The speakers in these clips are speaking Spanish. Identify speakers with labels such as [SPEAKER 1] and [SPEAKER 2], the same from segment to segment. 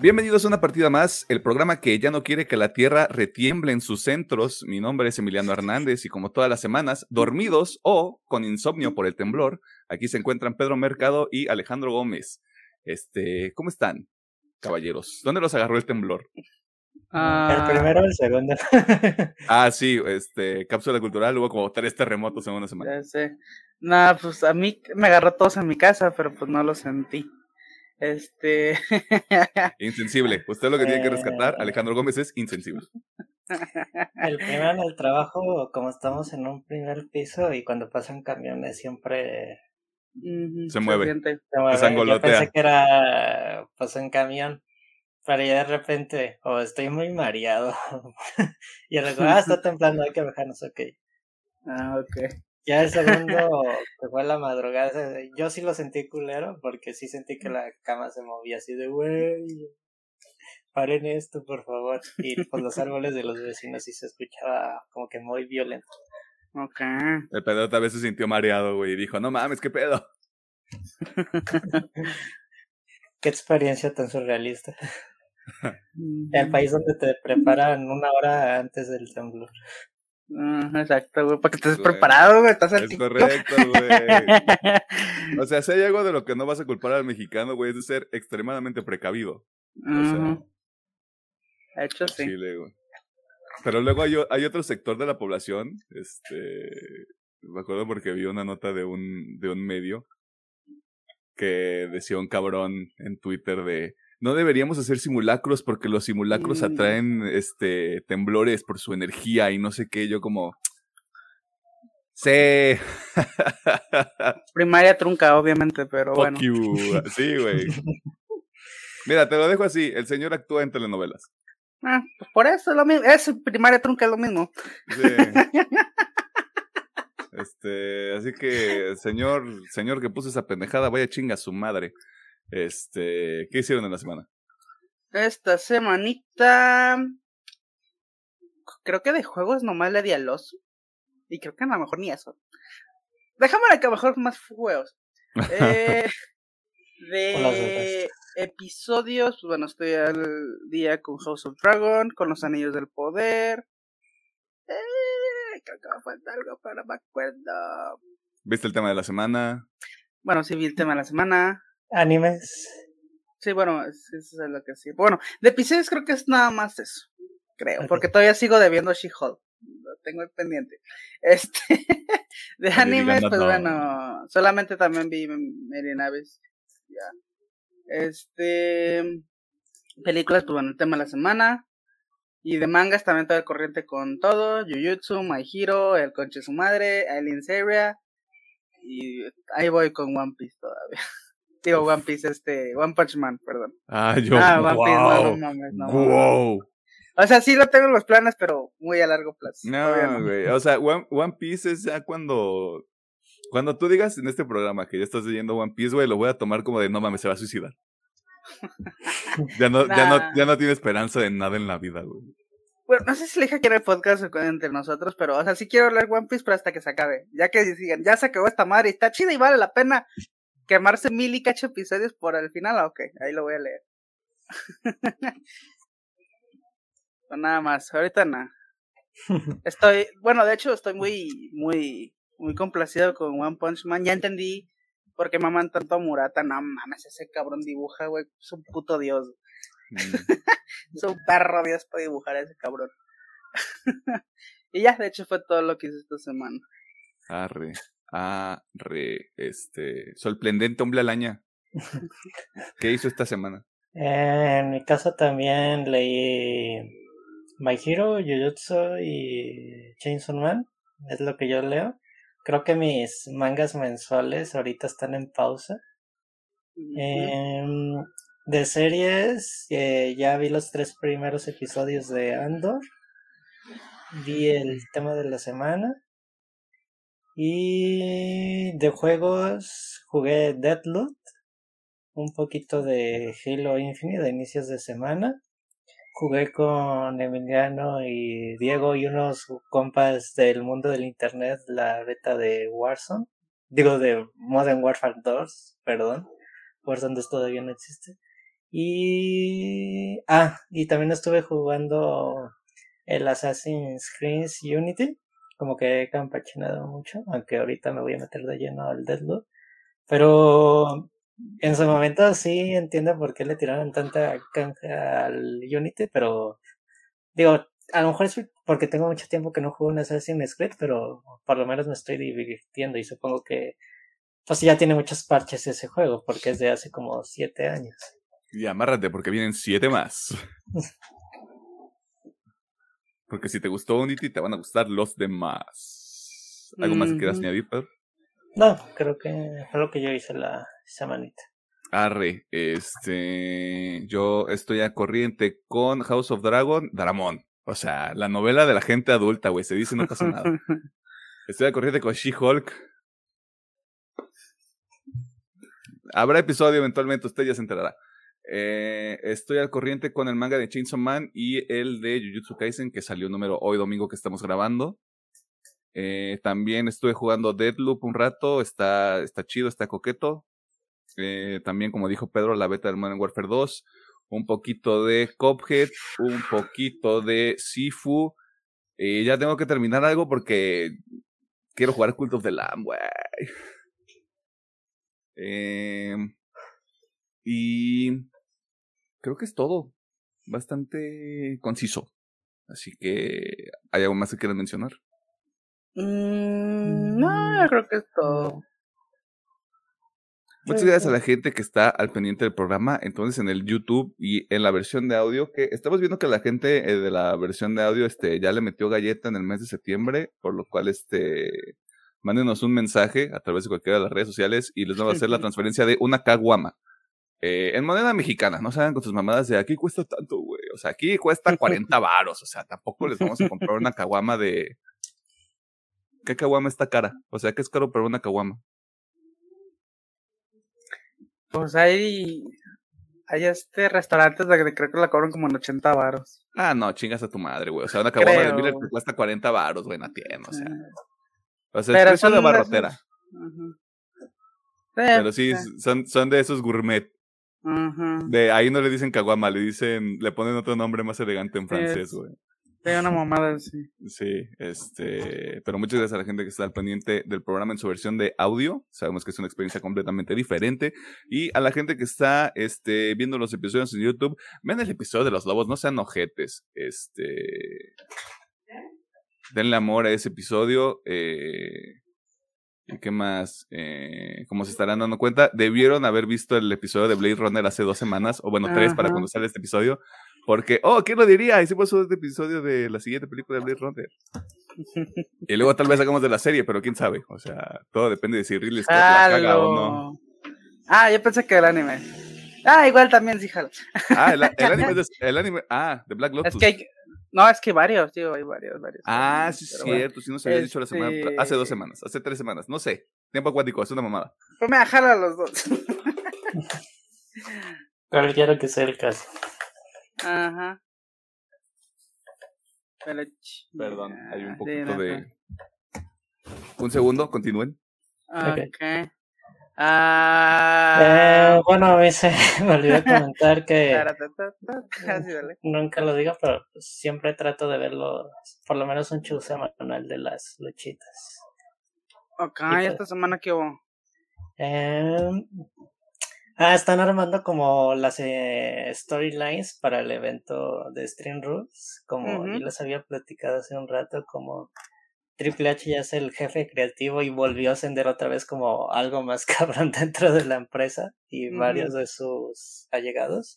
[SPEAKER 1] Bienvenidos a una partida más, el programa que ya no quiere que la Tierra retiemble en sus centros. Mi nombre es Emiliano Hernández y como todas las semanas, dormidos o con insomnio por el temblor, aquí se encuentran Pedro Mercado y Alejandro Gómez. Este, ¿cómo están, caballeros? ¿Dónde los agarró el temblor?
[SPEAKER 2] El primero o el segundo.
[SPEAKER 1] ah, sí, este, cápsula cultural, hubo como tres terremotos en una semana.
[SPEAKER 3] Ya sé. Nada, pues a mí me agarró todos en mi casa, pero pues no lo sentí. Este.
[SPEAKER 1] insensible. Usted lo que tiene que rescatar,
[SPEAKER 2] Eh.
[SPEAKER 1] Alejandro Gómez, es insensible.
[SPEAKER 2] El primero en el trabajo, como estamos en un primer piso y cuando pasan camiones siempre
[SPEAKER 1] Se mueve.
[SPEAKER 3] siente.
[SPEAKER 2] se mueve. Yo pensé que era pues un camión, pero ya de repente, o estoy muy mareado. y luego, ah, está temblando, hay que bajarnos, ok.
[SPEAKER 3] Ah, ok.
[SPEAKER 2] Ya el segundo, que fue la madrugada, yo sí lo sentí culero, porque sí sentí que la cama se movía así de, güey, paren esto, por favor. Y pues los árboles de los vecinos sí se escuchaba como que muy violento.
[SPEAKER 3] Ok.
[SPEAKER 1] El Pedro tal vez se sintió mareado, güey, y dijo, no mames, qué pedo.
[SPEAKER 2] Qué experiencia tan surrealista. El país donde te preparan una hora antes del temblor.
[SPEAKER 3] Exacto, güey, para que estés preparado, güey. Estás al
[SPEAKER 1] Es
[SPEAKER 3] TikTok.
[SPEAKER 1] correcto, güey. O sea, si hay algo de lo que no vas a culpar al mexicano, güey, es de ser extremadamente precavido. O sea,
[SPEAKER 3] Ujú. De hecho, sí.
[SPEAKER 1] Chile, güey. Pero luego hay, hay otro sector de la población, este, me acuerdo porque vi una nota de un, de un medio que decía un cabrón en Twitter de, no deberíamos hacer simulacros porque los simulacros
[SPEAKER 3] Mm.
[SPEAKER 1] atraen, este, temblores por su energía y no sé qué, yo como, sí,
[SPEAKER 3] Primaria trunca, obviamente, pero
[SPEAKER 1] fuck
[SPEAKER 3] bueno.
[SPEAKER 1] you, sí, güey. Mira, te lo dejo así, el señor actúa en telenovelas.
[SPEAKER 3] Ah, pues por eso es lo mismo. Es primaria trunca es lo mismo.
[SPEAKER 1] Sí. Este, así que, señor, señor que puso esa pendejada, vaya chinga a su madre. Este, ¿qué hicieron en la semana?
[SPEAKER 3] Esta semanita. Creo que de juegos nomás le di al oso. Y creo que a lo mejor ni eso. Déjame que a lo mejor más juegos. Eh, de episodios, pues bueno, estoy al día con House of Dragon, con los Anillos del Poder. Eh, creo que me falta algo, pero no me acuerdo.
[SPEAKER 1] ¿Viste el tema de la semana?
[SPEAKER 3] Bueno, sí vi el tema de la semana.
[SPEAKER 2] Animes.
[SPEAKER 3] Sí, bueno, es- eso es lo que sí. Bueno, de episodios creo que es nada más eso. Creo, porque todavía sigo debiendo She-Hulk. Lo tengo pendiente. Este, de animes, pues
[SPEAKER 1] no.
[SPEAKER 3] bueno, solamente también vi Mary Naves. Ya. Este, películas, pues bueno, el tema de la semana. Y de mangas también estoy al corriente con todo. Jujutsu, My Hero, El Conche Su Madre, Alien Seria. Y ahí voy con One Piece todavía. Digo One Piece, este, One Punch Man, perdón.
[SPEAKER 1] Ah, yo,
[SPEAKER 3] Ah, One Piece, no, no
[SPEAKER 1] wow,
[SPEAKER 3] mames, no.
[SPEAKER 1] wow.
[SPEAKER 3] O sea, sí lo tengo en los planes, pero muy a largo plazo.
[SPEAKER 1] No,
[SPEAKER 3] no.
[SPEAKER 1] güey, o sea, One, One Piece es ya cuando, cuando tú digas en este programa que ya estás leyendo One Piece, güey, lo voy a tomar como de, no mames, se va a suicidar. ya no, ya no, ya no tiene esperanza de nada en la vida, güey.
[SPEAKER 3] Bueno, no sé si le dije que era el podcast entre nosotros, pero, o sea, sí quiero hablar One Piece, pero hasta que se acabe. Ya que digan, ya se acabó esta madre y está chida y vale la pena quemarse mil y cacho episodios por el final, ah, ok, ahí lo voy a leer. Pues nada más, ahorita nada. Estoy, bueno, de hecho estoy muy, muy, muy complacido con One Punch Man. Ya entendí por qué maman tanto a Murata. No mames, ese cabrón dibuja, güey. Es un puto dios.
[SPEAKER 1] Mm.
[SPEAKER 3] Es un perro dios para dibujar a ese cabrón. y ya, de hecho fue todo lo que hice esta semana.
[SPEAKER 1] Arre, arre, este, sorprendente hombre alaña. ¿Qué hizo esta semana?
[SPEAKER 2] Eh, en mi caso también leí My Hero, Jujutsu y Chainsaw Man. Es lo que yo leo. Creo que mis mangas mensuales ahorita están en pausa. Em, de series, eh, ya vi los tres primeros episodios de Andor. Vi el tema de la semana. Y de juegos jugué Deadloop. Un poquito de Halo Infinite de inicios de semana. Jugué con Emiliano y Diego y unos compas del mundo del internet la beta de Warzone. Digo, de Modern Warfare 2, perdón. Warzone 2 todavía no existe. Y. Ah, y también estuve jugando el Assassin's Creed Unity. Como que he campachinado mucho, aunque ahorita me voy a meter de lleno al Deadloop. Pero en su momento sí entiendo por qué le tiraron tanta canja al Unity, pero digo, a lo mejor es porque tengo mucho tiempo que no juego un Assassin's Creed, pero por lo menos me estoy divirtiendo y supongo que pues ya tiene muchos parches ese juego, porque es de hace como siete años.
[SPEAKER 1] Y amárrate porque vienen siete más. porque si te gustó Unity, te van a gustar los demás. ¿Algo más que quieras añadir, Pedro?
[SPEAKER 2] No, creo que fue lo que yo hice la semanita.
[SPEAKER 1] Arre, este, yo estoy a corriente con House of Dragon, Dramón. O sea, la novela de la gente adulta, güey, se dice no pasa nada. Estoy a corriente con She-Hulk. Habrá episodio eventualmente, usted ya se enterará. Eh, estoy al corriente con el manga de Chainsaw Man y el de Jujutsu Kaisen, que salió número hoy domingo que estamos grabando. Eh, también estuve jugando Deadloop un rato, está, está chido, está coqueto. Eh, también, como dijo Pedro, la beta del Modern Warfare 2. Un poquito de Cophead, un poquito de Sifu. Y ya tengo que terminar algo porque quiero jugar Cult of the Lamb, güey. Y creo que es todo. Bastante conciso. Así que, ¿hay algo más que quieras mencionar?
[SPEAKER 3] Mm, no, creo que es todo.
[SPEAKER 1] Muchas gracias a la gente que está al pendiente del programa. Entonces, en el YouTube y en la versión de audio, que estamos viendo que la gente eh, de la versión de audio este, ya le metió galleta en el mes de septiembre, por lo cual este, mándenos un mensaje a través de cualquiera de las redes sociales y les vamos a hacer la transferencia de una caguama. Eh, en moneda mexicana, no saben con sus mamadas de aquí cuesta tanto, güey. O sea, aquí cuesta 40 varos. O sea, tampoco les vamos a comprar una caguama de. ¿Qué caguama está cara? O sea, ¿qué es caro para una caguama?
[SPEAKER 3] Pues hay. Hay este restaurantes que creo que la cobran como en 80 varos.
[SPEAKER 1] Ah, no, chingas a tu madre, güey. O sea, una caguama de Miller te cuesta 40 varos, güey, tiene, o sea. O sea, Pero es de barrotera. Pero sí, son, son de esos gourmet. De ahí no le dicen caguama, le dicen, le ponen otro nombre más elegante en francés, güey.
[SPEAKER 3] Sí, una mamada, sí.
[SPEAKER 1] Sí, este, pero muchas gracias a la gente que está al pendiente del programa en su versión de audio. Sabemos que es una experiencia completamente diferente. Y a la gente que está, este, viendo los episodios en YouTube, ven el episodio de los lobos, no sean ojetes. Este, denle amor a ese episodio. Eh, ¿Y qué más? Eh, como se estarán dando cuenta, debieron haber visto el episodio de Blade Runner hace dos semanas, o bueno, tres para cuando sale este episodio, porque, oh, ¿quién lo diría? Hicimos este episodio de la siguiente película de Blade Runner. y luego tal vez hagamos de la serie, pero quién sabe. O sea, todo depende de si Ridley Scott la caga o no.
[SPEAKER 3] Ah, yo pensé que el anime. Ah, igual también sí, jalo.
[SPEAKER 1] Ah, el, anime, de, el anime, ah, de Black Lotus.
[SPEAKER 3] Es que hay, no, es que varios, tío, hay varios, varios.
[SPEAKER 1] Ah, sí, es cierto, sí nos había dicho la semana, hace dos este semanas, hace tres semanas, no sé. Tiempo acuático, es una mamada.
[SPEAKER 3] Pues me jala a los dos.
[SPEAKER 2] quiero que sea el caso.
[SPEAKER 3] Ajá.
[SPEAKER 1] Perdón, hay un poquito de. Un segundo, continúen.
[SPEAKER 3] Ok.
[SPEAKER 2] Ah. Eh, bueno, a veces me olvidé comentar que nunca lo digo, pero siempre trato de verlo, por lo menos un show semanal de las luchitas.
[SPEAKER 3] Ok, pues esta semana que hubo.
[SPEAKER 2] Eh, ah, están armando como las eh, storylines para el evento de Stream Rules, como yo les había platicado hace un rato, como Triple H ya es el jefe creativo y volvió a ascender otra vez como algo más cabrón dentro de la empresa y varios de sus allegados.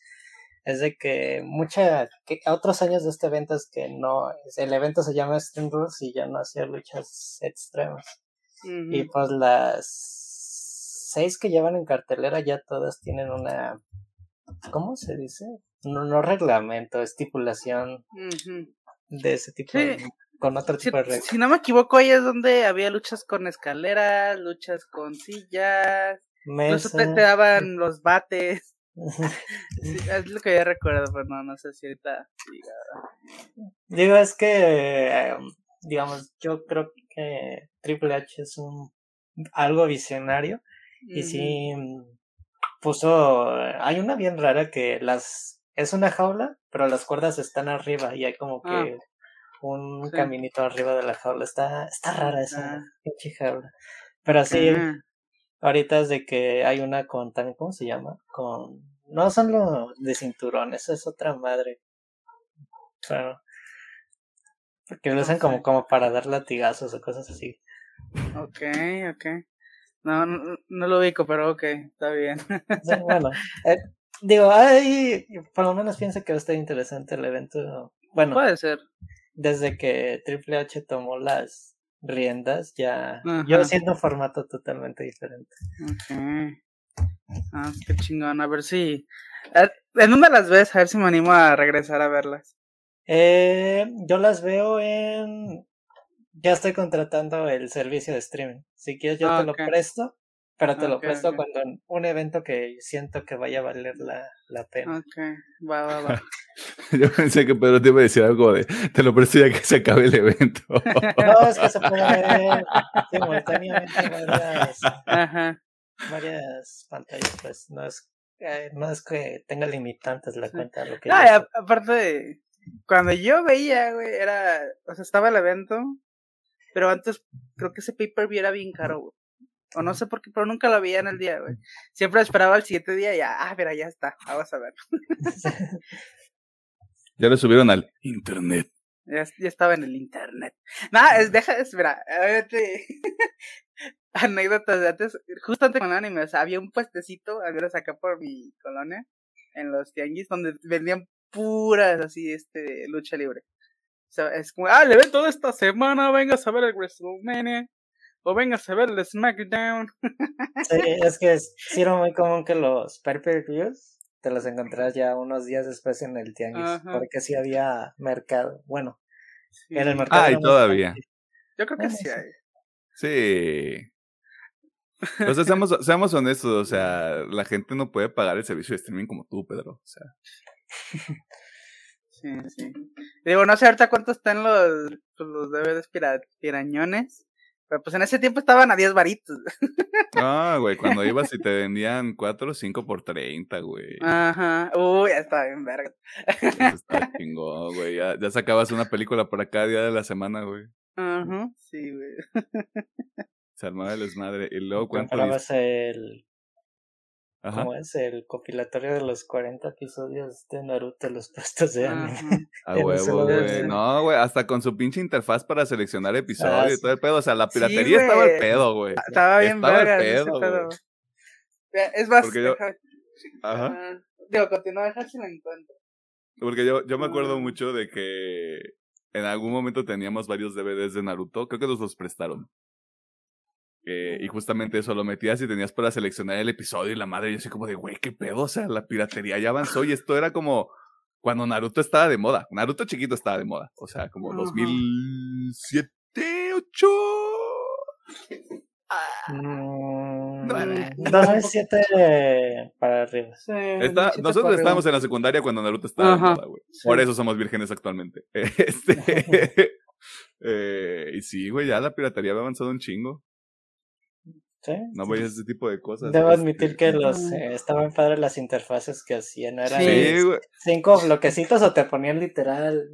[SPEAKER 2] Es de que mucha, que otros años de este evento es que no, el evento se llama Extreme Rules y ya no hacía luchas extremas. Y pues las seis que llevan en cartelera ya todas tienen una, ¿cómo se dice? No, no reglamento, estipulación de ese tipo de con otro tipo
[SPEAKER 3] si,
[SPEAKER 2] de reglas.
[SPEAKER 3] Si no me equivoco, ahí es donde había luchas con escaleras, luchas con sillas. Incluso te, te, daban los bates. es lo que yo recuerdo, pero no, no sé si ahorita.
[SPEAKER 2] Digo, es que, em, digamos, yo creo que Triple H es un algo visionario. Y sí, puso, hay una bien rara que las, es una jaula, pero las cuerdas están arriba y hay como
[SPEAKER 3] Ah.
[SPEAKER 2] Un
[SPEAKER 3] Sí.
[SPEAKER 2] caminito arriba de la jaula. Está, está rara esa
[SPEAKER 3] Ah.
[SPEAKER 2] pinche jaula. Pero sí,
[SPEAKER 3] Ah,
[SPEAKER 2] ahorita es de que hay una con también, ¿cómo se llama? Con, no son los de cinturón, eso es otra madre. Claro. Porque lo usan como, como para dar latigazos o cosas así.
[SPEAKER 3] ok, ok. No, no, no lo ubico, pero ok, está bien.
[SPEAKER 2] Sí, bueno, eh, digo, ay, por lo menos pienso que va a estar interesante el evento. Bueno,
[SPEAKER 3] Puede ser.
[SPEAKER 2] Desde que Triple H tomó las riendas, ya
[SPEAKER 3] Ajá.
[SPEAKER 2] yo siento un formato totalmente diferente.
[SPEAKER 3] Ok. Ah, qué chingón. A ver si. eh, ¿En dónde las ves? A ver si me animo a regresar a verlas.
[SPEAKER 2] Eh, yo las veo en... Ya estoy contratando el servicio de streaming. Si quieres yo te lo presto, pero te lo presto
[SPEAKER 3] ok.
[SPEAKER 2] cuando un evento que siento que vaya a valer la, la pena.
[SPEAKER 3] Ok, va, va, va.
[SPEAKER 1] Yo pensé que Pedro te iba a decir algo de te lo presto ya que se acabe el evento.
[SPEAKER 2] No, es que se puede ver simultáneamente varias,
[SPEAKER 3] Ajá.
[SPEAKER 2] varias pantallas, pues no es, eh, no es que tenga limitantes la cuenta. Lo que
[SPEAKER 3] No,
[SPEAKER 2] yo
[SPEAKER 3] aparte, cuando yo veía, güey, era. O sea, estaba el evento, pero antes creo que ese pay-per-view era bien caro, güey. O no sé por qué, pero nunca lo veía en el día, güey. Siempre esperaba el siguiente día y ya, ah, mira, ya está, vamos a ver.
[SPEAKER 1] ya lo subieron al internet.
[SPEAKER 3] Ya, ya estaba en el internet. Nada, es, deja, espera, anécdotas de antes, justo antes con anime, o sea, había un puestecito, al menos acá por mi colonia, en los tianguis, donde vendían puras así, este, lucha libre. O sea, es como, ah, el evento de esta semana, vengas a ver el WrestleMania, o vengas a ver el SmackDown.
[SPEAKER 2] Sí, es que es, sí era muy común que los pay-per-views te los encontrás ya unos días después en el tianguis,
[SPEAKER 3] Ajá.
[SPEAKER 2] porque sí había mercado. Bueno,
[SPEAKER 3] Sí,
[SPEAKER 2] en el mercado.
[SPEAKER 1] Ah, y
[SPEAKER 2] era muy
[SPEAKER 1] todavía.
[SPEAKER 3] Yo creo que
[SPEAKER 2] Bueno,
[SPEAKER 3] sí
[SPEAKER 2] sí.
[SPEAKER 3] hay.
[SPEAKER 1] Sí. O sea, seamos, seamos honestos, o sea, la gente no puede pagar el servicio de streaming como tú, Pedro. O sea,
[SPEAKER 3] Sí, sí. Digo, no sé ahorita cuánto están los, pues, los DVDs pira- pirañones. Pero pues en ese tiempo estaban a 10 varitos.
[SPEAKER 1] no, güey, cuando ibas y te vendían 4 o 5 por 30, güey.
[SPEAKER 3] Ajá. Uy, ya estaba bien verga.
[SPEAKER 1] Eso está chingón, güey. Ya, ya sacabas una película para cada día de la semana, güey.
[SPEAKER 3] Ajá. Sí, güey.
[SPEAKER 1] Se armaba el desmadre. Y luego, ¿cuánto?
[SPEAKER 2] Comprabas el,
[SPEAKER 1] Ajá.
[SPEAKER 2] ¿cómo es? El compilatorio de los 40 episodios de Naruto, los puestos de anime.
[SPEAKER 3] Ajá.
[SPEAKER 1] A
[SPEAKER 2] en un
[SPEAKER 1] huevo, güey. No, güey, hasta con su pinche interfaz para seleccionar episodios
[SPEAKER 2] Ah,
[SPEAKER 1] y todo el pedo. O sea, la
[SPEAKER 3] Sí,
[SPEAKER 1] piratería estaba al
[SPEAKER 3] güey.
[SPEAKER 1] pedo, güey.
[SPEAKER 3] Estaba bien
[SPEAKER 1] Estaba el
[SPEAKER 3] verga
[SPEAKER 1] pedo, güey.
[SPEAKER 3] Es más,
[SPEAKER 1] Porque yo-
[SPEAKER 3] deja-
[SPEAKER 1] Ajá.
[SPEAKER 3] ah, digo, continúa, dejar si la encuentro.
[SPEAKER 1] Porque yo, yo me acuerdo
[SPEAKER 3] Ah.
[SPEAKER 1] mucho de que en algún momento teníamos varios DVDs de Naruto. Creo que nos los prestaron. Eh, y justamente eso lo metías y tenías para seleccionar el episodio y la madre. Y yo así como de, güey, qué pedo. O sea, la piratería ya avanzó y esto era como cuando Naruto estaba de moda. Naruto chiquito estaba de moda. O sea, como
[SPEAKER 3] Ajá.
[SPEAKER 1] 2007, 8.
[SPEAKER 2] Mm,
[SPEAKER 1] Nueve.
[SPEAKER 2] 2007 para arriba.
[SPEAKER 3] Sí,
[SPEAKER 1] Está-
[SPEAKER 3] muchito
[SPEAKER 1] nosotros estábamos en la secundaria cuando Naruto estaba
[SPEAKER 3] Ajá.
[SPEAKER 1] de moda, güey.
[SPEAKER 3] Sí.
[SPEAKER 1] Por eso somos vírgenes actualmente. Este. eh, y sí, güey, ya la piratería había avanzado un chingo.
[SPEAKER 2] ¿Sí?
[SPEAKER 1] No veías ese tipo de cosas.
[SPEAKER 2] Debo
[SPEAKER 1] este.
[SPEAKER 2] admitir que los eh, estaban padres las interfaces que hacían. Eran
[SPEAKER 1] Sí, güey.
[SPEAKER 2] cinco bloquecitos o te ponían literal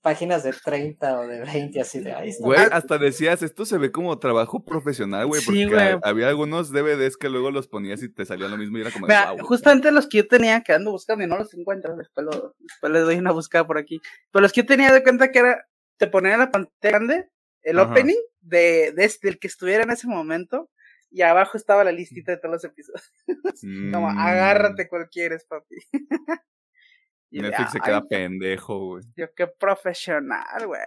[SPEAKER 2] páginas de 30 o de 20, así de ahí está.
[SPEAKER 1] Güey, hasta decías, esto se ve como trabajo profesional, güey,
[SPEAKER 3] Sí,
[SPEAKER 1] porque
[SPEAKER 3] güey.
[SPEAKER 1] había algunos DVDs que luego los ponías y te salía lo mismo y era como, de,
[SPEAKER 3] Mira,
[SPEAKER 1] "Wow".
[SPEAKER 3] justamente los que yo tenía que ando buscando y no los encuentro, después, lo- después les doy una buscada por aquí. Pero los que yo tenía de cuenta que era, te ponían la pantalla grande el
[SPEAKER 1] Ajá.
[SPEAKER 3] opening de, de este, el que estuviera en ese momento, y abajo estaba la listita de todos los episodios. Como,
[SPEAKER 1] Mm,
[SPEAKER 3] agárrate cual quieres, papi. Y
[SPEAKER 1] Netflix se
[SPEAKER 3] "Ay,
[SPEAKER 1] queda pendejo, güey.
[SPEAKER 3] Yo, qué profesional, güey.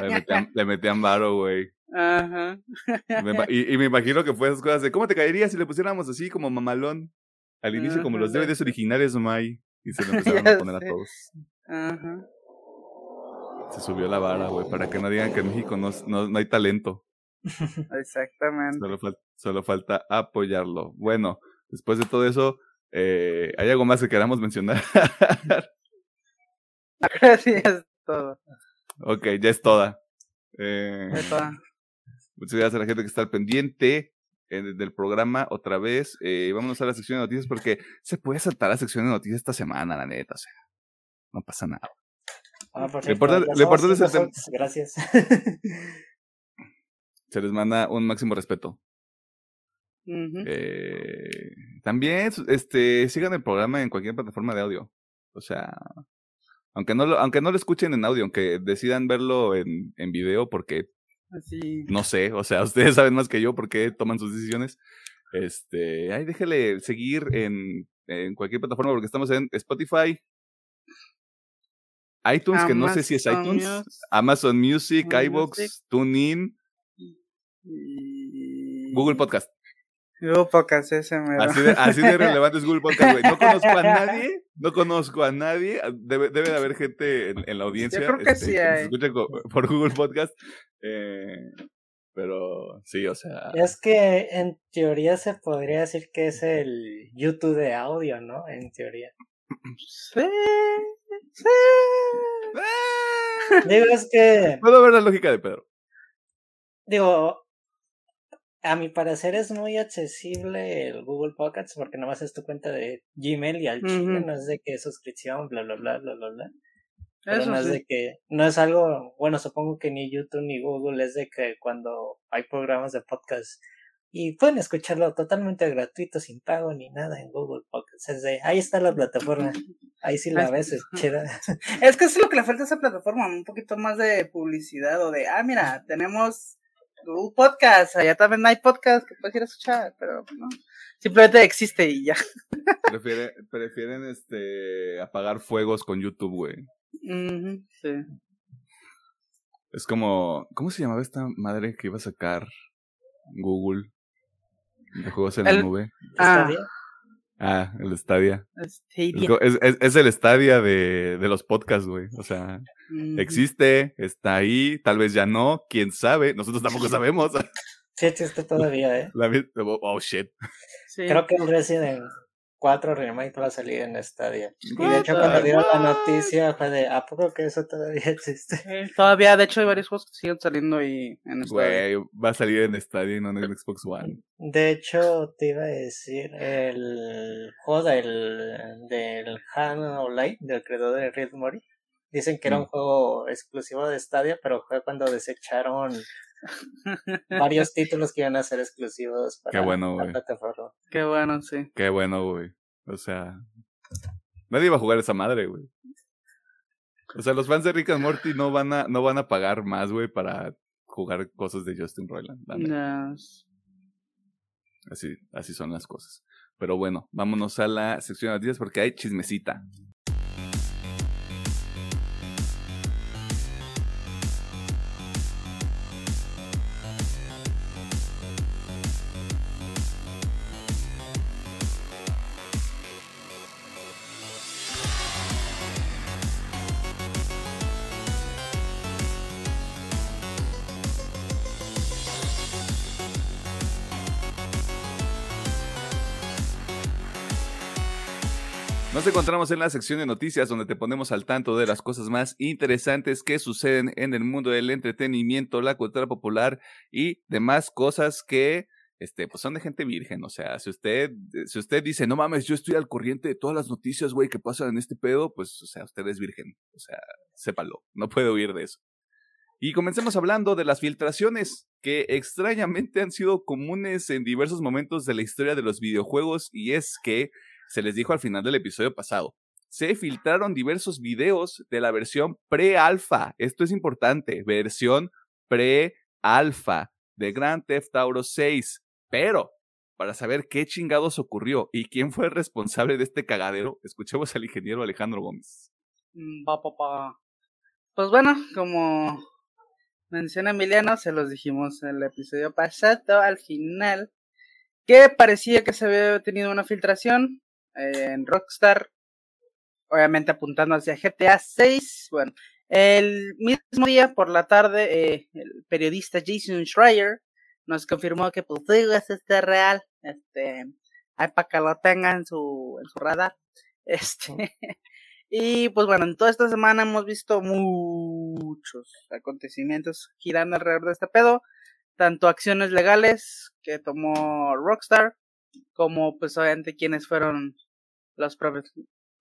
[SPEAKER 1] Le metían, le metían varo, güey.
[SPEAKER 3] Ajá.
[SPEAKER 1] Me Y, y me imagino que fue esas cosas de, ¿cómo te caería si le pusiéramos así como mamalón? Al inicio, como los. DVDs originales, May. Y se lo empezaron a poner a todos.
[SPEAKER 3] Ajá.
[SPEAKER 1] Se subió la vara, güey, para que no digan que en México no, no, no hay talento.
[SPEAKER 3] Exactamente.
[SPEAKER 1] Solo, fal- solo falta apoyarlo. Bueno, después de todo eso, eh, ¿hay algo más que queramos mencionar?
[SPEAKER 3] Gracias, todo.
[SPEAKER 1] ok, ya es toda. Eh, muchas gracias a la gente que está al pendiente. eh, del programa otra vez. Eh, vamos a la sección de noticias porque se puede saltar la sección de noticias esta semana, la neta. O sea, no pasa nada.
[SPEAKER 2] Ah,
[SPEAKER 1] tema.
[SPEAKER 2] subs, Gracias.
[SPEAKER 1] Se les manda un máximo respeto. Eh, también, este, sigan el programa en cualquier plataforma de audio. O sea, aunque no lo, aunque no lo escuchen en audio, aunque decidan verlo en, en video, porque
[SPEAKER 3] Así.
[SPEAKER 1] no sé, o sea, ustedes saben más que yo por qué toman sus decisiones. Este, ahí déjele seguir en, en cualquier plataforma, porque estamos en Spotify, iTunes, que no sé si es iTunes,
[SPEAKER 3] Music
[SPEAKER 1] Amazon Music,
[SPEAKER 3] Music.
[SPEAKER 1] iVoox, TuneIn,
[SPEAKER 3] y-
[SPEAKER 1] Google Podcast.
[SPEAKER 3] Google Podcast, ese me
[SPEAKER 1] Así de, así de relevante es Google Podcast, güey. No conozco a nadie, no conozco a nadie. Debe, debe de haber gente en, en la audiencia.
[SPEAKER 3] creo que sí
[SPEAKER 1] nos
[SPEAKER 3] hay.
[SPEAKER 1] escucha por Google Podcast. eh, pero sí, o sea.
[SPEAKER 2] Es que en teoría se podría decir que es el YouTube de audio, ¿no? En teoría.
[SPEAKER 3] Sí, sí.
[SPEAKER 1] ¡Ah!
[SPEAKER 2] Digo, es que,
[SPEAKER 1] Puedo ver la lógica de Pedro.
[SPEAKER 2] digo, a mi parecer es muy accesible el Google Podcasts porque nomás es tu cuenta de Gmail y al chile
[SPEAKER 3] Ujú.
[SPEAKER 2] no es de que suscripción, bla, bla, bla, bla, bla, bla. Pero
[SPEAKER 3] Eso
[SPEAKER 2] no es
[SPEAKER 3] sí.
[SPEAKER 2] de que, no es algo, bueno, supongo que ni YouTube ni Google es de que cuando hay programas de podcast y pueden escucharlo totalmente gratuito, sin pago ni nada en Google Podcasts. Es de, ahí está la plataforma, ahí sí la ves, es chida.
[SPEAKER 3] Es que es lo que le falta a esa plataforma, un poquito más de publicidad o de, ah, mira, tenemos Google Podcast, allá también hay podcast que puedes ir a escuchar, pero no, simplemente existe y ya.
[SPEAKER 1] Prefiere, prefieren este apagar fuegos con YouTube, güey.
[SPEAKER 3] Sí.
[SPEAKER 1] Es como. ¿Cómo se llamaba esta madre que iba a sacar Google? De juegos en la
[SPEAKER 3] El-
[SPEAKER 1] nube.
[SPEAKER 3] Ah,
[SPEAKER 2] ¿Está bien?
[SPEAKER 1] Ah, el Stadia.
[SPEAKER 3] Stadia.
[SPEAKER 1] Es, el Stadia de, de los podcasts, güey. O sea,
[SPEAKER 3] Ujú.
[SPEAKER 1] existe, está ahí, tal vez ya no, quién sabe. Nosotros tampoco sabemos.
[SPEAKER 2] Sí existe todavía, eh.
[SPEAKER 1] La oh, oh, shit.
[SPEAKER 3] Sí.
[SPEAKER 2] Creo que el Resident 4 Remake va a salir en Stadia. Y de hecho cuando dieron la noticia fue de, ¿a poco que eso todavía existe?
[SPEAKER 3] Eh, Todavía, de hecho, hay varios juegos que siguen saliendo ahí en Stadia.
[SPEAKER 1] Güey, va a salir en Stadia y no en el Xbox One.
[SPEAKER 2] De hecho, te iba a decir, el juego del, del Han Online, del creador de Rick Mori, dicen que era un
[SPEAKER 1] Mm.
[SPEAKER 2] juego exclusivo de Stadia, pero fue cuando desecharon varios títulos que iban a ser exclusivos para
[SPEAKER 1] Qué bueno,
[SPEAKER 2] la plataforma.
[SPEAKER 3] Qué bueno, sí.
[SPEAKER 1] Qué bueno, güey. O sea, nadie va a jugar esa madre, güey. O sea, los fans de Rick and Morty no van a, no van a pagar más, güey, para jugar cosas de Justin Roiland.
[SPEAKER 3] Yes.
[SPEAKER 1] Así, así son las cosas. Pero bueno, vámonos a la sección de noticias porque hay chismecita. Encontramos en la sección de noticias donde te ponemos al tanto de las cosas más interesantes que suceden en el mundo del entretenimiento, la cultura popular y demás cosas que este, pues son de gente virgen. O sea, si usted, si usted dice, no mames, yo estoy al corriente de todas las noticias, güey, que pasan en este pedo, pues, o sea, usted es virgen. O sea, sépalo, no puede huir de eso. Y comencemos hablando de las filtraciones que extrañamente han sido comunes en diversos momentos de la historia de los videojuegos y es que se les dijo al final del episodio pasado. Se filtraron diversos videos de la versión pre-alfa. Esto es importante, versión pre-alfa de Grand Theft Auto 6. Pero, para saber qué chingados ocurrió y quién fue el responsable de este cagadero, escuchemos al ingeniero Alejandro Gómez.
[SPEAKER 3] Mm, Va, pa, pa. Pues bueno, como menciona Emiliano, se los dijimos en el episodio pasado, al final, que parecía que se había tenido una filtración en Rockstar, obviamente apuntando hacia GTA 6. Bueno, el mismo día por la tarde, eh, el periodista Jason Schreier nos confirmó que pues digo, es este real, este, ahí para que lo tengan en su, en su radar. Este, y pues bueno, en toda esta semana hemos visto muchos acontecimientos girando alrededor de este pedo. tanto acciones legales que tomó Rockstar, como pues obviamente quienes fueron los,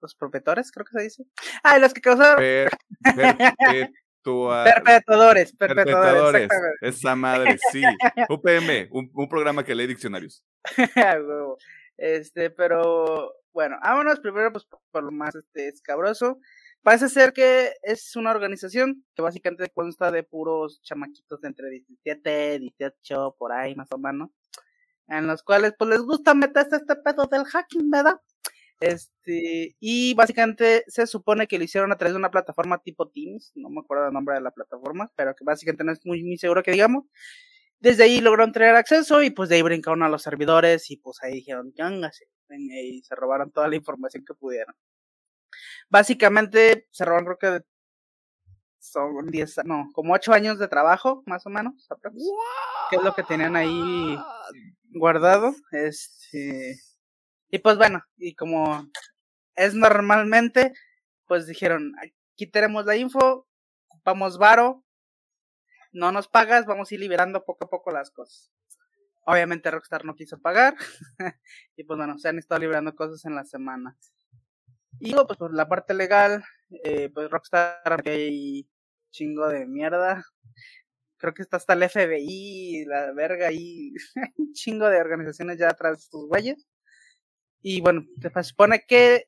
[SPEAKER 3] los propietores, creo que se dice. Ah, los que causaron... Perpetuadores, perpetuadores.
[SPEAKER 1] Esa madre, sí. UPM, un, un programa que lee diccionarios.
[SPEAKER 3] este, pero bueno, vámonos primero pues por lo más este, escabroso. Parece ser que es una organización que básicamente consta de puros chamaquitos de entre 17, 18, por ahí más o menos, en los cuales pues les gusta meterse este pedo del hacking, ¿verdad? Este, y básicamente se supone que lo hicieron a través de una plataforma tipo Teams, no me acuerdo el nombre de la plataforma, pero que básicamente no es muy, muy seguro que digamos. Desde ahí lograron tener acceso y pues de ahí brincaron a los servidores y pues ahí dijeron, yángase, y se robaron toda la información que pudieron. Básicamente se robaron creo que son 10, no, como 8 años de trabajo, más o menos, que es lo que tenían ahí guardado. Este, y pues bueno, y como es normalmente, pues dijeron, aquí tenemos la info, vamos varo, no nos pagas, vamos a ir liberando poco a poco las cosas. Obviamente Rockstar no quiso pagar, y pues bueno, se han estado liberando cosas en la semana. Y pues por la parte legal, eh, pues Rockstar hay chingo de mierda. Creo que está hasta el FBI, la verga y chingo de organizaciones ya atrás de estos güeyes. Y bueno, se supone que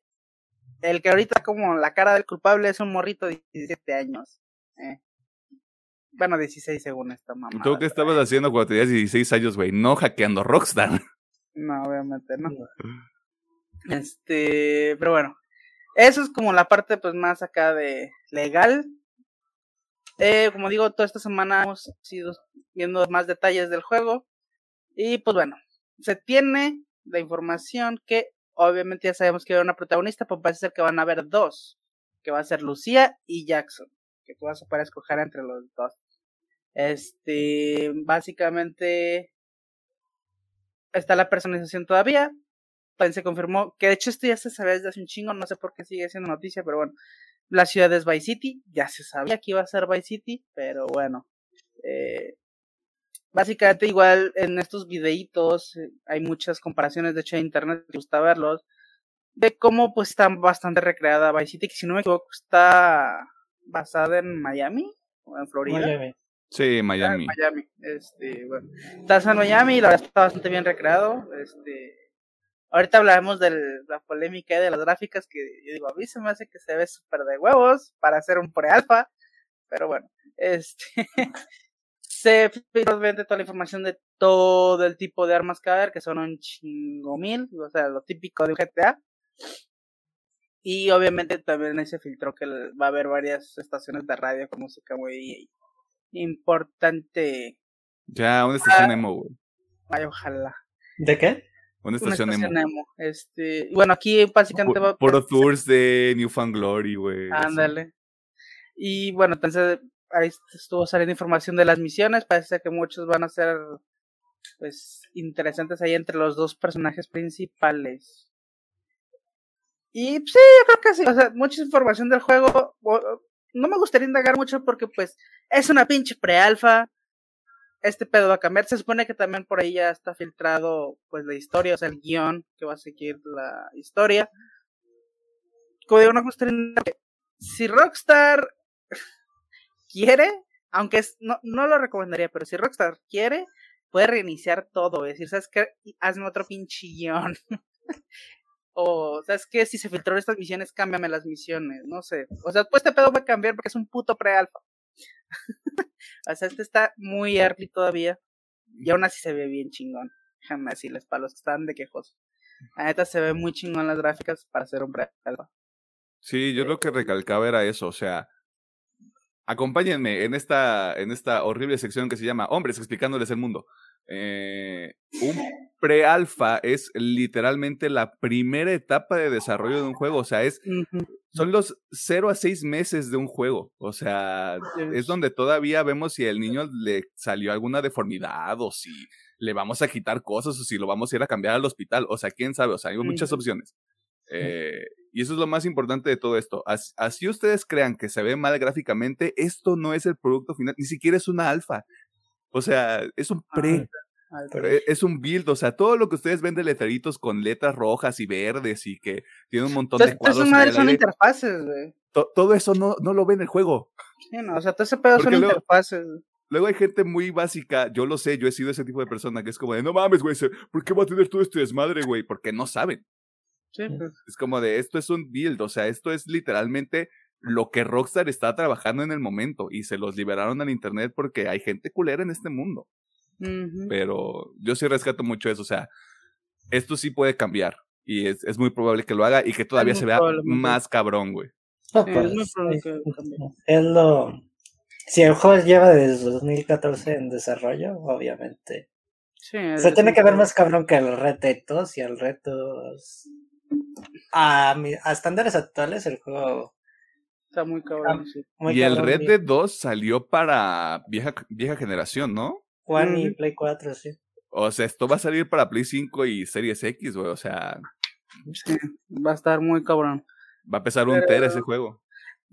[SPEAKER 3] el que ahorita como la cara del culpable es un morrito de 17 años. Eh. Bueno, 16 según esta mamá.
[SPEAKER 1] ¿Tú qué estabas haciendo cuando tenías 16 años, güey? No hackeando Rockstar.
[SPEAKER 3] No, obviamente no. Este, pero bueno, eso es como la parte pues más acá de legal. Eh, como digo, toda esta semana hemos ido viendo más detalles del juego. Y pues bueno, se tiene la información que obviamente ya sabemos que hay una protagonista, pero parece ser que van a haber dos. Que va a ser Lucía y Jackson. Que tú vas a poder escoger entre los dos. Este, básicamente está la personalización todavía también se confirmó, que de hecho esto ya se sabía desde hace un chingo, no sé por qué sigue siendo noticia, pero bueno, la ciudad es Vice City, ya se sabía que iba a ser Vice City, pero bueno, eh, básicamente igual en estos videitos eh, hay muchas comparaciones, de hecho en internet me gusta verlos, de cómo pues está bastante recreada Vice City, que si no me equivoco está basada en Miami o en Florida.
[SPEAKER 1] Miami. Sí, Miami.
[SPEAKER 3] Miami, este, bueno, está en Miami y la verdad está bastante bien recreado, este, Ahorita hablaremos de la polémica de las gráficas que yo digo, a mí se me hace que se ve súper de huevos para hacer un pre-alfa, pero bueno, este se obviamente toda la información de todo el tipo de armas que va a haber, que son un chingo mil, o sea, lo típico de GTA. Y obviamente también ahí se filtró que va a haber varias estaciones de radio con música muy importante.
[SPEAKER 1] Ya, una estación emo, güey.
[SPEAKER 3] Ay, ojalá.
[SPEAKER 2] ¿De qué?
[SPEAKER 1] Una estación, emo.
[SPEAKER 3] Este, bueno, aquí básicamente
[SPEAKER 1] va por tours de Newfound Glory, güey.
[SPEAKER 3] Ándale. Y bueno, entonces ahí estuvo saliendo información de las misiones. Parece que muchos van a ser pues interesantes ahí entre los dos personajes principales. Y sí, yo creo que sí. O sea, mucha información del juego. No me gustaría indagar mucho porque pues es una pinche pre-alfa este pedo va a cambiar. Se supone que también por ahí ya está filtrado pues la historia, o sea, el guion que va a seguir la historia. Como digo, no si Rockstar quiere, aunque es, no, no lo recomendaría, pero si Rockstar quiere, puede reiniciar todo, es decir, ¿sabes qué? Hazme otro pinche guion. o, ¿sabes qué? Si se filtró estas misiones, cámbiame las misiones, no sé. O sea, pues este pedo va a cambiar porque es un puto pre-alfa. o sea, este está muy early todavía. Y aún así se ve bien chingón. Déjame decirles, para los que están de quejos. A neta se ve muy chingón las gráficas para hacer un pre
[SPEAKER 1] Sí, yo lo que recalcaba era eso, o sea, acompáñenme en esta, en esta horrible sección que se llama Hombres explicándoles el mundo. Eh, un pre-alfa es literalmente la primera etapa de desarrollo de un juego, o sea, es son los 0 a 6 meses de un juego. O sea, es donde todavía vemos si al niño le salió alguna deformidad o si le vamos a quitar cosas o si lo vamos a ir a cambiar al hospital. O sea, quién sabe. O sea, hay muchas opciones. Eh, y eso es lo más importante de todo esto. Así, ustedes crean que se ve mal gráficamente, esto no es el producto final, ni siquiera es una alfa. O sea, es un pre. Pero es un build, o sea, todo lo que ustedes ven de letreritos con letras rojas y verdes y que tiene un montón de
[SPEAKER 3] Entonces, todas
[SPEAKER 1] cuadros el
[SPEAKER 3] son
[SPEAKER 1] aire,
[SPEAKER 3] interfaces, güey.
[SPEAKER 1] to- todo eso no, no lo ve en el juego.
[SPEAKER 3] Sí, no, o sea, todo ese pedo son
[SPEAKER 1] luego-
[SPEAKER 3] interfaces.
[SPEAKER 1] Luego hay gente muy básica, yo lo sé, yo he sido ese tipo de persona que es como de, no mames, güey, ¿por qué va a tener todo este desmadre, güey? Porque no saben.
[SPEAKER 3] Sí, pues.
[SPEAKER 1] Es como de, esto es un build, o sea, esto es literalmente lo que Rockstar está trabajando en el momento y se los liberaron al internet porque hay gente culera en este mundo. Pero yo sí rescato mucho eso, o sea, esto sí puede cambiar y es, es muy probable que lo haga y que todavía se vea más cabrón, güey.
[SPEAKER 2] No,
[SPEAKER 3] Sí,
[SPEAKER 2] pues,
[SPEAKER 3] es muy probable
[SPEAKER 2] es-
[SPEAKER 3] que
[SPEAKER 2] es lo. Si el juego lleva desde 2014 en desarrollo, obviamente.
[SPEAKER 3] Sí,
[SPEAKER 2] Se
[SPEAKER 3] es
[SPEAKER 2] tiene que ver más cabrón que el Red Dead 2 y el retos. A, estándares actuales, el juego.
[SPEAKER 3] Está muy cabrón, sí.
[SPEAKER 2] Muy
[SPEAKER 1] y el Red Dead 2 salió para vieja, vieja generación, ¿no?
[SPEAKER 2] One y. Play 4, sí.
[SPEAKER 1] O sea, esto va a salir para Play 5 y Series X, güey. O sea,
[SPEAKER 3] Sí, va a estar muy cabrón.
[SPEAKER 1] va a pesar un
[SPEAKER 3] Pero-
[SPEAKER 1] ter ese juego.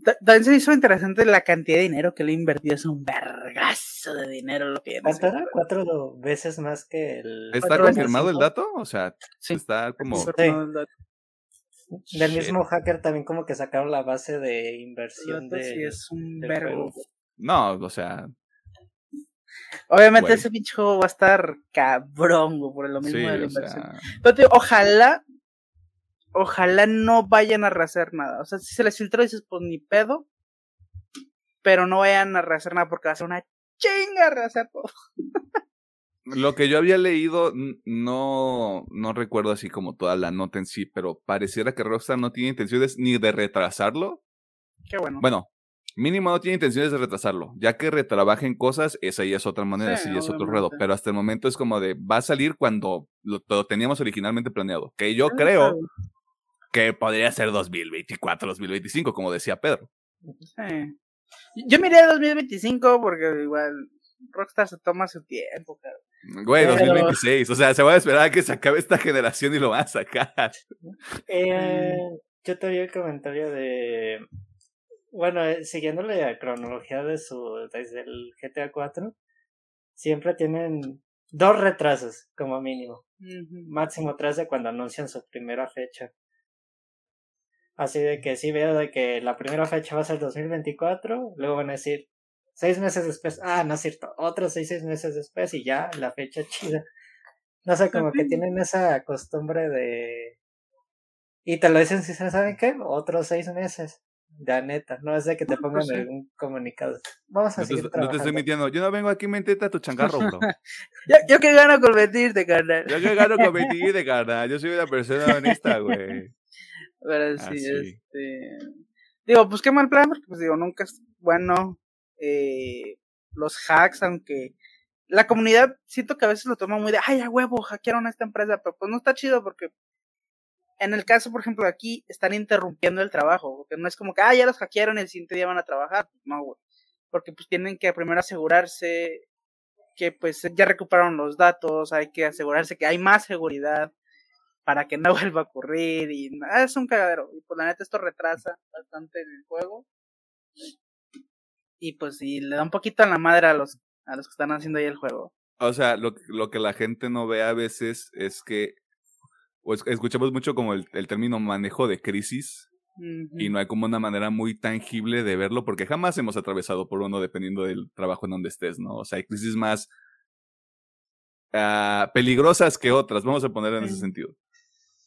[SPEAKER 3] Ta- También se hizo interesante la cantidad de dinero que le invertió. Es un vergazo de dinero lo que
[SPEAKER 2] ¿Cuánto era? Cuatro veces más que el.
[SPEAKER 1] ¿Está confirmado el dato? O sea,
[SPEAKER 3] Sí.
[SPEAKER 1] está como...
[SPEAKER 2] Del
[SPEAKER 1] Shit.
[SPEAKER 2] mismo hacker también como que sacaron la base de inversión de...
[SPEAKER 3] Sí, es un
[SPEAKER 2] juego.
[SPEAKER 1] No, o sea,
[SPEAKER 3] Obviamente ese pinche juego va a estar cabrón, güey, por lo mismo
[SPEAKER 1] sí,
[SPEAKER 3] de la inversión.
[SPEAKER 1] sea,
[SPEAKER 3] Pero digo, ojalá, ojalá no vayan a rehacer nada. O sea, si se les filtró, dices, pues ni pedo. Pero no vayan a rehacer nada porque va a ser una chinga rehacer todo.
[SPEAKER 1] lo que yo había leído, no, no recuerdo así como toda la nota en sí, pero pareciera que Rockstar no tiene intenciones ni de retrasarlo.
[SPEAKER 3] Qué bueno.
[SPEAKER 1] Bueno, mínimo no tiene intenciones de retrasarlo. Ya que retrabajen cosas, esa ya es otra manera,
[SPEAKER 3] Sí,
[SPEAKER 1] sí, es otro ruedo. Pero hasta el momento es como de, va a salir cuando lo, lo teníamos originalmente planeado. Que yo
[SPEAKER 3] Ah,
[SPEAKER 1] creo que podría ser 2024, 2025, como decía Pedro.
[SPEAKER 3] Sí. Yo miré a 2025 porque igual Rockstar se toma su tiempo, cabrón.
[SPEAKER 1] Güey,
[SPEAKER 2] Pero-
[SPEAKER 1] 2026. O sea, se va a esperar a que se acabe esta generación y lo van a sacar.
[SPEAKER 2] Eh, yo te vi el comentario de... Bueno, eh, siguiendo la cronología de su... desde el GTA 4, siempre tienen dos retrasos como mínimo. Máximo tres de cuando anuncian su primera fecha. Así de que sí veo de que la primera fecha va a ser 2024, luego van a decir seis meses después, ah, no es cierto, otros seis, seis meses después y ya la fecha chida. No sé, como que tienen esa costumbre de... Y te lo dicen si se saben qué, otros seis meses. Ya neta, no es de que te pongan
[SPEAKER 3] pues sí.
[SPEAKER 2] algún comunicado. Vamos a
[SPEAKER 1] No te,
[SPEAKER 2] seguir
[SPEAKER 1] no te estoy
[SPEAKER 2] trabajando.
[SPEAKER 1] mintiendo. Yo no vengo aquí a mentirte a tu changarro, bro.
[SPEAKER 3] Yo, yo que gano con mentirte, carnal.
[SPEAKER 1] Yo que gano con mentir, carnal. Yo soy una persona honesta, güey.
[SPEAKER 3] Pero sí,
[SPEAKER 1] Ah, sí.
[SPEAKER 3] este. Digo, pues qué mal plan, porque pues digo, nunca es bueno eh, los hacks, aunque la comunidad siento que a veces lo toma muy de, ay, a huevo, hackearon a esta empresa, pero pues no está chido porque en el caso, por ejemplo, aquí están interrumpiendo el trabajo, porque no es como que, ah, ya los hackearon el siguiente día van a trabajar, no, porque pues tienen que primero asegurarse que pues ya recuperaron los datos, hay que asegurarse que hay más seguridad para que no vuelva a ocurrir y ah, es un cagadero. Y pues la neta esto retrasa bastante el juego y pues sí le da un poquito a la madre a los a los que están haciendo ahí el juego
[SPEAKER 1] O sea, lo, lo que la gente no ve a veces es que escuchamos mucho como el, el término manejo de crisis y no hay como una manera muy tangible de verlo porque jamás hemos atravesado por uno dependiendo del trabajo en donde estés, ¿no? O sea, hay crisis más ah, peligrosas que otras, vamos a poner en ese sentido.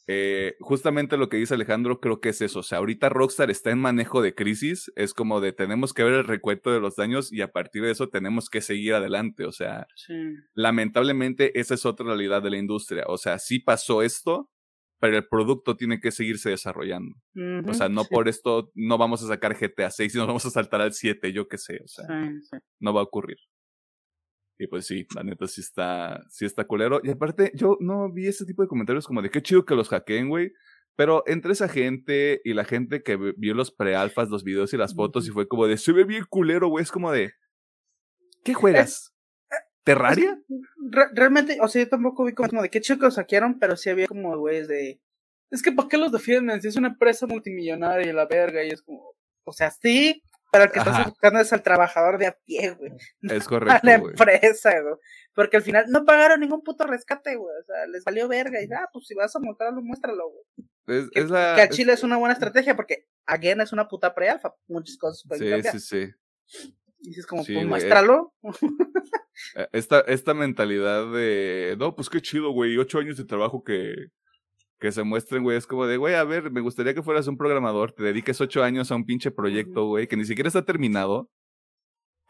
[SPEAKER 1] Eh, justamente lo que dice Alejandro creo que es eso, o sea, ahorita Rockstar está en manejo de crisis, es como de tenemos que ver el recuento de los daños y a partir de eso tenemos que seguir adelante, o sea,
[SPEAKER 3] Sí.
[SPEAKER 1] lamentablemente esa es otra realidad de la industria, o sea, sí pasó esto, pero el producto tiene que seguirse desarrollando. O sea, no
[SPEAKER 3] sí,
[SPEAKER 1] por esto no vamos a sacar GTA 6 y nos vamos a saltar al 7, yo qué sé, o sea,
[SPEAKER 3] sí.
[SPEAKER 1] no va a ocurrir. Y pues sí, la neta sí está, sí está culero. Y aparte, yo no vi ese tipo de comentarios como de qué chido que los hackeen, güey. Pero entre esa gente y la gente que vi- vio los prealfas, los videos y las fotos y fue como de, se ve bien culero, güey. Es como de, ¿qué juegas? ¿Terraria?
[SPEAKER 3] Re- realmente, o sea, yo tampoco vi como de qué chido que los saquearon, pero sí había como güeyes de. Es que, ¿para qué los defienden? Si es una empresa multimillonaria y la verga, y es como. O sea, sí, Pero el que estás buscando es al trabajador de a pie, güey.
[SPEAKER 1] Es correcto.
[SPEAKER 3] A la empresa, güey. Porque al final no pagaron ningún puto rescate, güey. O sea, les valió verga. Y ah, pues si vas a mostrarlo, muéstralo, güey.
[SPEAKER 1] Es,
[SPEAKER 3] que,
[SPEAKER 1] es la,
[SPEAKER 3] que a Chile es una buena estrategia porque, again, es una puta pre-alfa. Muchas cosas pueden
[SPEAKER 1] Sí,
[SPEAKER 3] cambiar.
[SPEAKER 1] sí, sí.
[SPEAKER 3] Y dices como,
[SPEAKER 1] Sí,
[SPEAKER 3] pues
[SPEAKER 1] güey,
[SPEAKER 3] muéstralo.
[SPEAKER 1] Eh, Esta, esta mentalidad de, no, pues qué chido, güey, ocho años de trabajo que, que se muestren, güey, es como de, güey, a ver, me gustaría que fueras un programador, te dediques ocho años a un pinche proyecto, güey, que ni siquiera está terminado,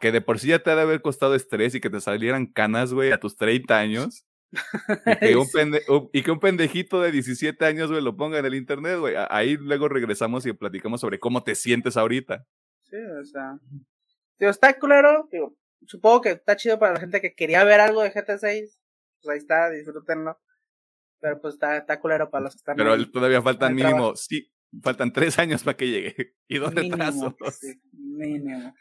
[SPEAKER 1] que de por sí ya te ha de haber costado estrés y que te salieran canas, güey, a tus 30 años. Y que, un pende- y que un pendejito de 17 años, güey, lo ponga en el internet, güey. Ahí luego regresamos y platicamos sobre cómo te sientes ahorita.
[SPEAKER 3] Sí, o sea. Digo, está. Digo, supongo que está chido para la gente que quería ver algo de GTA 6. Pues ahí está, disfrútenlo. Pero pues está, está culero para los que están
[SPEAKER 1] Pero
[SPEAKER 3] ahí.
[SPEAKER 1] todavía faltan mínimo,
[SPEAKER 3] trabajo.
[SPEAKER 1] sí, faltan tres años para que llegue. Y dos
[SPEAKER 3] Mínimo,
[SPEAKER 1] retrasos.
[SPEAKER 3] sí, mínimo.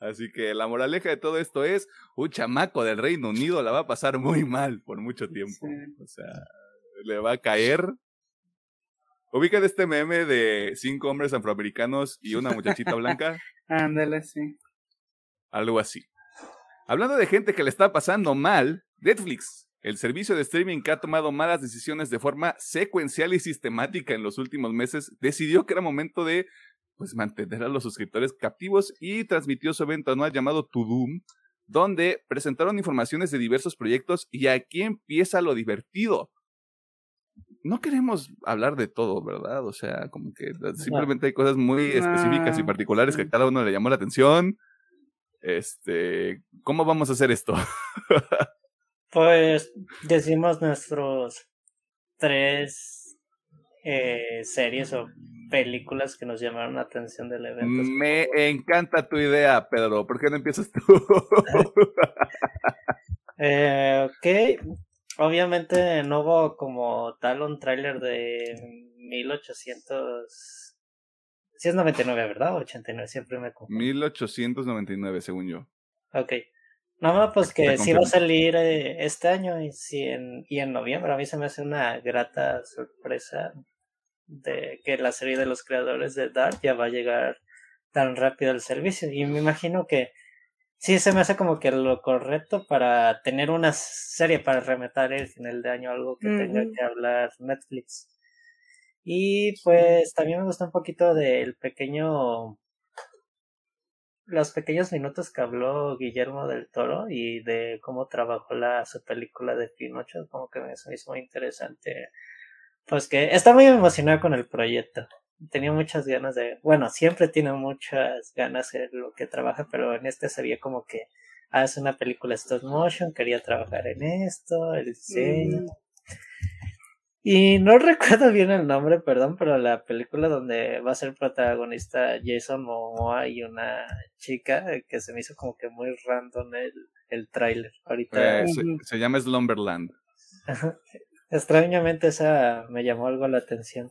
[SPEAKER 1] Así que la moraleja de todo esto es, un chamaco del Reino Unido la va a pasar muy mal por mucho tiempo.
[SPEAKER 3] Sí.
[SPEAKER 1] O sea, le va a caer. Ubica de este meme de cinco hombres afroamericanos y una muchachita blanca,
[SPEAKER 3] Ándale, sí.
[SPEAKER 1] algo así. Hablando de gente que le está pasando mal, Netflix, el servicio de streaming que ha tomado malas decisiones de forma secuencial y sistemática en los últimos meses, decidió que era momento de pues mantener a los suscriptores captivos y transmitió su evento anual llamado To Doom, donde presentaron informaciones de diversos proyectos y aquí empieza lo divertido. No queremos hablar de todo, ¿verdad? O sea, como que simplemente hay cosas muy específicas y particulares que a cada uno le llamó la atención. Este, ¿cómo vamos a hacer esto?
[SPEAKER 2] Pues decimos nuestros tres eh, series o películas que nos llamaron la atención del evento.
[SPEAKER 1] Me encanta tu idea, Pedro. ¿Por qué no empiezas tú?
[SPEAKER 2] Eh, ok, obviamente no hubo como tal un tráiler de 1800... Sí es 99, ¿verdad? O 89, siempre me confundo.
[SPEAKER 1] 1899, según yo.
[SPEAKER 2] Ok. Nada más pues que sí va a salir eh, este año y, sí en, y en noviembre. A mí se me hace una grata sorpresa de que la serie de los creadores de Dark ya va a llegar tan rápido al servicio. Y me imagino que sí se me hace como que lo correcto para tener una serie para rematar el final de año, algo que tenga
[SPEAKER 3] Ujú.
[SPEAKER 2] que hablar Netflix. Y pues también me gusta un poquito del pequeño los pequeños minutos que habló Guillermo del Toro y de cómo trabajó la su película de Pinocho, como que me hizo muy interesante. Pues que está muy emocionado con el proyecto. Tenía muchas ganas de, bueno, siempre tiene muchas ganas en lo que trabaja, pero en este se veía como que hace una película stop motion, quería trabajar en esto, el diseño.
[SPEAKER 3] Mm,
[SPEAKER 2] Y no recuerdo bien el nombre, perdón, pero la película donde va a ser protagonista Jason Momoa y una chica eh, que se me hizo como que muy random el, el tráiler. Ahorita,
[SPEAKER 1] Eh, se, se llama Slumberland.
[SPEAKER 2] extrañamente esa me llamó algo la atención.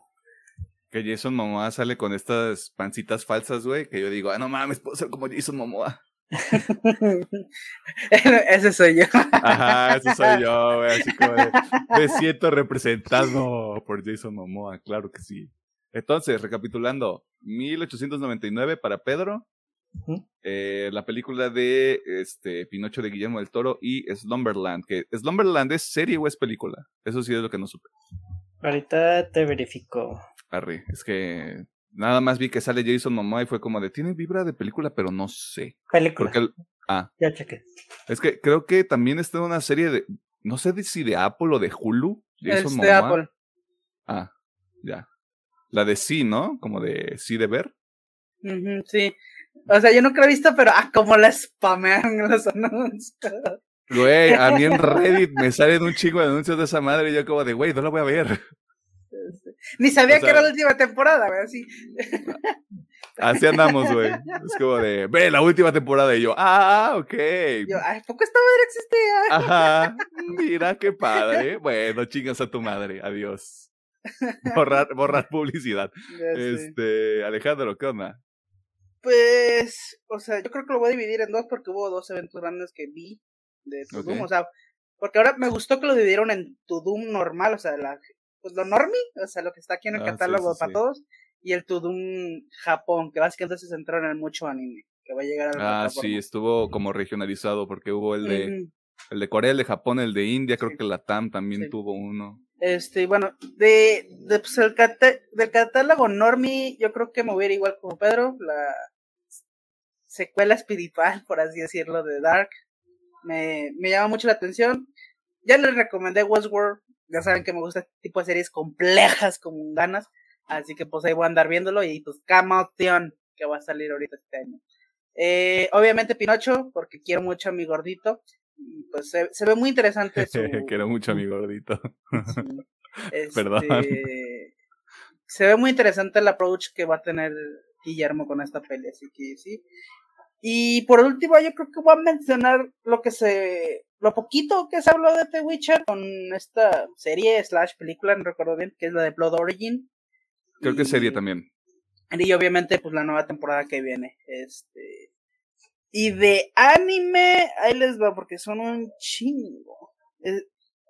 [SPEAKER 1] Que Jason Momoa sale con estas pancitas falsas, güey. Que yo digo, ah, no mames, puedo ser como Jason Momoa.
[SPEAKER 3] Ese soy yo.
[SPEAKER 1] Ajá, eso soy yo, güey. Así como de, me siento representado por Jason Momoa, claro que sí. Entonces, recapitulando, 1899 para Pedro,
[SPEAKER 2] Ujú.
[SPEAKER 1] eh, la película de este Pinocho de Guillermo del Toro y Slumberland, que Slumberland es serie o es película. Eso sí es lo que no supe.
[SPEAKER 2] Ahorita te verifico.
[SPEAKER 1] Arre, es que nada más vi que sale Jason Momoa y fue como de, tiene vibra de película, pero no sé.
[SPEAKER 2] Película.
[SPEAKER 1] Porque ah,
[SPEAKER 2] Ya chequé.
[SPEAKER 1] es que creo que también está en una serie de, no sé si de Apple o de Hulu. Jason
[SPEAKER 3] Es de. Apple.
[SPEAKER 1] Ah, ya. La de sí, ¿no? Como de sí de ver.
[SPEAKER 3] Sí. O sea, yo nunca la he visto, pero ah, como la spamean los anuncios.
[SPEAKER 1] Güey, a mí en Reddit me salen un chingo de anuncios de esa madre y yo como de, güey, no la voy a ver.
[SPEAKER 3] Ni sabía
[SPEAKER 1] O
[SPEAKER 3] que era la última temporada, güey, así.
[SPEAKER 1] Así andamos, güey. Es como de, ve la última temporada y yo, ah, ok.
[SPEAKER 3] Yo, ay, ¿poco esta madre existía?
[SPEAKER 1] Ajá, mira qué padre. Bueno, chingas a tu madre, adiós. Borrar, borrar publicidad.
[SPEAKER 3] Ya sé.
[SPEAKER 1] Este, Alejandro, ¿qué onda?
[SPEAKER 3] Pues, o sea, yo creo que lo voy a dividir en dos porque hubo dos eventos grandes que vi de Tudum, o sea, porque ahora me gustó que lo dividieron en Tudum normal, o sea, la, pues lo normie, o sea, lo que está aquí en el
[SPEAKER 1] Ah,
[SPEAKER 3] catálogo
[SPEAKER 1] sí,
[SPEAKER 3] para
[SPEAKER 1] sí.
[SPEAKER 3] todos, y el Tudum Japón, que básicamente se centraron en mucho anime, que va a llegar
[SPEAKER 1] a Ah, sí, estuvo como regionalizado porque hubo el de el de Corea, el de Japón, el de India, creo que la TAM también tuvo uno.
[SPEAKER 3] Este, bueno, de, de pues el del catálogo Normie, yo creo que me hubiera igual como Pedro, la secuela espiritual, por así decirlo, de Dark. Me, me llama mucho la atención. Ya les recomendé Westworld, ya saben que me gusta este tipo de series complejas como ganas, así que pues ahí voy a andar viéndolo y pues Camaution, que va a salir ahorita este año. Eh, obviamente Pinocho, porque quiero mucho a mi gordito pues se, se ve muy interesante su...
[SPEAKER 1] Quiero mucho a mi gordito.
[SPEAKER 3] Perdón. Este, se ve muy interesante el approach que va a tener Guillermo con esta peli, así que sí. Y por último, yo creo que voy a mencionar lo que se, lo poquito que se habló de The Witcher con esta serie slash película, no recuerdo bien, que es la de Blood Origin.
[SPEAKER 1] Creo que serie también.
[SPEAKER 3] Y obviamente, pues la nueva temporada que viene. Este, y de anime, ahí les va, porque son un chingo.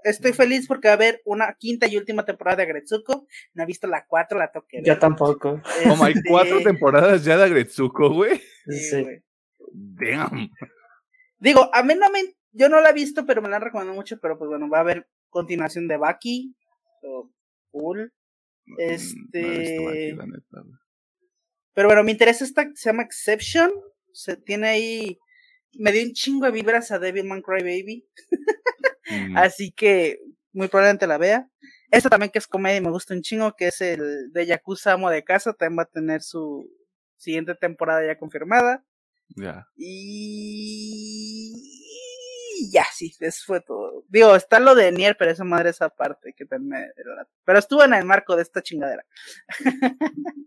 [SPEAKER 3] Estoy feliz porque va a haber una quinta y última temporada de Agretsuko. No he visto la cuatro, la toqué.
[SPEAKER 2] Yo tampoco.
[SPEAKER 1] Como hay cuatro este, temporadas ya de Agretsuko, güey. Sí, Damn.
[SPEAKER 3] Digo, a mí no me. Yo no la he visto, pero me la han recomendado mucho. Pero pues bueno, va a haber continuación de Baki. Cool. Este. pero bueno, me interesa esta que se llama Exception se tiene ahí, me dio un chingo de vibras a Devilman Crybaby. Mm. Así que muy probablemente la vea. Esta también que es comedia y me gusta un chingo, que es el de Yakuza Amo de Casa, también va a tener su siguiente temporada ya confirmada.
[SPEAKER 1] Ya.
[SPEAKER 3] Y ya, sí, eso fue todo. Digo, está lo de Nier, pero esa madre esa parte que también Pero estuvo en el marco de esta chingadera.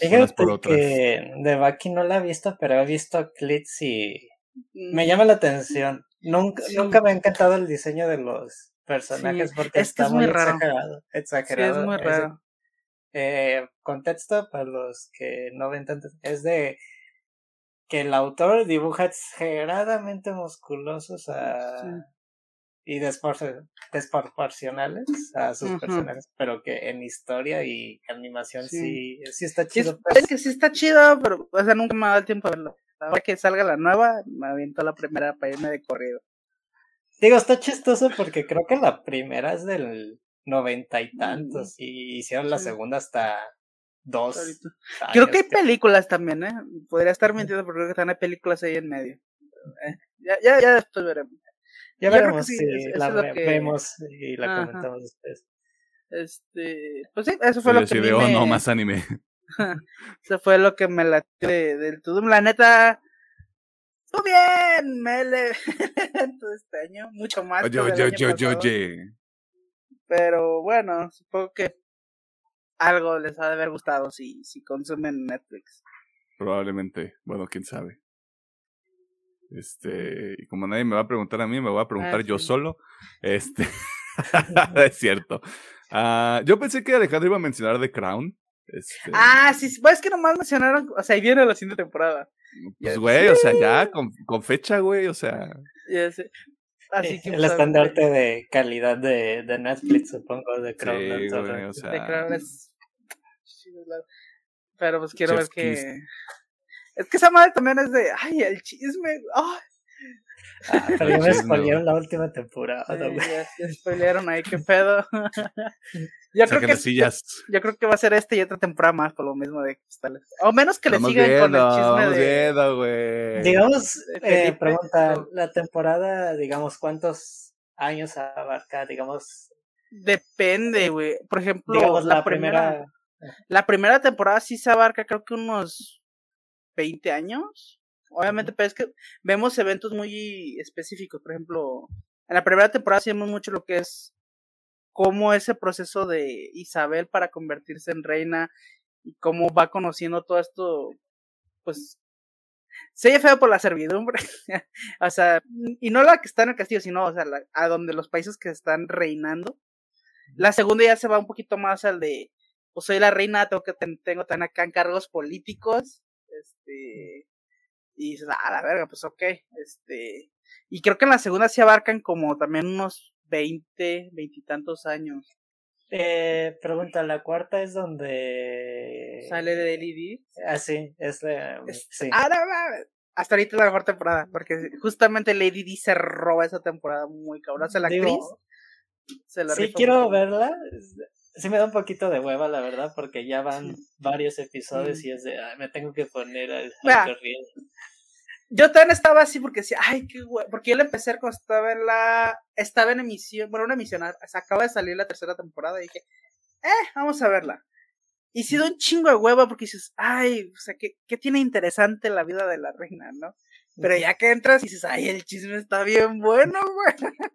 [SPEAKER 2] Fíjate que de Baki no la he visto, pero he visto clips y me llama la atención. Nunca, nunca me ha encantado el diseño de los personajes porque está muy, exagerado. Exagerado.
[SPEAKER 3] es muy raro.
[SPEAKER 2] Eh, contexto para los que no ven tanto. Es de que el autor dibuja exageradamente musculosos a, y desproporcionales a sus personajes, pero que en historia y animación sí, sí, está chido.
[SPEAKER 3] Pues. Es, que sí está chido, pero o sea, nunca me ha dado tiempo a verlo. Ahora que salga la nueva, me aviento la primera para irme de corrido.
[SPEAKER 2] Digo, está chistoso porque creo que la primera es del noventa y tantos y hicieron la segunda hasta dos.
[SPEAKER 3] Creo que hay películas también, ¿eh? Podría estar mintiendo, pero creo que están hay películas ahí en medio. Eh, ya, ya, ya después veremos.
[SPEAKER 2] Ya, veremos si la vemos y la comentamos después.
[SPEAKER 3] Este, pues sí, eso fue lo que
[SPEAKER 1] me... no, más anime.
[SPEAKER 3] eso fue lo que me la del Tudum. La neta, muy bien, me le todo este año, mucho más.
[SPEAKER 1] Oye, oye, oye, oye.
[SPEAKER 3] Pero bueno, supongo que algo les ha de haber gustado si, si consumen Netflix.
[SPEAKER 1] Probablemente, bueno, quién sabe. Este, y como nadie me va a preguntar a mí, me voy a preguntar ah, yo solo. Este, es cierto. Uh, yo pensé que Alejandro iba a mencionar The Crown. Este...
[SPEAKER 3] Ah, sí, pues es que nomás mencionaron, o sea, ahí viene la siguiente temporada.
[SPEAKER 1] Pues, güey, o sea, ya, con, con fecha, güey, o sea.
[SPEAKER 2] Así que, el pues, estandarte de calidad de, de Netflix, supongo, de Crown.
[SPEAKER 1] Sí, güey, o sea... The
[SPEAKER 3] Crown es pero pues quiero ver que. Es que esa madre también es de. ¡Ay, el chisme! ¡Ay!
[SPEAKER 2] Ah, pero ya me spoilearon la última temporada.
[SPEAKER 3] ya, spoilearon ahí, qué pedo. yo, creo que, yo creo que va a ser este y otra temporada más por lo mismo de cristales. O menos que le sigan con el chisme
[SPEAKER 1] de.
[SPEAKER 2] Digamos, eh, pregunta, la temporada, digamos, ¿cuántos años abarca? Digamos.
[SPEAKER 3] Depende, güey. Por ejemplo, la, primera la primera temporada sí se abarca, creo que unos 20 años. Obviamente, pero es que vemos eventos muy específicos. Por ejemplo, en la primera temporada sí vemos mucho lo que es cómo ese proceso de Isabel para convertirse en reina y cómo va conociendo todo esto, pues se oye feo por la servidumbre, o sea, y no la que está en el castillo, sino, o sea, a donde los países que están reinando. La segunda ya se va un poquito más al de pues soy la reina, tengo que tengo tan acá cargos políticos, este, y dices, ah, la verga, pues ok, este, y creo que en la segunda se abarcan como también unos veinte, veintitantos años.
[SPEAKER 2] Eh, pregunta, ¿la cuarta es donde...
[SPEAKER 3] Sale de LED?
[SPEAKER 2] Ah, sí, es la...
[SPEAKER 3] Es-
[SPEAKER 2] Sí.
[SPEAKER 3] Ah, no mames. Hasta ahorita es la mejor temporada, porque justamente Lady D se roba esa temporada muy cabrón. O sea, la
[SPEAKER 2] Digo,
[SPEAKER 3] actriz se la
[SPEAKER 2] Sí, quiero verla. Sí me da un poquito de hueva, la verdad, porque ya van varios episodios y es de, "Ay, me tengo que poner al, al
[SPEAKER 3] Vea.
[SPEAKER 2] corriente".
[SPEAKER 3] Yo también estaba así porque decía, ay, qué güey. Porque yo la empecé cuando estaba en la. Estaba en emisión, bueno, una emisión. ah, Se acaba de salir la tercera temporada y dije, eh, vamos a verla. Y sí da un chingo de hueva porque dices, ay, o sea, ¿qué, qué tiene interesante la vida de la reina, no? Pero ya que entras y dices, ay, el chisme está bien bueno, güey.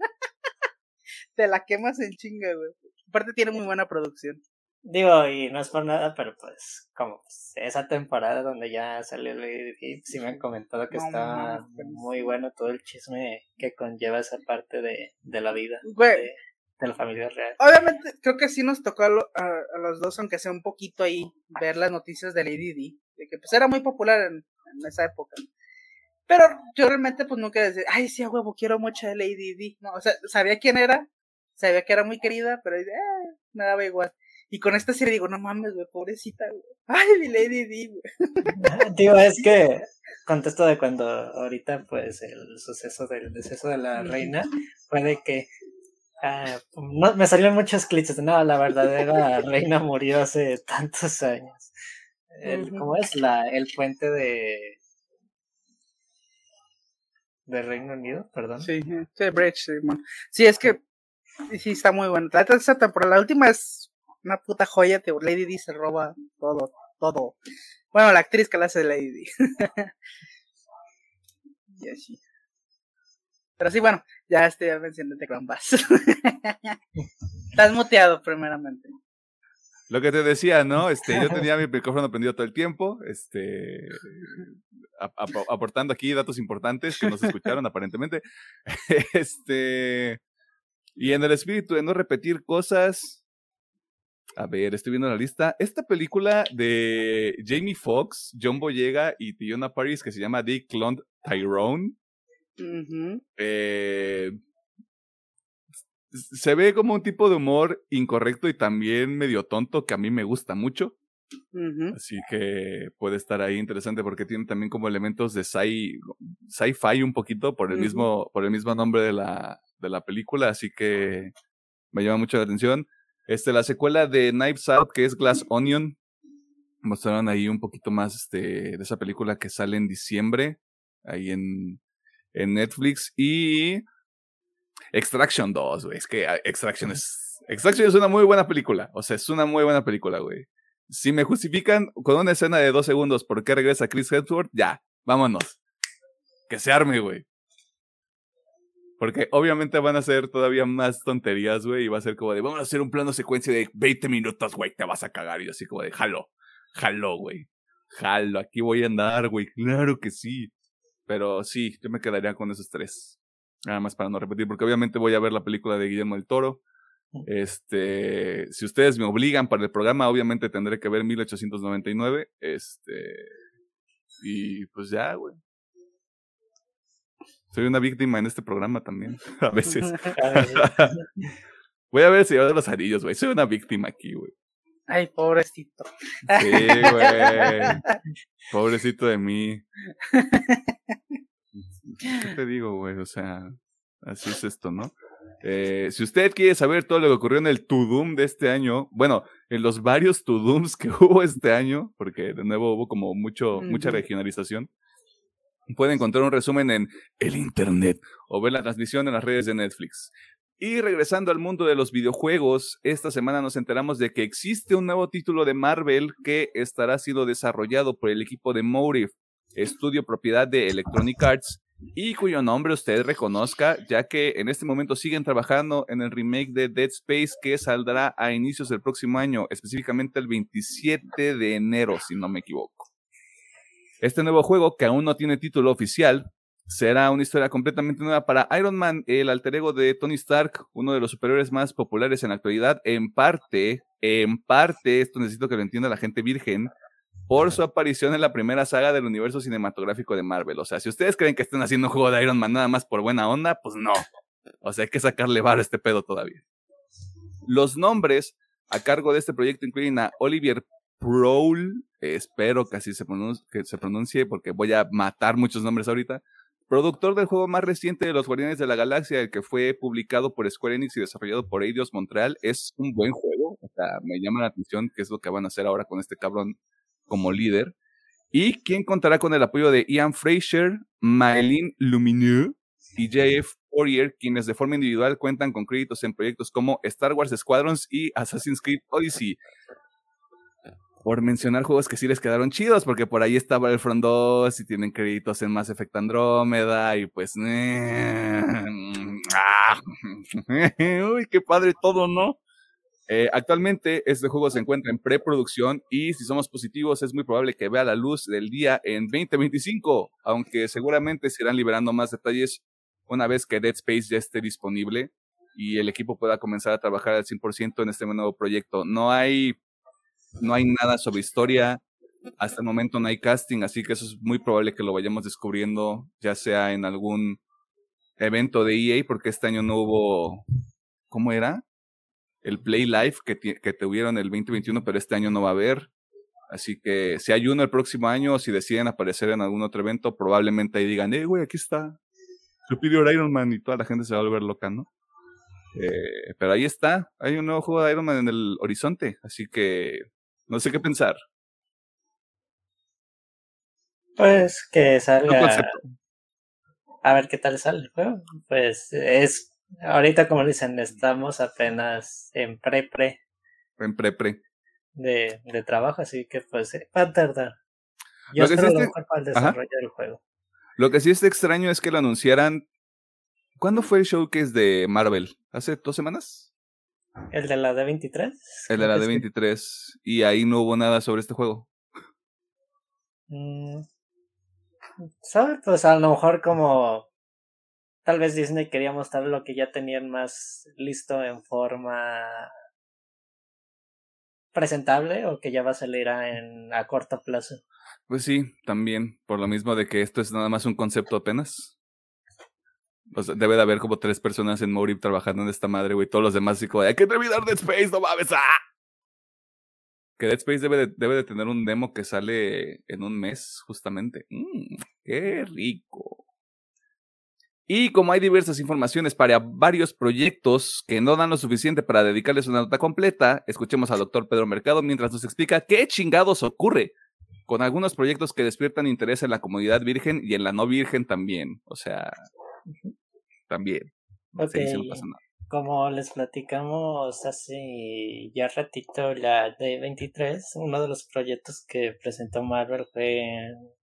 [SPEAKER 3] Te la quemas en chinga, güey. Aparte tiene muy buena producción.
[SPEAKER 2] Digo, y no es por nada, pero pues, como pues, esa temporada donde ya salió Lady Di, sí me han comentado que
[SPEAKER 3] No
[SPEAKER 2] está muy bueno todo el chisme que conlleva esa parte de, de la vida
[SPEAKER 3] Güey.
[SPEAKER 2] de, de la familia real.
[SPEAKER 3] Obviamente, creo que sí nos tocó a, lo- a- a los dos, aunque sea un poquito ahí, ver las noticias de Lady Di, de que pues era muy popular en, en esa época. Pero yo realmente pues nunca decía, ay, sí, a huevo, quiero mucho a Lady Di. No, o sea, sabía quién era, sabía que era muy querida, pero eh, me daba igual. Y con esta serie digo, no mames, güey, pobrecita, güey. Ay, mi Lady Di, güey.
[SPEAKER 2] Es que contesto de cuando ahorita pues el suceso del deceso de la reina fue de que ah, no, me salieron muchos clichés no, la verdadera reina murió hace tantos años. El. ¿Cómo es? La, el puente de de Reino Unido, perdón.
[SPEAKER 3] Sí, sí, Bridge, sí. Sí, es que sí está muy bueno. La tercera temporada, la última es una puta joya, tío. Lady D se roba todo, todo. Bueno, la actriz que la hace de Lady D. y así. Pero sí, bueno, ya estoy The Grand Bass. Estás muteado primeramente.
[SPEAKER 1] Lo que te decía, ¿no? Este, yo tenía mi micrófono prendido todo el tiempo, este, ap- ap- aportando aquí datos importantes que no se escucharon aparentemente. Este, y en el espíritu de no repetir cosas, a ver, estoy viendo la lista. Esta película de Jamie Foxx, John Boyega y Tiona Paris que se llama Dick Clond Tyrone, eh, se ve como un tipo de humor incorrecto y también medio tonto que a mí me gusta mucho. Así que puede estar ahí interesante porque tiene también como elementos de sci- sci-fi un poquito por el mismo, por el mismo nombre de la, de la película, así que me llama mucho la atención. Este, la secuela de Knives Out, que es Glass Onion, mostraron ahí un poquito más este, de esa película que sale en diciembre, ahí en, en Netflix, y Extraction 2, güey. Es que ah, Extraction es. Extraction es una muy buena película. O sea, es una muy buena película, güey. Si me justifican con una escena de dos segundos por qué regresa Chris Hemsworth, ya, vámonos. Que se arme, güey. Porque obviamente van a ser todavía más tonterías, güey. Y va a ser como de, vamos a hacer un plano secuencia de 20 minutos, güey, te vas a cagar. Y así como de, jalo, jalo, güey. Jalo, aquí voy a andar, güey. Claro que sí. Pero sí, yo me quedaría con esos tres. Nada más para no repetir, porque obviamente voy a ver la película de Guillermo del Toro. Este, si ustedes me obligan para el programa, obviamente tendré que ver 1899. Este, y pues ya, güey. Soy una víctima en este programa también, a veces. Voy a ver si de los anillos, güey. Soy una víctima aquí, güey.
[SPEAKER 3] Ay, pobrecito.
[SPEAKER 1] Sí, güey. Pobrecito de mí. ¿Qué te digo, güey? O sea, así es esto, ¿no? Eh, si usted quiere saber todo lo que ocurrió en el Tudum de este año, bueno, en los varios Tudums que hubo este año, porque de nuevo hubo como mucho, mucha
[SPEAKER 3] Ujú.
[SPEAKER 1] regionalización, puede encontrar un resumen en el internet o ver la transmisión en las redes de Netflix. Y regresando al mundo de los videojuegos, esta semana nos enteramos de que existe un nuevo título de Marvel que estará siendo desarrollado por el equipo de Motive, estudio propiedad de Electronic Arts, y cuyo nombre usted reconozca, ya que en este momento siguen trabajando en el remake de Dead Space que saldrá a inicios del próximo año, específicamente el 27 de enero, si no me equivoco. Este nuevo juego, que aún no tiene título oficial, será una historia completamente nueva para Iron Man, el alter ego de Tony Stark, uno de los superhéroes más populares en la actualidad, en parte, en parte, esto necesito que lo entienda la gente virgen, por su aparición en la primera saga del universo cinematográfico de Marvel. O sea, si ustedes creen que están haciendo un juego de Iron Man nada más por buena onda, pues no. O sea, hay que sacarle varo a este pedo todavía. Los nombres A cargo de este proyecto incluyen a Olivier Proul, espero que así se pronuncie, que se pronuncie porque voy a matar muchos nombres ahorita. Productor del juego más reciente de los Guardianes de la Galaxia, el que fue publicado por Square Enix y desarrollado por Eidos Montreal, es un buen juego. O sea, me llama la atención qué es lo que van a hacer ahora con este cabrón como líder. Y quien contará con el apoyo de Ian Fraser, Maylin Lumineux y JF Warrior, quienes de forma individual cuentan con créditos en proyectos como Star Wars Squadrons y Assassin's Creed Odyssey. Por mencionar juegos que sí les quedaron chidos, porque por ahí estaba el Front 2 y tienen créditos en Mass Effect Andrómeda y pues... Ah, uy, qué padre todo, ¿no? Eh, actualmente este juego se encuentra en preproducción y si somos positivos es muy probable que vea la luz del día en 2025, aunque seguramente se irán liberando más detalles una vez que Dead Space ya esté disponible y el equipo pueda comenzar a trabajar al 100% en este nuevo proyecto. No hay, no hay nada sobre historia, hasta el momento no hay casting, así que eso es muy probable que lo vayamos descubriendo ya sea en algún evento de EA, porque este año no hubo, ¿cómo era? El Play Live que, que tuvieron el 2021, pero este año no va a haber. Así que si hay uno el próximo año, o si deciden aparecer en algún otro evento, probablemente ahí digan, eh, güey, aquí está Superior Iron Man y toda la gente se va a volver loca, ¿no? Eh, pero ahí está, hay un nuevo juego de Iron Man en el horizonte, así que no sé qué pensar.
[SPEAKER 2] Pues que salga. A ver qué tal sale el juego. Pues es Ahorita, como dicen, estamos apenas en pre-pre.
[SPEAKER 1] En pre-pre.
[SPEAKER 2] De, de trabajo, así que pues eh, va a tardar. Yo lo espero lo mejor para el desarrollo del juego.
[SPEAKER 1] Lo que sí es extraño es que lo anunciaran. ¿Cuándo fue el showcase de Marvel? ¿Hace dos semanas?
[SPEAKER 2] ¿El de la D23?
[SPEAKER 1] El de la D23. Y ahí no hubo nada sobre este juego.
[SPEAKER 2] Mm, ¿Sabes? Pues a lo mejor como Tal vez Disney quería mostrar lo que ya tenían más listo en forma presentable o que ya va a salir a, en, a corto plazo.
[SPEAKER 1] Pues sí, también, por lo mismo de que esto es nada más un concepto apenas. Debe de haber como tres personas en Morib trabajando en esta madre, güey. Todos los demás así como, hay que terminar Dead Space, no mames. ¡ah! Que Dead Space debe de, debe de tener un demo que sale en un mes, justamente. Mmm, qué rico. Y como hay diversas informaciones para varios proyectos que no dan lo suficiente para dedicarles una nota completa, escuchemos al doctor Pedro Mercado mientras nos explica qué chingados ocurre con algunos proyectos que despiertan interés en la comunidad virgen y en la no virgen también. O sea, también.
[SPEAKER 2] Como les platicamos hace ya ratito la D23, uno de los proyectos que presentó Marvel fue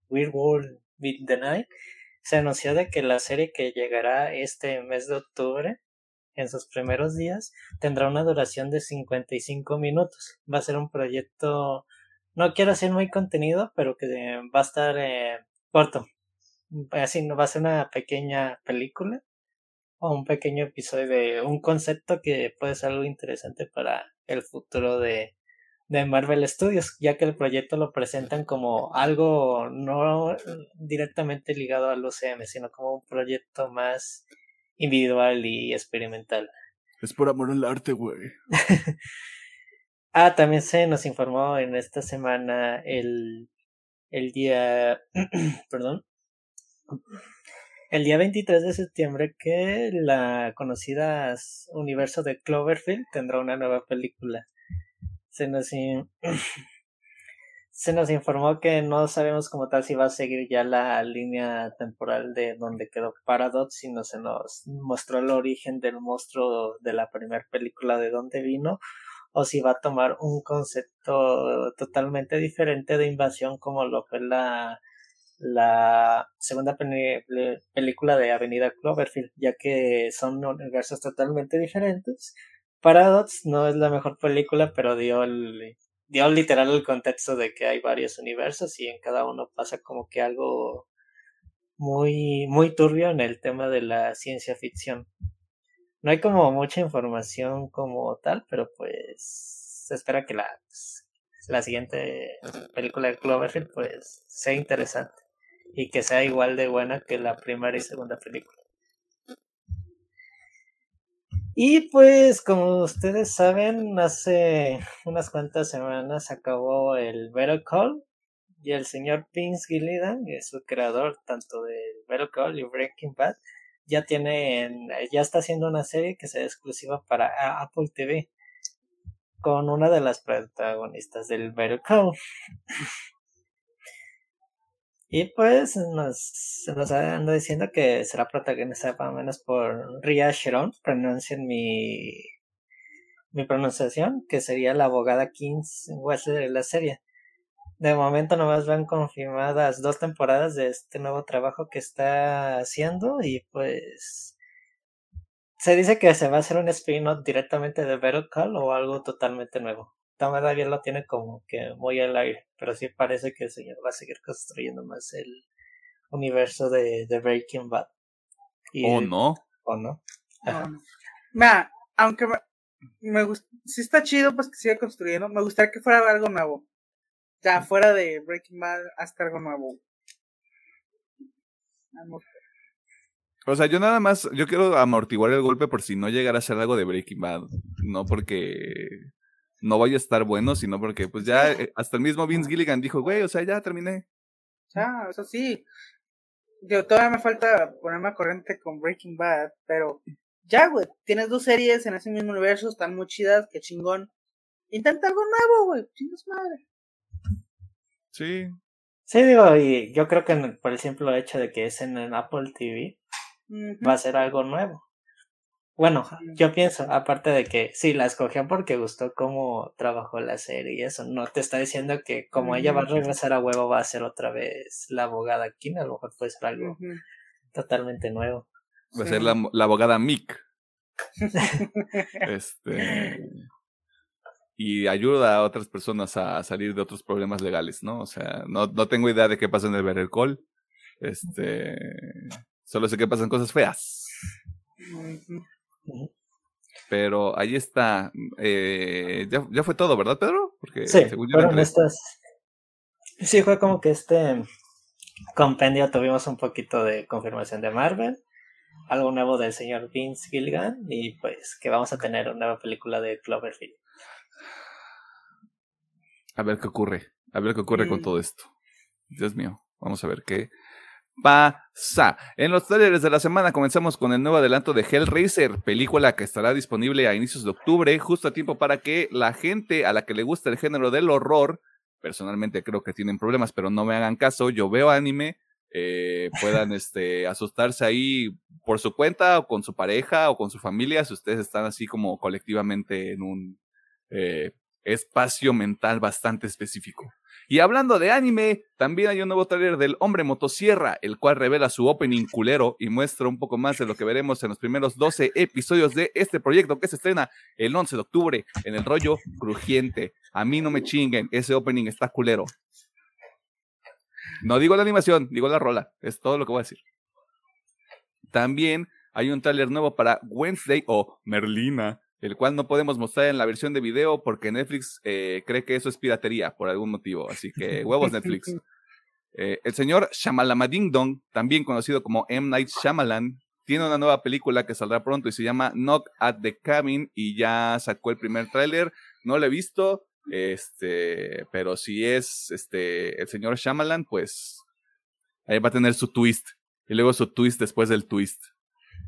[SPEAKER 2] Weird World with the Night se anunció de que la serie que llegará este mes de octubre, en sus primeros días, tendrá una duración de 55 minutos. Va a ser un proyecto, no quiero decir muy contenido, pero que va a estar eh, corto. Así va a ser una pequeña película o un pequeño episodio de un concepto que puede ser algo interesante para el futuro de, de Marvel Studios, ya que el proyecto lo presentan como algo no directamente ligado al UCM, sino como un proyecto más individual y experimental.
[SPEAKER 1] Es por amor al arte, güey.
[SPEAKER 2] ah, también se nos informó en esta semana el, el día, perdón, el día 23 de septiembre que la conocida universo de Cloverfield tendrá una nueva película se nos, se nos informó que no sabemos como tal si va a seguir ya la línea temporal de donde quedó Paradox, sino se nos mostró el origen del monstruo de la primera película de donde vino, o si va a tomar un concepto totalmente diferente de invasión como lo fue la, la segunda película de Avenida Cloverfield, ya que son universos totalmente diferentes Paradox no es la mejor película, pero dio, el, dio literal el contexto de que hay varios universos y en cada uno pasa como que algo muy, muy turbio en el tema de la ciencia ficción. No hay como mucha información como tal, pero pues se espera que la, la siguiente película de Cloverfield pues sea interesante y que sea igual de buena que la primera y segunda película. Y pues, como ustedes saben, hace unas cuantas semanas acabó el Better Call y el señor Vince Gilligan, que es su creador tanto de Better Call y Breaking Bad, ya tiene, ya está haciendo una serie que sea exclusiva para Apple TV con una de las protagonistas del Better Call. Y pues nos, nos anda diciendo que será protagonizada o menos por Ria Sharon, pronuncien mi, mi pronunciación, que sería la abogada Kings Wesley de la serie. De momento nomás van confirmadas dos temporadas de este nuevo trabajo que está haciendo y pues se dice que se va a hacer un spin-off directamente de Call o algo totalmente nuevo todavía lo tiene como que muy al aire, pero sí parece que el señor va a seguir construyendo más el universo de, de Breaking Bad.
[SPEAKER 1] ¿O no?
[SPEAKER 2] ¿O no?
[SPEAKER 3] Mira, aunque me, me gusta, si está chido pues que siga construyendo, me gustaría que fuera algo nuevo. Ya fuera de Breaking Bad hasta algo nuevo.
[SPEAKER 1] O sea, yo nada más, yo quiero amortiguar el golpe por si no llegara a ser algo de Breaking Bad, no porque no vaya a estar bueno, sino porque pues ya eh, hasta el mismo Vince Gilligan dijo, güey, o sea, ya terminé.
[SPEAKER 3] Ya, eso sí. Yo todavía me falta ponerme a corriente con Breaking Bad, pero ya, güey, tienes dos series en ese mismo universo, están muy chidas, qué chingón. Intenta algo nuevo, güey, chingas madre.
[SPEAKER 1] Sí.
[SPEAKER 2] Sí, digo, y yo creo que por el simple hecho de que es en el Apple TV, va a ser algo nuevo. Bueno, yo pienso, aparte de que sí, la escogió porque gustó cómo trabajó la serie y eso, no te está diciendo que como ella va a regresar a huevo va a ser otra vez la abogada aquí, a lo mejor puede ser algo totalmente nuevo.
[SPEAKER 1] Va a ser la, abogada Mick. este y ayuda a otras personas a salir de otros problemas legales, ¿no? O sea, no, no tengo idea de qué pasa en el Better Call. Este, solo sé que pasan cosas feas. Pero ahí está. Eh, ya, ya, fue todo, ¿verdad, Pedro?
[SPEAKER 2] Porque sí, fueron estas. Sí, fue como que este compendio tuvimos un poquito de confirmación de Marvel, algo nuevo del señor Vince Gilligan y pues que vamos a tener una nueva película de Cloverfield.
[SPEAKER 1] A ver qué ocurre, a ver qué ocurre con mm. todo esto. Dios mío, vamos a ver qué pasa. En los trailers de la semana comenzamos con el nuevo adelanto de Hellraiser, película que estará disponible a inicios de octubre, justo a tiempo para que la gente a la que le gusta el género del horror, personalmente creo que tienen problemas, pero no me hagan caso, yo veo anime, eh, puedan este, asustarse ahí por su cuenta o con su pareja o con su familia, si ustedes están así como colectivamente en un eh, espacio mental bastante específico. Y hablando de anime, también hay un nuevo trailer del Hombre Motosierra, el cual revela su opening culero y muestra un poco más de lo que veremos en los primeros 12 episodios de este proyecto que se estrena el 11 de octubre en el rollo crujiente. A mí no me chinguen, ese opening está culero. No digo la animación, digo la rola, es todo lo que voy a decir. También hay un tráiler nuevo para Wednesday o Merlina, el cual no podemos mostrar en la versión de video porque Netflix eh, cree que eso es piratería por algún motivo. Así que huevos Netflix. Eh, el señor Shyamalan Dong, también conocido como M. Night Shyamalan, tiene una nueva película que saldrá pronto y se llama Knock at the Cabin y ya sacó el primer tráiler. No lo he visto, este, pero si es este el señor Shyamalan, pues ahí va a tener su twist y luego su twist después del twist.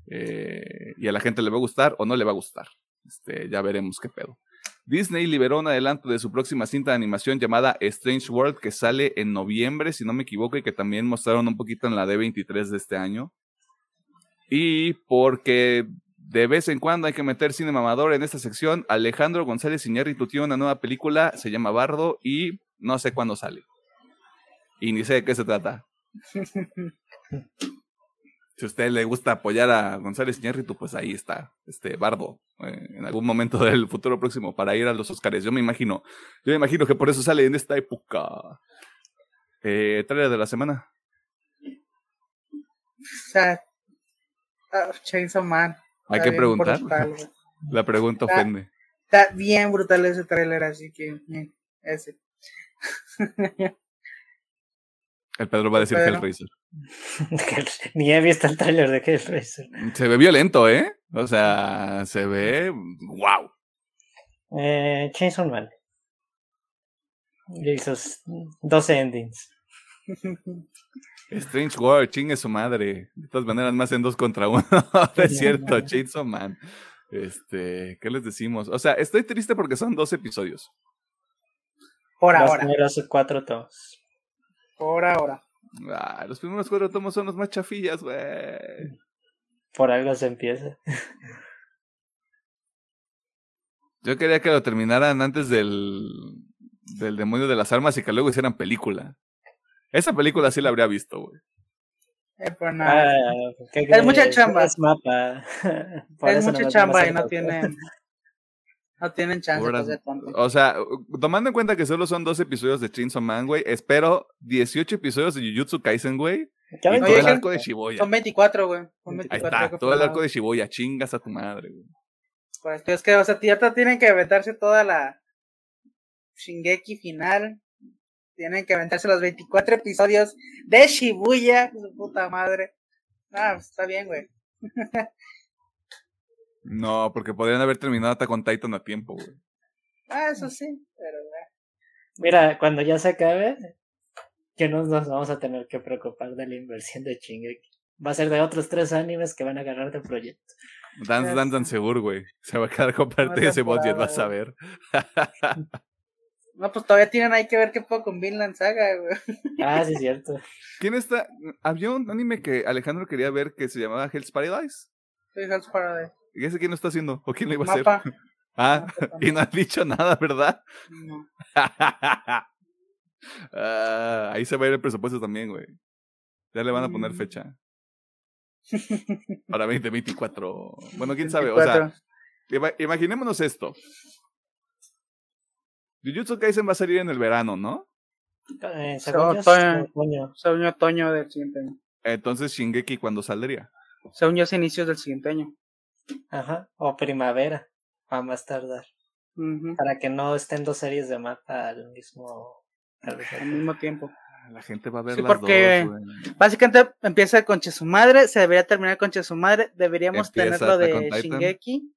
[SPEAKER 1] Eh, y a la gente le va a gustar o no le va a gustar. Este, ya veremos qué pedo. Disney liberó un adelanto de su próxima cinta de animación llamada Strange World que sale en noviembre, si no me equivoco, y que también mostraron un poquito en la D23 de este año. Y porque de vez en cuando hay que meter cine mamador en esta sección, Alejandro González Iñárritu tiene una nueva película, se llama Bardo, y no sé cuándo sale. Y ni sé de qué se trata. si a usted le gusta apoyar a González Iñárritu, pues ahí está, este Bardo, eh, en algún momento del futuro próximo para ir a los Oscars. Yo me imagino, yo me imagino que por eso sale en esta época. Eh, trailer de la semana.
[SPEAKER 3] O sea, uh, Chainsaw Man.
[SPEAKER 1] Hay que preguntar. la pregunta ofende.
[SPEAKER 3] Está bien brutal ese trailer, así que ese.
[SPEAKER 1] El Pedro va a decir
[SPEAKER 3] Pedro.
[SPEAKER 1] Hellraiser.
[SPEAKER 2] Ni he visto el tráiler de Hellraiser.
[SPEAKER 1] Se ve violento, ¿eh? O sea, se ve. ¡Wow!
[SPEAKER 2] Eh, Chainsaw Man. Y sus 12 endings.
[SPEAKER 1] Strange World, chingue su madre. De todas maneras, más en dos contra uno. es cierto, Chainsaw Man. Este, ¿qué les decimos? O sea, estoy triste porque son dos episodios.
[SPEAKER 3] Por
[SPEAKER 2] Los
[SPEAKER 3] ahora.
[SPEAKER 2] primeros cuatro tomos.
[SPEAKER 3] Por ahora.
[SPEAKER 1] Ah, los primeros cuatro tomos son los más chafillas, güey.
[SPEAKER 2] Por algo se empieza.
[SPEAKER 1] Yo quería que lo terminaran antes del, del demonio de las armas y que luego hicieran película. Esa película sí la habría visto, güey.
[SPEAKER 3] Eh, pues nada.
[SPEAKER 2] Ah, ¿qué
[SPEAKER 3] Es mucha chamba.
[SPEAKER 2] Es mapa.
[SPEAKER 3] Es mucha chamba y no tienen. No tienen chance de
[SPEAKER 1] Puras-
[SPEAKER 3] hacer tanto.
[SPEAKER 1] O sea, tomando en cuenta que solo son dos episodios de Chainsaw Man, güey, espero 18 episodios de Jujutsu Kaisen, güey. Y todo el arco de Shibuya.
[SPEAKER 3] Son 24, güey. Son
[SPEAKER 1] Ahí
[SPEAKER 3] 24
[SPEAKER 1] está,
[SPEAKER 3] que
[SPEAKER 1] todo el arco de Shibuya, chingas a tu madre, güey.
[SPEAKER 3] Pues es que, o sea, ya te tienen que aventarse toda la Shingeki final. Tienen que aventarse los 24 episodios de Shibuya. Su puta madre. Ah, pues, está bien, güey.
[SPEAKER 1] No, porque podrían haber terminado Attack on Titan a tiempo, güey.
[SPEAKER 3] Ah, eso sí, pero.
[SPEAKER 2] Mira, cuando ya se acabe, que no nos vamos a tener que preocupar de la inversión de Shingeki. Va a ser de otros tres animes que van a agarrar del proyecto.
[SPEAKER 1] Dance Dance Dance seguro, güey. Se va a quedar con parte de ese budget, vas a ver.
[SPEAKER 3] No, pues todavía tienen ahí que ver qué poco con Vinland Saga, güey.
[SPEAKER 2] Ah, sí, es cierto.
[SPEAKER 1] ¿Quién está? Había un anime que Alejandro quería ver que se llamaba Hell's Paradise.
[SPEAKER 3] Soy Hell's Paradise.
[SPEAKER 1] ¿Y ese quién lo está haciendo? ¿O quién lo iba a hacer?
[SPEAKER 3] Mapa.
[SPEAKER 1] Ah,
[SPEAKER 3] Mapa
[SPEAKER 1] y no has dicho nada, ¿verdad?
[SPEAKER 3] No.
[SPEAKER 1] Ah, ahí se va a ir el presupuesto también, güey. Ya le van a poner
[SPEAKER 3] Mm.
[SPEAKER 1] fecha. Para 2024. Bueno, quién sabe. O sea,
[SPEAKER 3] 24.
[SPEAKER 1] ima- imaginémonos esto. Jujutsu Kaisen va a salir en el verano, ¿no?
[SPEAKER 2] Eh, según otoño.
[SPEAKER 3] Otoño del siguiente año.
[SPEAKER 1] Entonces Shingeki cuando saldría.
[SPEAKER 3] Según yo, es inicios del siguiente año.
[SPEAKER 2] Ajá. O primavera. A más tardar. Para que no estén dos series de mapa al mismo. al mismo
[SPEAKER 3] Al
[SPEAKER 2] tiempo.
[SPEAKER 3] mismo tiempo.
[SPEAKER 1] La gente va a ver
[SPEAKER 3] Sí,
[SPEAKER 1] las
[SPEAKER 3] porque-
[SPEAKER 1] dos.
[SPEAKER 3] Básicamente empieza con Chesumadre, se debería terminar con Chesumadre, deberíamos
[SPEAKER 1] Empieza
[SPEAKER 3] tener lo
[SPEAKER 1] Attack on
[SPEAKER 3] de. Shingeki.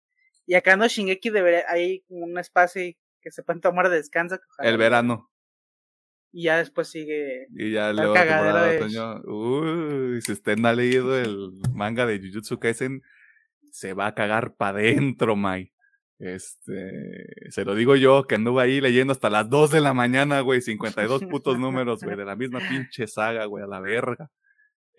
[SPEAKER 3] Y acá no Shingeki debería, hay un espacio y que se pueden tomar de descanso.
[SPEAKER 1] El verano.
[SPEAKER 3] Y ya después sigue.
[SPEAKER 1] Y ya
[SPEAKER 3] El
[SPEAKER 1] luego temporada de- otoño. Uy, si usted no ha leído el manga de Jujutsu Kaisen, se va a cagar pa' dentro, Mai. Este, se lo digo yo, que anduve ahí leyendo hasta las 2 de la mañana, güey, 52 putos números, güey, de la misma pinche saga, güey, a la verga.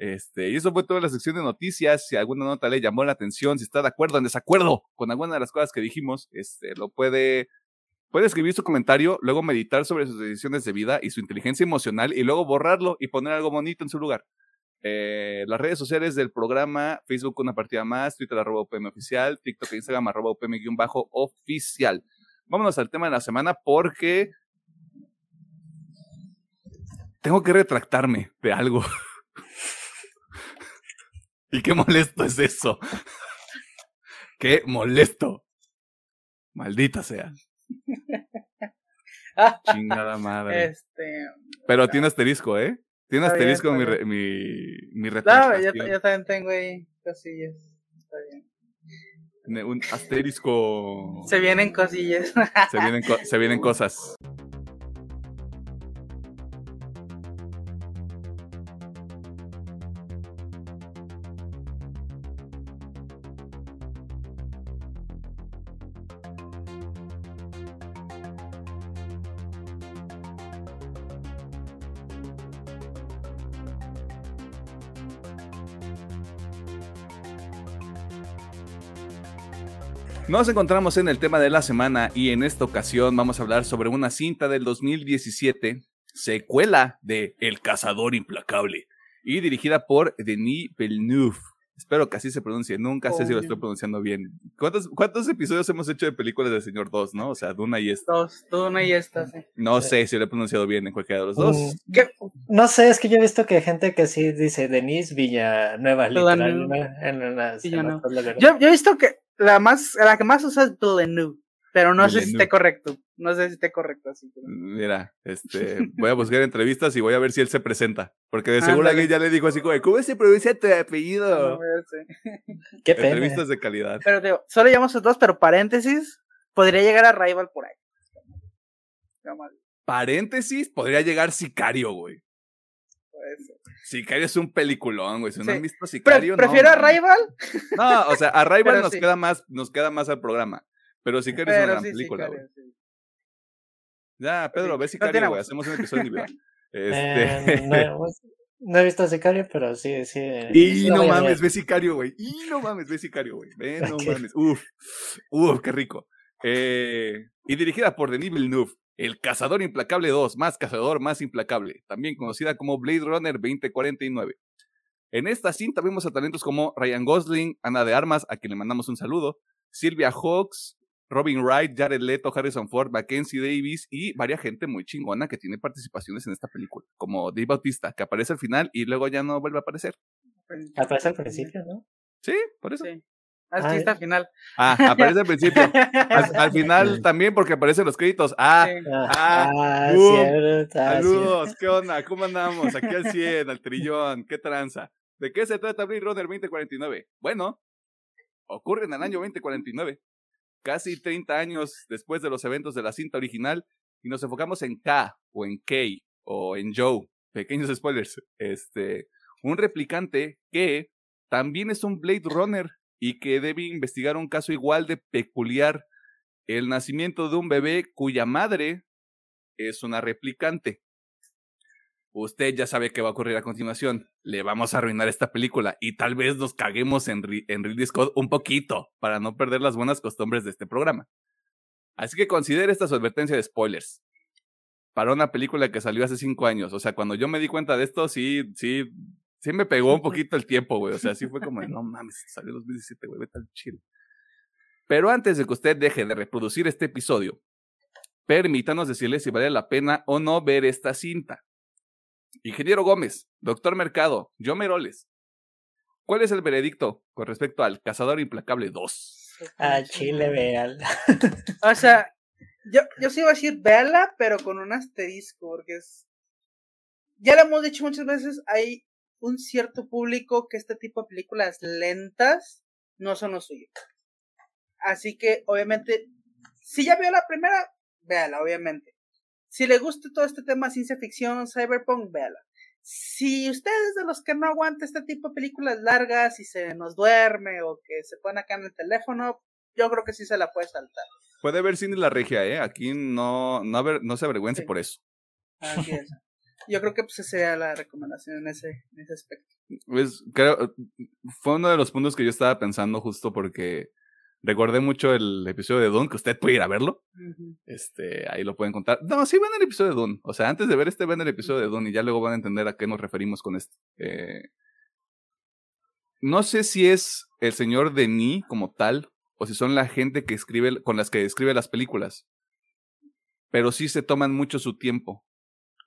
[SPEAKER 1] Este, y eso fue toda la sección de noticias. Si alguna nota le llamó la atención, si está de acuerdo o en desacuerdo con alguna de las cosas que dijimos, este, lo puede, puede escribir su comentario, luego meditar sobre sus decisiones de vida y su inteligencia emocional y luego borrarlo y poner algo bonito en su lugar. Eh, las redes sociales del programa, Facebook una partida más, Twitter arroba UPM oficial, TikTok e Instagram arroba UPM guion bajo oficial. Vámonos al tema de la semana porque tengo que retractarme de algo. y qué molesto es eso. qué molesto. Maldita sea. Chingada madre.
[SPEAKER 3] Este.
[SPEAKER 1] Pero tiene asterisco, ¿eh? Tiene
[SPEAKER 3] Está bien,
[SPEAKER 1] asterisco mi, mi, mi
[SPEAKER 3] No, yo, también tengo ahí cosillas. Está bien.
[SPEAKER 1] Tiene un asterisco.
[SPEAKER 3] Se vienen cosillas.
[SPEAKER 1] Se vienen, se vienen cosas. Nos encontramos en el tema de la semana y en esta ocasión vamos a hablar sobre una cinta del 2017, secuela de El Cazador Implacable y dirigida por Denis Villeneuve. Espero que así se pronuncie, nunca sé si lo estoy pronunciando bien. ¿Cuántos, cuántos episodios hemos hecho de películas del Señor 2, no? O sea, Duna y esta.
[SPEAKER 3] Dos, tú una y esta, sí.
[SPEAKER 1] No sé si lo he pronunciado bien en cualquiera de los dos.
[SPEAKER 2] Mm,
[SPEAKER 3] ¿Qué?
[SPEAKER 2] No sé, es que yo he visto que hay gente que sí dice Denise Villanueva, literal. En las, en lugares.
[SPEAKER 3] Yo, yo he visto que la más, la que más usa es Villeneuve. Pero no sé si esté correcto. No sé si esté correcto así. pero-
[SPEAKER 1] Mira, este, voy a buscar entrevistas y voy a ver si él se presenta. Porque de seguro alguien ya le dijo así como, ¿cómo se pronuncia tu apellido?
[SPEAKER 3] No.
[SPEAKER 2] Qué pena.
[SPEAKER 1] Entrevistas de calidad.
[SPEAKER 3] Pero digo, solo llevamos esos dos, pero paréntesis, podría llegar a Rival por ahí.
[SPEAKER 1] Paréntesis, podría llegar Sicario, güey.
[SPEAKER 3] puede ser.
[SPEAKER 1] Sicario es un peliculón, güey. Si no han visto
[SPEAKER 3] Pre-
[SPEAKER 1] Sicario, no,
[SPEAKER 3] prefiero a
[SPEAKER 1] mames.
[SPEAKER 3] Rival,
[SPEAKER 1] No, o sea, a Rival
[SPEAKER 3] Pero
[SPEAKER 1] nos
[SPEAKER 3] sí.
[SPEAKER 1] queda más, nos queda más al programa. Pero Sicario es una
[SPEAKER 3] pero
[SPEAKER 1] gran película, güey.
[SPEAKER 3] sí.
[SPEAKER 1] Ya, Pedro,
[SPEAKER 3] Sí.
[SPEAKER 1] ve
[SPEAKER 3] No
[SPEAKER 1] Sicario, güey.
[SPEAKER 3] voz.
[SPEAKER 1] Hacemos un episodio individual. Este...
[SPEAKER 2] Eh, no, no he visto Sicario, pero sí, sí.
[SPEAKER 1] Y
[SPEAKER 2] lo
[SPEAKER 1] no
[SPEAKER 2] a
[SPEAKER 1] mames, ve Sicario, güey. Y no mames, ve Sicario, güey. Ve, no mames. Uf, uf, qué rico. Eh, y dirigida por Denis Villeneuve, El Cazador Implacable 2, más Cazador, más Implacable, también conocida como Blade Runner 2049. En esta cinta vemos a talentos como Ryan Gosling, Ana de Armas, a quien le mandamos un saludo, Silvia Hawks, Robin Wright, Jared Leto, Harrison Ford, Mackenzie Davis y varias gente muy chingona que tiene participaciones en esta película, como Dave Bautista, que aparece al final y luego ya no vuelve a aparecer.
[SPEAKER 2] Aparece al principio, ¿no?
[SPEAKER 1] Sí, por eso.
[SPEAKER 3] Sí. Así
[SPEAKER 2] Ah,
[SPEAKER 3] está al final.
[SPEAKER 1] Ah, aparece al principio. Al, al final también porque aparecen los créditos. Ah,
[SPEAKER 3] Sí.
[SPEAKER 2] Ah, ah,
[SPEAKER 1] uh,
[SPEAKER 2] cierto, ah,
[SPEAKER 1] saludos, ¿qué onda? ¿Cómo andamos? Aquí al 100, al trillón, ¿qué tranza? ¿De qué se trata Blade Runner 2049? Bueno, ocurre en el año 2049, casi 30 años después de los eventos de la cinta original, y nos enfocamos en K, o en K, o en Joe. Pequeños spoilers. Este, un replicante que también es un Blade Runner y que debe investigar un caso igual de peculiar, el nacimiento de un bebé cuya madre es una replicante. Usted ya sabe qué va a ocurrir a continuación. Le vamos a arruinar esta película y tal vez nos caguemos en, en Ridley un poquito para no perder las buenas costumbres de este programa. Así que considere esta su advertencia de spoilers. Para una película que salió hace cinco años. O sea, cuando yo me di cuenta de esto, sí, sí, sí me pegó un poquito el tiempo, güey. O sea, sí fue como, de, no mames, salió en 2017, güey, vete al chill. Pero antes de que usted deje de reproducir este episodio, permítanos decirle si vale la pena o no ver esta cinta. Ingeniero Gómez, Doctor Mercado, yo Meroles. ¿Cuál es el veredicto con respecto al Cazador Implacable 2?
[SPEAKER 2] A Chile, vean.
[SPEAKER 3] O sea, yo, yo sí iba a decir véala, pero con un asterisco, porque es. Ya lo hemos dicho muchas veces, hay un cierto público que este tipo de películas lentas no son lo suyo. Así que, obviamente, si ya vio la primera, véala, obviamente. Si le gusta todo este tema ciencia ficción, cyberpunk, véala. Si usted es de los que no aguanta este tipo de películas largas y se nos duerme o que se pone acá en el teléfono, yo creo que sí se la puede saltar.
[SPEAKER 1] Puede ver Cine La Regia, ¿eh? Aquí no, no, no se avergüence
[SPEAKER 3] Sí.
[SPEAKER 1] por eso.
[SPEAKER 3] Así es. Yo creo que pues esa sería la recomendación en ese, en ese aspecto.
[SPEAKER 1] Pues, creo, fue uno de los puntos que yo estaba pensando justo porque recordé mucho el episodio de Dune, que usted puede ir a verlo. Este, ahí lo pueden contar. No, sí ven el episodio de Dune. O sea, antes de ver este, ven el episodio de Dune y ya luego van a entender a qué nos referimos con esto. Eh, no sé si es el señor Denis como tal, o si son la gente que escribe, con las que escribe las películas. Pero sí se toman mucho su tiempo.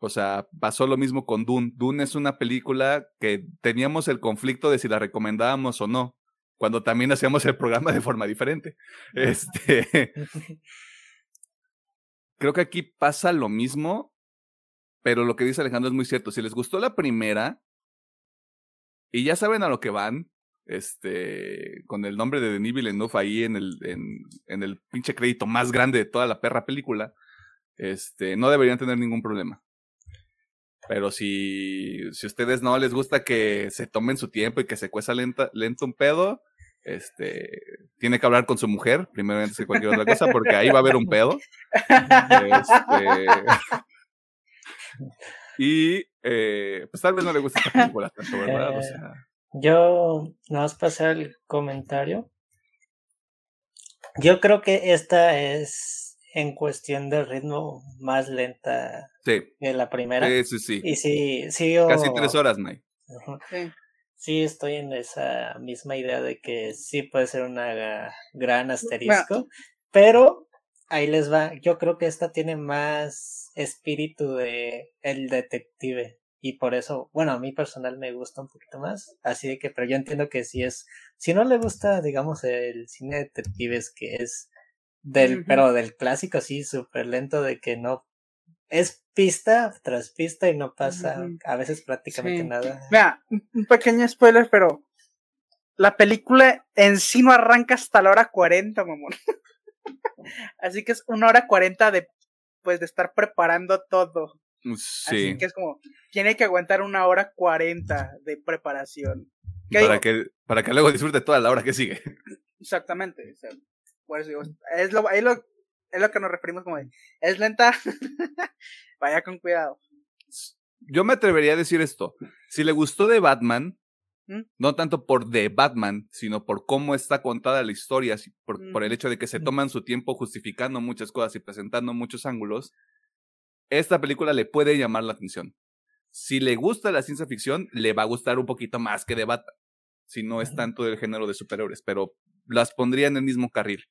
[SPEAKER 1] O sea, pasó lo mismo con Dune. Dune es una película que teníamos el conflicto de si la recomendábamos o no, cuando también hacíamos el programa de forma diferente. Este, creo que aquí pasa lo mismo, pero lo que dice Alejandro es muy cierto. Si les gustó la primera y ya saben a lo que van, este, con el nombre de Denis Villeneuve ahí en el, en, en el pinche crédito más grande de toda la perra película, este, no deberían tener ningún problema. Pero si, si ustedes no les gusta que se tomen su tiempo y que se cueza lenta, lento un pedo, este, tiene que hablar con su mujer, primero antes que cualquier otra cosa, porque ahí va a haber un pedo. Este, y eh, pues tal vez no le guste esta película tanto, ¿verdad? O sea,
[SPEAKER 2] Yo nada más pasar el comentario. Yo creo que esta es en cuestión de ritmo más lenta
[SPEAKER 1] sí,
[SPEAKER 2] que la primera.
[SPEAKER 1] sí, sí, sí.
[SPEAKER 2] Y sí, sí yo,
[SPEAKER 1] Casi tres horas, May.
[SPEAKER 3] Sí,
[SPEAKER 2] estoy en esa misma idea de que sí puede ser una gran asterisco, pero ahí les va. Yo creo que esta tiene más espíritu de el detective y por eso, bueno, a mí personal me gusta un poquito más, así de que, pero yo entiendo que si es, si no le gusta, digamos, el cine de detectives que es Del, pero del clásico sí, súper lento de que no es pista tras pista y no pasa a veces prácticamente nada.
[SPEAKER 3] Mira, un pequeño spoiler, pero la película en sí no arranca hasta la hora 40, mamón. Así que es una hora 40 de pues de estar preparando todo. Sí. Así que es como, tiene que aguantar una hora 40 de preparación.
[SPEAKER 1] Para que, para que luego disfrute toda la hora que sigue.
[SPEAKER 3] Exactamente. Es lo, es lo, es lo que nos referimos como de, es lenta, vaya con cuidado.
[SPEAKER 1] Yo me atrevería a decir esto. Si le gustó de Batman, ¿Mm? no tanto por The Batman, sino por cómo está contada la historia, por, por el hecho de que se toman su tiempo justificando muchas cosas y presentando muchos ángulos, esta película le puede llamar la atención. Si le gusta la ciencia ficción, le va a gustar un poquito más que The Batman, si no es tanto del género de superhéroes, pero las pondría en el mismo carril.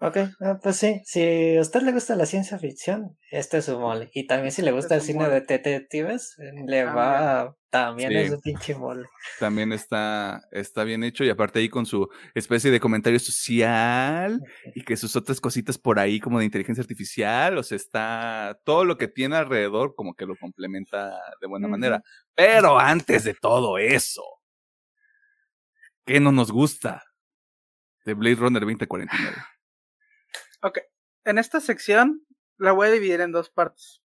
[SPEAKER 2] Ok, ah, pues sí, si a usted le gusta la ciencia ficción, este es su mole. Y también si le gusta el cine de detectives, le ah, va, también es un pinche mole.
[SPEAKER 1] También está, está bien hecho y aparte ahí con su especie de comentario social y que sus otras cositas por ahí como de inteligencia artificial, o sea, está todo lo que tiene alrededor como que lo complementa de buena manera. Pero antes de todo eso, ¿qué no nos gusta de Blade Runner 2049?
[SPEAKER 3] Ok, en esta sección la voy a dividir en dos partes.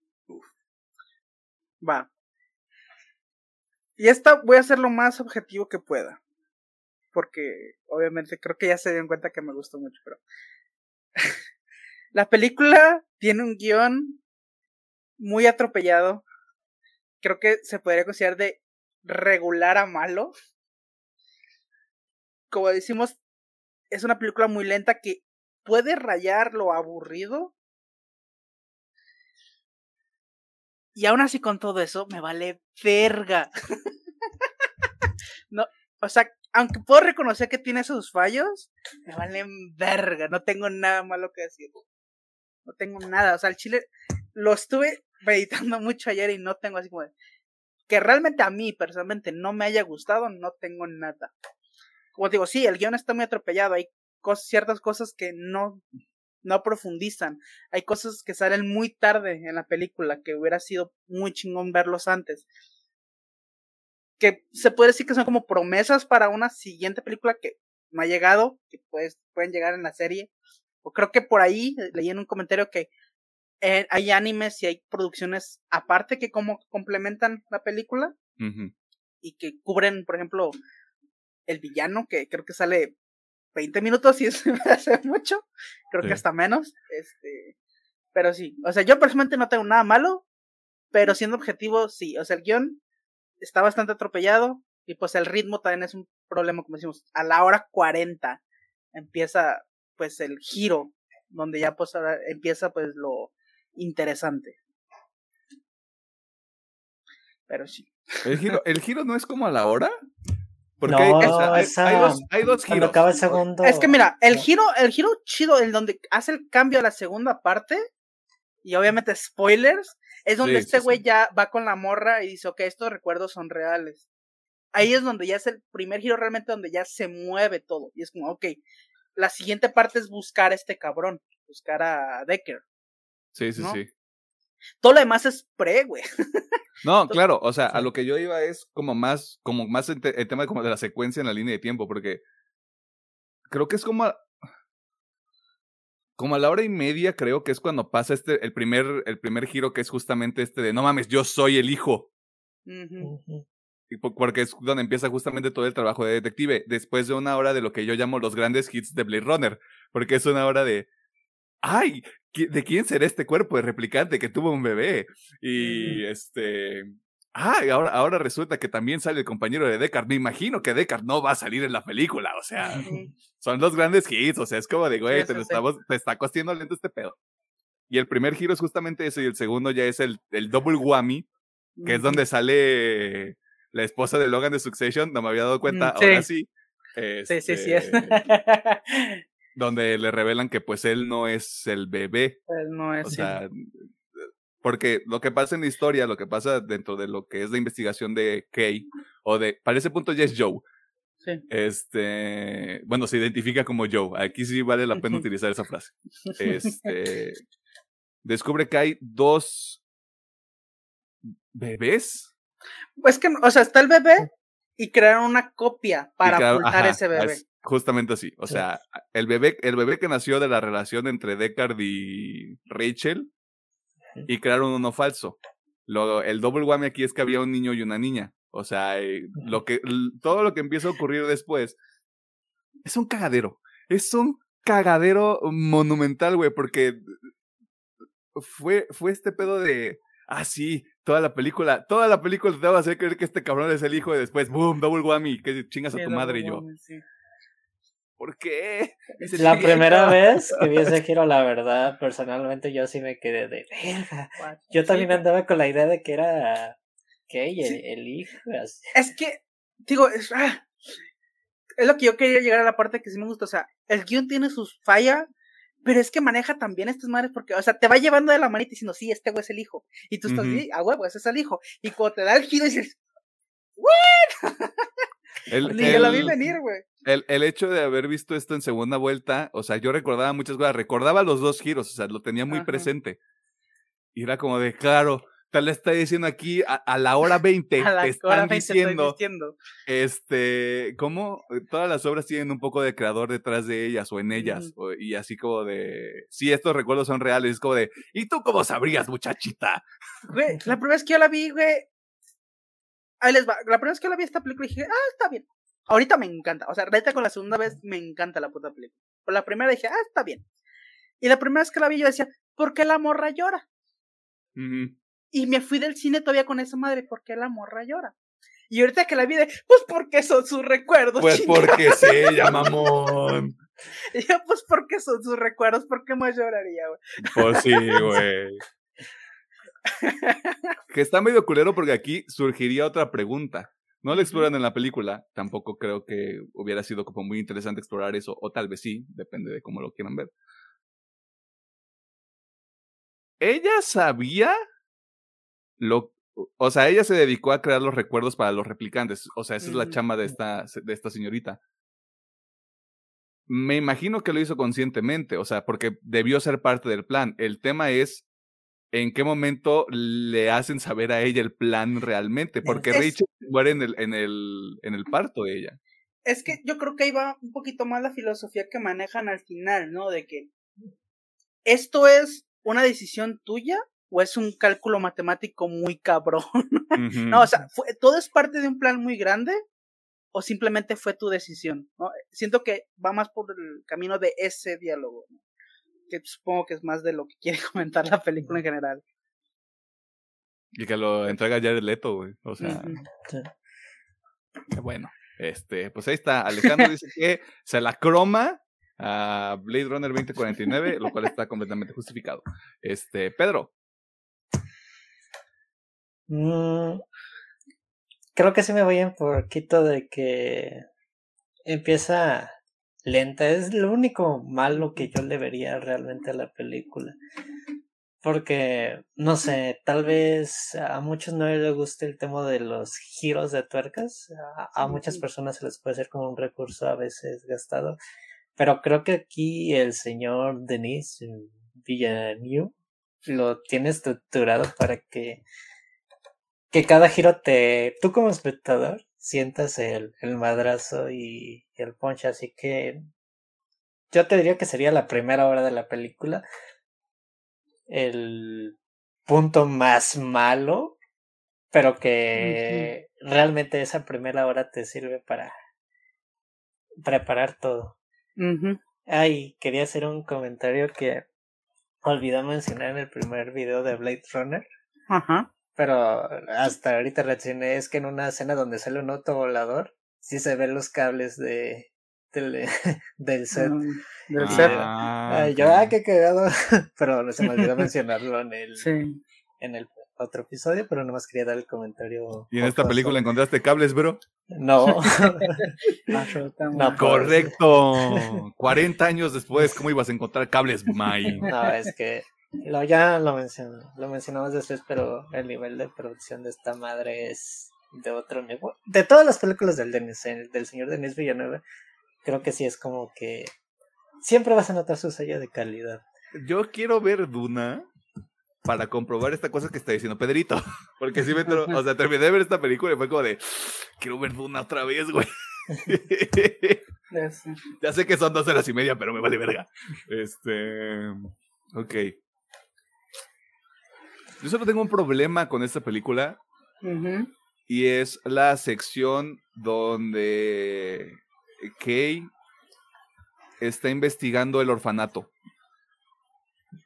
[SPEAKER 3] Va. Y esta voy a hacer lo más objetivo que pueda. Porque obviamente creo que ya se dieron cuenta que me gustó mucho, pero... la película tiene un guion muy atropellado. Creo que se podría considerar de regular a malo. Como decimos, es una película muy lenta que puede rayar lo aburrido. Y aún así con todo eso, me vale verga. no, o sea, aunque puedo reconocer que tiene sus fallos, me valen verga. No tengo nada malo que decir. No tengo nada. O sea, el chile lo estuve meditando mucho ayer y no tengo así como que realmente a mí personalmente no me haya gustado, no tengo nada. Como digo, sí, el guion está muy atropellado, hay ciertas cosas que no, no profundizan. Hay cosas que salen muy tarde en la película, que hubiera sido muy chingón verlos antes. Que se puede decir que son como promesas para una siguiente película que no ha llegado, que pues, pueden llegar en la serie. O creo que por ahí eh, leí en un comentario que eh, hay animes y hay producciones aparte que como complementan la película y que cubren, por ejemplo, el villano, que creo que sale 20 minutos eso me hace mucho, creo que hasta menos, este, pero sí, o sea, yo personalmente no tengo nada malo, pero siendo objetivo, sí, o sea, el guion está bastante atropellado y pues el ritmo también es un problema, como decimos, a la hora 40 empieza pues el giro, donde ya pues ahora empieza pues lo interesante. Pero sí.
[SPEAKER 1] ¿El giro, ¿El giro no es como a la hora?
[SPEAKER 2] Porque hay, dos,
[SPEAKER 1] hay dos giros.
[SPEAKER 2] Acaba el segundo...
[SPEAKER 3] Es que mira, el giro, el giro chido, el donde hace el cambio a la segunda parte, y obviamente spoilers, es donde este güey ya va con la morra y dice, ok, estos recuerdos son reales. Ahí es donde ya es el primer giro realmente donde ya se mueve todo. Y es como, ok, la siguiente parte es buscar a este cabrón, buscar a Decker.
[SPEAKER 1] Sí, sí, sí.
[SPEAKER 3] Todo lo demás es pre, güey.
[SPEAKER 1] No, claro, o sea, a lo que yo iba es como más, como más el, tema de, como de la secuencia en la línea de tiempo, porque creo que es como a, como a la hora y media, creo que es cuando pasa este, el primer, el primer giro que es justamente este de no mames, yo soy el hijo. Y porque es donde empieza justamente todo el trabajo de detective, después de una hora de lo que yo llamo los grandes hits de Blade Runner, porque es una hora de, ay, ¿de quién será este cuerpo de replicante que tuvo un bebé? Y este... Ah, ahora, ahora resulta que también sale el compañero de Deckard. Me imagino que Deckard no va a salir en la película, o sea, son los grandes hits, o sea, es como de, güey, te, estamos, te está costando lento este pedo. Y el primer giro es justamente eso, y el segundo ya es el, el double whammy, que es donde sale la esposa de Logan de Succession, no me había dado cuenta, mm, ahora sí.
[SPEAKER 3] sí, sí, sí. Es.
[SPEAKER 1] Donde le revelan que pues él no es el bebé.
[SPEAKER 3] Él no es.
[SPEAKER 1] O sea, porque lo que pasa en la historia, lo que pasa dentro de lo que es la investigación de Kay, o de, para ese punto ya es Joe,
[SPEAKER 3] Sí.
[SPEAKER 1] Este, bueno, se identifica como Joe. Aquí sí vale la pena utilizar esa frase. Este, descubre que hay dos bebés.
[SPEAKER 3] Pues que, o sea, está el bebé y crearon una copia para
[SPEAKER 1] crearon-
[SPEAKER 3] ocultar
[SPEAKER 1] ajá,
[SPEAKER 3] ese bebé.
[SPEAKER 1] es justamente así. O sea, el bebé, el bebé que nació de la relación entre Deckard y Rachel y crearon uno falso. Lo, el double whammy aquí es que había un niño y una niña. O sea, eh, lo que, todo lo que empieza a ocurrir después es un cagadero. Es un cagadero monumental, güey, porque fue, fue este pedo de, ah, sí, toda la película, toda la película te va a hacer creer que este cabrón es el hijo y después, boom, double whammy, que chingas a tu madre y yo.
[SPEAKER 3] sí.
[SPEAKER 1] ¿Por qué? Dice,
[SPEAKER 2] La
[SPEAKER 1] "Sí,
[SPEAKER 2] primera
[SPEAKER 1] no".
[SPEAKER 2] vez que vi ese giro, la verdad, personalmente yo sí me quedé de verga. Yo también andaba con la idea de que era gay, el,
[SPEAKER 3] Sí.
[SPEAKER 2] el hijo. así.
[SPEAKER 3] Es que, digo, es, ah, es lo que yo quería llegar a la parte que sí me gusta. O sea, el guion tiene sus fallas, pero es que maneja también estas madres porque, o sea, te va llevando de la manita diciendo, sí, este güey es el hijo. Y tú estás,
[SPEAKER 1] Ujú.
[SPEAKER 3] sí, a huevo, ese es el hijo. Y cuando te da el giro dices,
[SPEAKER 1] El,
[SPEAKER 3] ni yo la vi
[SPEAKER 1] el-
[SPEAKER 3] venir, güey.
[SPEAKER 1] el, el hecho de haber visto esto en segunda vuelta, o sea, yo recordaba muchas cosas, recordaba los dos giros, o sea, lo tenía muy
[SPEAKER 3] Ajá.
[SPEAKER 1] presente. Y era como de, claro, tal le está diciendo aquí a, a la hora 20,
[SPEAKER 3] A la
[SPEAKER 1] te
[SPEAKER 3] hora
[SPEAKER 1] están
[SPEAKER 3] 20 estoy
[SPEAKER 1] diciendo,
[SPEAKER 3] vistiendo.
[SPEAKER 1] este, cómo todas las obras tienen un poco de creador detrás de ellas o en ellas, o- y así como de, sí, estos recuerdos son reales, es como de, ¿y tú cómo sabrías, muchachita?
[SPEAKER 3] Güey, la primera vez que yo la vi, güey. Ahí les va. La primera vez que la vi esta película dije, ah, está bien. Ahorita me encanta. O sea, ahorita con la segunda vez me encanta la puta película. Por la primera dije, ah, está bien. Y la primera vez que la vi yo decía, ¿por qué la morra llora? Y me fui del cine todavía con esa madre, ¿por qué la morra llora? Y ahorita que la vi de, pues porque son sus recuerdos.
[SPEAKER 1] Pues
[SPEAKER 3] chingada".
[SPEAKER 1] porque sí, ella, mamón.
[SPEAKER 3] Y yo, pues porque son sus recuerdos, ¿por qué más lloraría, güey?
[SPEAKER 1] Pues sí, güey. que está medio culero porque aquí surgiría otra pregunta. No lo exploran en la película, tampoco creo que hubiera sido como muy interesante explorar eso, o tal vez sí, depende de cómo lo quieran ver. Ella sabía lo, o sea, ella se dedicó a crear los recuerdos para los replicantes, o sea, esa es la chamba de esta, de esta señorita. Me imagino que lo hizo conscientemente, o sea, porque debió ser parte del plan. El tema es en qué momento le hacen saber a ella el plan realmente, porque
[SPEAKER 3] Es-
[SPEAKER 1] Rachel muere en el, en el, en el parto de ella.
[SPEAKER 3] Es que yo creo que ahí va un poquito más la filosofía que manejan al final, ¿no? De que esto es una decisión tuya o es un cálculo matemático muy cabrón. No, o sea, fue, todo es parte de un plan muy grande o simplemente fue tu decisión, ¿no? Siento que va más por el camino de ese diálogo, ¿no? Que supongo que es más de lo que quiere comentar la película en general.
[SPEAKER 1] Y que lo entrega Jared Leto, güey. O sea,
[SPEAKER 3] Ujú.
[SPEAKER 2] Sí.
[SPEAKER 1] qué bueno. Este, pues ahí está. Alejandro dice que se la croma a Blade Runner 2049, lo cual está completamente justificado. Este, Pedro.
[SPEAKER 2] Mm, creo que sí me voy un poquito de que empieza lenta. Es lo único malo que yo le vería realmente a la película. Porque, no sé, tal vez a muchos no les guste el tema de los giros de tuercas. A, a muchas personas se les puede ser como un recurso a veces gastado. Pero creo que aquí el señor Denis Villeneuve lo tiene estructurado para que, que cada giro te, tú como espectador, sientas el, el madrazo y el punch. Así que yo te diría que sería la primera hora de la película el punto más malo, pero que realmente esa primera hora te sirve para preparar todo. Ay, quería hacer un comentario que olvidé mencionar en el primer video de Blade Runner,
[SPEAKER 3] Ajá.
[SPEAKER 2] Pero hasta ahorita reaccioné, es que en una escena donde sale un autovolador, sí se ven los cables de del, del set.
[SPEAKER 3] Mm, Del
[SPEAKER 2] Ah,
[SPEAKER 3] set.
[SPEAKER 2] Ay, yo, ah, qué cagado, pero se me olvidó mencionarlo en el,
[SPEAKER 3] Sí.
[SPEAKER 2] en el otro episodio, pero nomás quería dar el comentario.
[SPEAKER 1] ¿Y en esta película encontraste cables, bro?
[SPEAKER 2] No. No,
[SPEAKER 1] Correcto. 40 años después, ¿cómo ibas a encontrar cables, May?
[SPEAKER 2] No, es que lo, ya lo mencionó, lo mencionamos después, pero el nivel de producción de esta madre es de otro nivel. De todas las películas del, Denis, del señor Denis Villanueva, creo que sí es como que siempre vas a notar su sello de calidad.
[SPEAKER 1] Yo quiero ver Duna para comprobar esta cosa que está diciendo Pedrito. Porque si me o sea, terminé de ver esta película y fue como de, quiero ver Duna otra vez, güey. ya sé que son dos horas y media, pero me vale verga. Este. Ok. Yo solo tengo un problema con esta película. Y es la sección donde Kay está investigando el orfanato.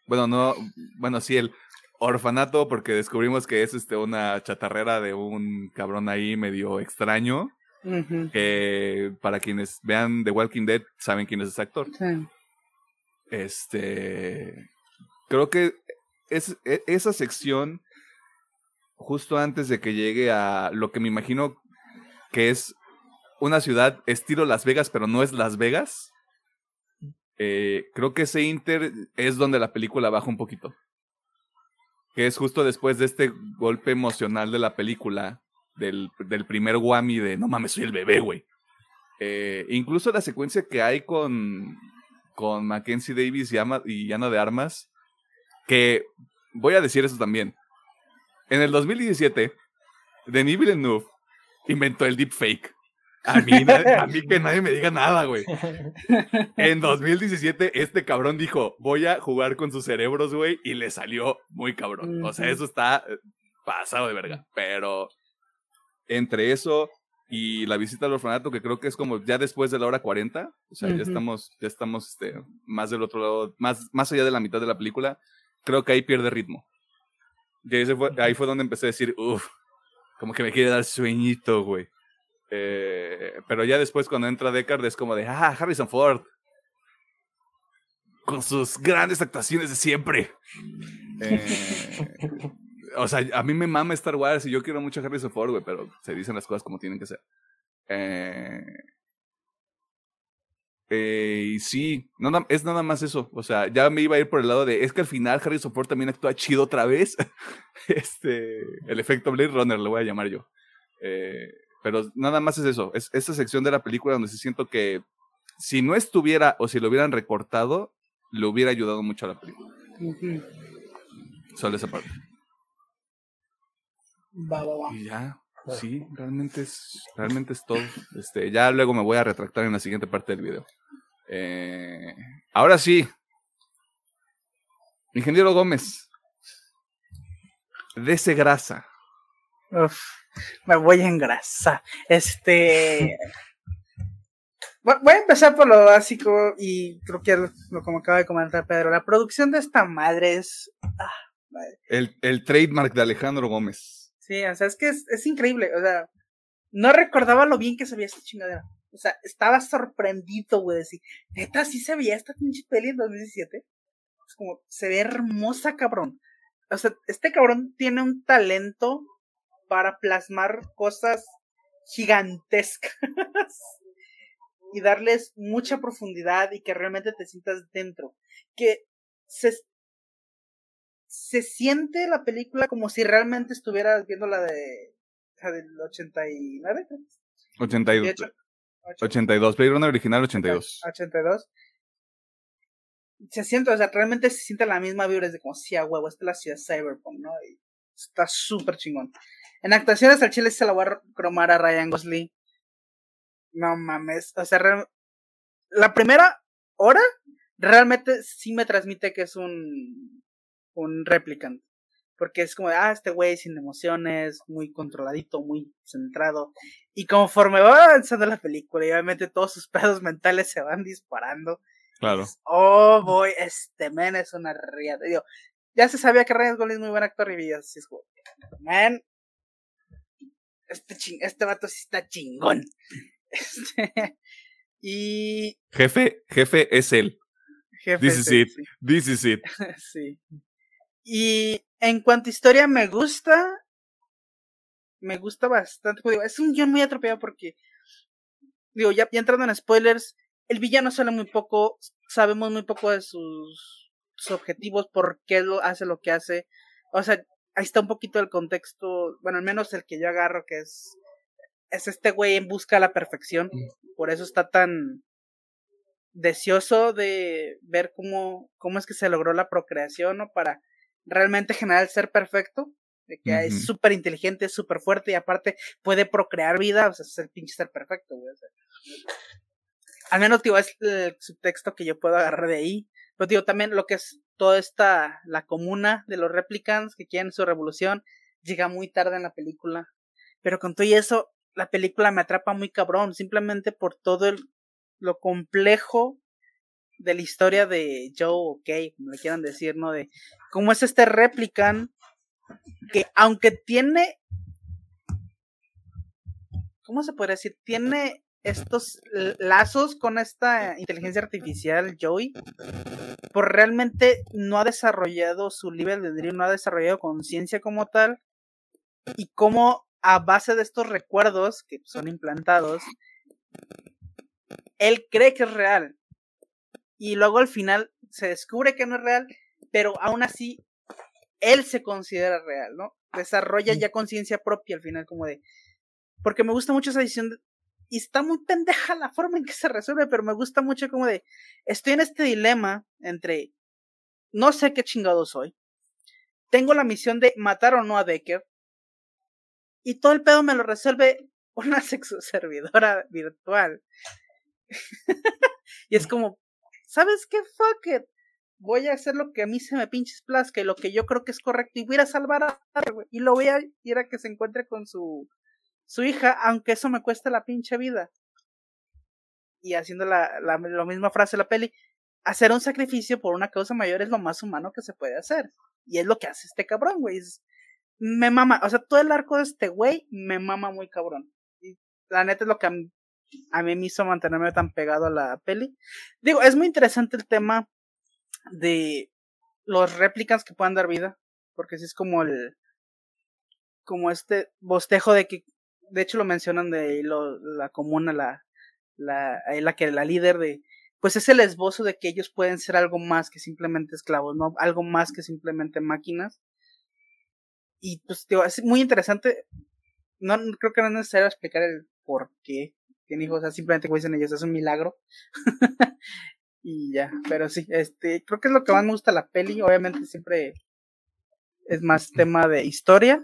[SPEAKER 1] Bueno, no, bueno, sí, el orfanato, porque descubrimos que es este una chatarrera de un cabrón ahí medio extraño. Que para quienes vean The Walking Dead saben quién es ese actor. Este. Creo que e, esa sección, justo antes de que llegue a lo que me imagino que es una ciudad estilo Las Vegas, pero no es Las Vegas. Eh, creo que ese Inter es donde la película baja un poquito. Que es justo después de este golpe emocional de la película, del, del primer Whammy de no mames, soy el bebé, güey. Eh, incluso la secuencia que hay con, con Mackenzie Davis y, Ana de Armas, que voy a decir eso también. En el 2017, Denis Villeneuve inventó el deepfake. A mí, a mí que nadie me diga nada, güey. En 2017, este cabrón dijo, voy a jugar con sus cerebros, güey, y le salió muy cabrón. O sea, eso está eh, pasado de verga. Pero entre eso y la visita al orfanato, que creo que es como ya después de la hora 40, o sea, ya estamos, ya estamos este, más del otro lado, más, más allá de la mitad de la película, creo que ahí pierde ritmo. Y ahí fue, ahí fue donde empecé a decir, uff, como que me quiere dar sueñito, güey. Eh, pero ya después cuando entra Deckard es como de, ah, Harrison Ford. Con sus grandes actuaciones de siempre. Eh, o sea, a mí me mama Star Wars y yo quiero mucho a Harrison Ford, güey, pero se dicen las cosas como tienen que ser. Eh, eh, y sí, no, es nada más eso. O sea, ya me iba a ir por el lado de, es que al final Harrison Ford también actúa chido otra vez. este, el efecto Blade Runner, lo voy a llamar yo. Eh, pero nada más es eso, es esa sección de la película donde se siento que si no estuviera o si lo hubieran recortado, le hubiera ayudado mucho a la película. Solo esa parte. Y ya, sí, realmente es, realmente es todo. Este, ya luego me voy a retractar en la siguiente parte del video. Eh, ahora sí, ingeniero Gómez, dese grasa.
[SPEAKER 3] Uf me voy a engrasar. Este. Voy a empezar por lo básico y creo que lo como acaba de comentar Pedro. La producción de esta madre es. Ah,
[SPEAKER 1] el, el, trademark de Alejandro Gómez.
[SPEAKER 3] Sí, o sea, es que es, increíble. O sea, no recordaba lo bien que se veía esta chingadera. O sea, estaba sorprendido, güey, decir, neta, sí se veía esta pinche peli en 2017. Es como, se ve hermosa, cabrón. O sea, este cabrón tiene un talento para plasmar cosas gigantescas y darles mucha profundidad y que realmente te sientas dentro. Que se, se siente la película como si realmente estuvieras viendo la de la del 89.
[SPEAKER 1] 82. 82, Runner original 82.
[SPEAKER 3] 82. Se siente, o sea, realmente se siente la misma vibra, es de como si a huevo, esta es la ciudad cyberpunk, ¿no? Y está súper chingón. En actuaciones al chile se la voy a cromar a Ryan Gosling. No mames. O sea, la primera hora realmente sí me transmite que es un, un replicant. Porque es como, ah, este güey sin emociones, muy controladito, muy centrado. Y conforme va avanzando la película, y obviamente todos sus pedos mentales se van disparando.
[SPEAKER 1] Claro.
[SPEAKER 3] oh, boy, este men es una riata. ya se sabía que Ryan Gosling es muy buen actor y así es como, man, este, este vato sí está chingón. Este, y.
[SPEAKER 1] Jefe, jefe es él.
[SPEAKER 3] Jefe
[SPEAKER 1] This is it. This is it.
[SPEAKER 3] sí. Y en cuanto a historia me gusta. Me gusta bastante. es un guion muy atropellado porque. Digo, ya, ya entrando en spoilers. El villano sale muy poco. Sabemos muy poco de sus, sus objetivos. Por qué lo hace lo que hace. O sea, ahí está un poquito el contexto, bueno, al menos el que yo agarro, que es, es este güey en busca de la perfección, mm. por eso está tan deseoso de ver cómo, cómo es que se logró la procreación, ¿no? Para realmente generar el ser perfecto, de que es súper inteligente, súper fuerte y aparte puede procrear vida, o sea, es el pinche ser perfecto, güey. al menos, tío, es el subtexto que yo puedo agarrar de ahí. Pero, digo, también lo que es toda esta, la comuna de los replicants que quieren su revolución, llega muy tarde en la película. Pero con todo y eso, la película me atrapa muy cabrón, simplemente por todo el, lo complejo de la historia de Joe o Kay, como le quieran decir, ¿no? De cómo es este replicant que aunque tiene, ¿cómo se podría decir? Tiene estos lazos con esta inteligencia artificial, Joey, por realmente no ha desarrollado su nivel de no ha desarrollado conciencia como tal, y cómo a base de estos recuerdos que son implantados, él cree que es real. Y luego al final se descubre que no es real, pero aún así él se considera real, ¿no? Desarrolla ya conciencia propia al final, como de. Porque me gusta mucho esa edición y está muy pendeja la forma en que se resuelve, pero me gusta mucho como de, estoy en este dilema entre, no sé qué chingado soy, tengo la misión de matar o no a Decker, y todo el pedo me lo resuelve una sexoservidora virtual. y es como, ¿sabes qué? Fuck it. Voy a hacer lo que a mí se me pinches plazca y lo que yo creo que es correcto y voy a salvar a y lo voy a ir a que se encuentre con su su hija, aunque eso me cueste la pinche vida. Y haciendo la, la, misma frase de la peli, hacer un sacrificio por una causa mayor es lo más humano que se puede hacer. Y es lo que hace este cabrón, güey. me mama, o sea, todo el arco de este güey me mama muy cabrón. Y la neta es lo que a mí, me hizo mantenerme tan pegado a la peli. Digo, es muy interesante el tema de los réplicas que puedan dar vida, porque si es como el, como este bostejo de que de hecho lo mencionan de la comuna, la, la, la que la líder de, pues es el esbozo de que ellos pueden ser algo más que simplemente esclavos, ¿no? Algo más que simplemente máquinas. Y pues digo, es muy interesante. No creo que no es necesario explicar el por qué tienen hijos, o sea, simplemente como dicen ellos, es un milagro. y ya, pero sí, este, creo que es lo que más me gusta la peli, obviamente siempre es más tema de historia,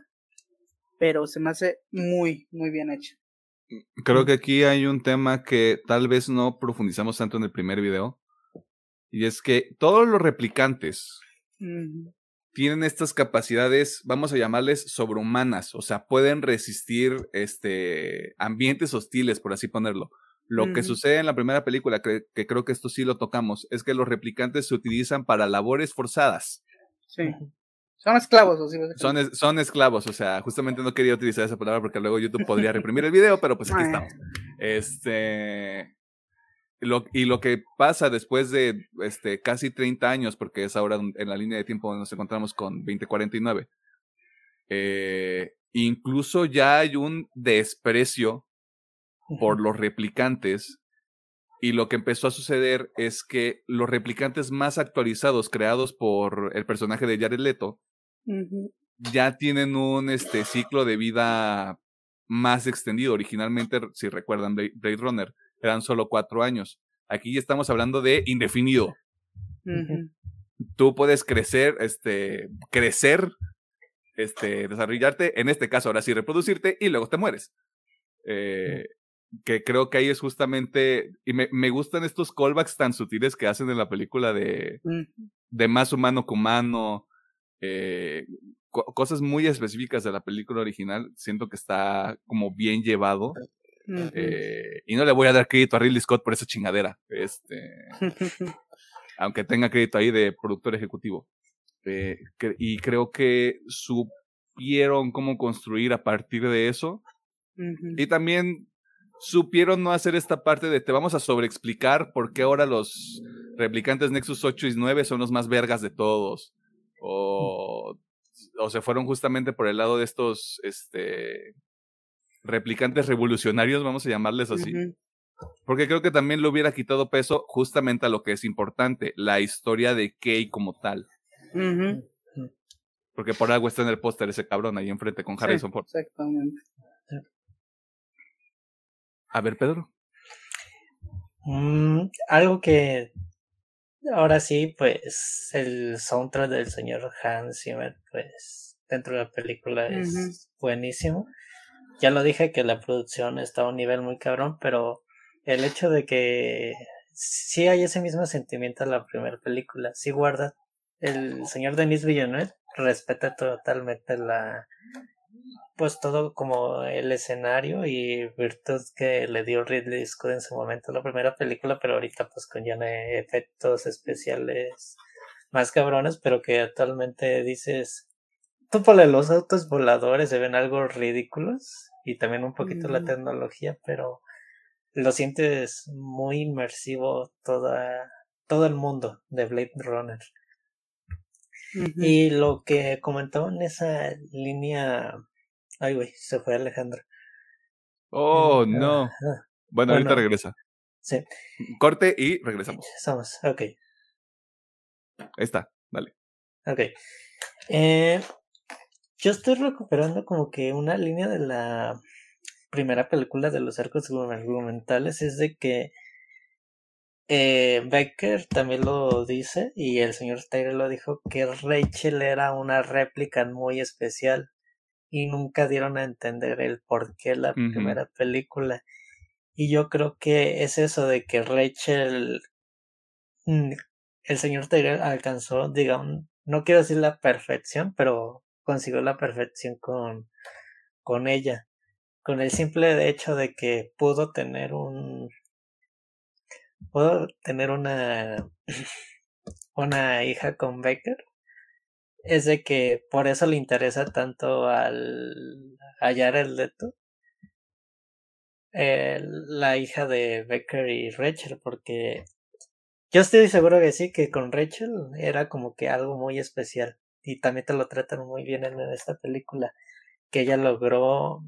[SPEAKER 3] pero se me hace muy, muy bien hecho.
[SPEAKER 1] Creo que aquí hay un tema que tal vez no profundizamos tanto en el primer video, y es que todos los replicantes tienen estas capacidades, vamos a llamarles sobrehumanas, o sea, pueden resistir este ambientes hostiles, por así ponerlo. Lo que sucede en la primera película, que, que, creo que esto sí lo tocamos, es que los replicantes se utilizan para labores forzadas.
[SPEAKER 3] Sí. Son esclavos, o
[SPEAKER 1] Son, son esclavos, o sea, justamente no quería utilizar esa palabra porque luego YouTube podría reprimir el video, pero pues aquí estamos. Este. Lo, y lo que pasa después de este, casi 30 años, porque es ahora en la línea de tiempo donde nos encontramos con 2049, eh, incluso ya hay un desprecio por los replicantes. Y lo que empezó a suceder es que los replicantes más actualizados creados por el personaje de Jared Leto ya tienen un este, ciclo de vida más extendido. Originalmente, si recuerdan, Blade Runner eran solo cuatro años. Aquí ya estamos hablando de indefinido. Tú puedes crecer, este, crecer, este, desarrollarte, en este caso ahora sí reproducirte y luego te mueres. Eh, que creo que ahí es justamente, y me, me, gustan estos callbacks tan sutiles que hacen en la película de, de más humano que humano, eh, cosas muy específicas de la película original, siento que está como bien llevado. Eh, y no le voy a dar crédito a Ridley Scott por esa chingadera. Este, aunque tenga crédito ahí de productor ejecutivo. Eh, y creo que supieron cómo construir a partir de eso. Y también supieron no hacer esta parte de te vamos a sobreexplicar por qué ahora los replicantes Nexus 8 y 9 son los más vergas de todos o, o se fueron justamente por el lado de estos este, replicantes revolucionarios, vamos a llamarles así. Porque creo que también le hubiera quitado peso justamente a lo que es importante, la historia de Kay como tal. Porque por algo está en el póster ese cabrón ahí enfrente con Harrison Ford.
[SPEAKER 3] Exactamente.
[SPEAKER 1] A ver, Pedro.
[SPEAKER 2] Mm, algo que ahora sí, pues el soundtrack del señor Hans Zimmer, pues dentro de la película es buenísimo. Ya lo dije que la producción está a un nivel muy cabrón, pero el hecho de que sí hay ese mismo sentimiento en la primera película, sí guarda. El señor Denis Villeneuve respeta totalmente la pues todo como el escenario y virtud que le dio Ridley Scott en su momento la primera película, pero ahorita pues con ya efectos especiales más cabrones, pero que actualmente dices, tú ponle los autos voladores, se ven algo ridículos y también un poquito la
[SPEAKER 3] Ujú.
[SPEAKER 2] tecnología, pero lo sientes muy inmersivo toda, todo el mundo de Blade Runner. Y lo que comentaba en esa línea. Ay, güey, se fue Alejandro.
[SPEAKER 1] Oh,
[SPEAKER 2] Ah,
[SPEAKER 1] no.
[SPEAKER 2] ah,
[SPEAKER 1] Bueno, ahorita regresa.
[SPEAKER 2] Sí,
[SPEAKER 1] Corte y regresamos.
[SPEAKER 2] estamos. Ok,
[SPEAKER 1] Ahí está, dale.
[SPEAKER 2] ok. Eh, yo estoy recuperando como que una línea de la primera película de los arcos argumentales es de que eh, Becker también lo dice y el señor Tyler lo dijo que Rachel era una réplica muy especial y nunca dieron a entender el por qué la primera película. Y yo creo que es eso de que Rachel, mm, el señor Tyler alcanzó, digamos, no quiero decir la perfección, pero consiguió la perfección con, con ella. Con el simple hecho de que pudo tener un, pudo tener una, una hija con Becker es de que por eso le interesa tanto al a Jared Leto eh, la hija de Becker y Rachel porque yo estoy seguro que sí que con Rachel era como que algo muy especial y también te lo tratan muy bien en esta película que ella logró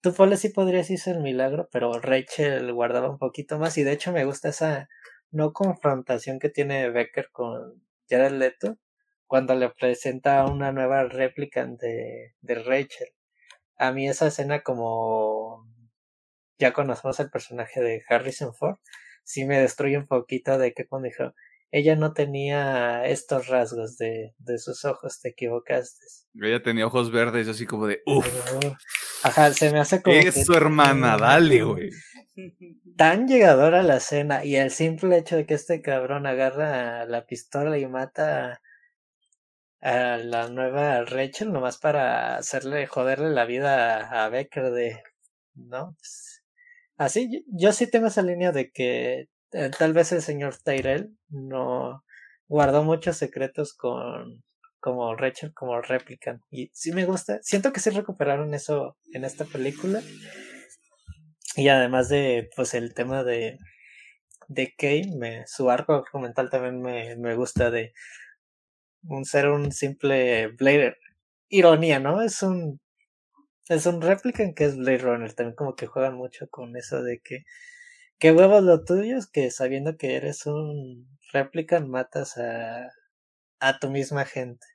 [SPEAKER 2] tú Paul sí podrías hizo el milagro pero Rachel guardaba un poquito más y de hecho me gusta esa no confrontación que tiene Becker con Jared Leto cuando le presenta una nueva réplica de, de Rachel. A mí esa escena como ya conocemos el personaje de Harrison Ford, sí me destruye un poquito de que cuando dijo, ella no tenía estos rasgos de, de sus ojos, te equivocaste.
[SPEAKER 1] Ella tenía ojos verdes, yo así como de, uff,
[SPEAKER 2] ajá, se me hace como que
[SPEAKER 1] eso hermana, dale, güey.
[SPEAKER 2] tan llegadora la escena y el simple hecho de que este cabrón agarra la pistola y mata a, la nueva Rachel nomás para hacerle joderle la vida a, Becker de no Pues, así yo, yo sí tengo esa línea de que eh, tal vez el señor Tyrell no guardó muchos secretos con como Rachel como Replicant y sí me gusta siento que sí recuperaron eso en esta película y además de, pues, el tema de, de Kane, me, su arco argumental también me, me gusta de un ser un simple Blade. Ironía, ¿no? Es un, es un Replicant que es Blade Runner. También como que juegan mucho con eso de que, que huevos lo tuyo es que sabiendo que eres un Replicant matas a, a tu misma gente.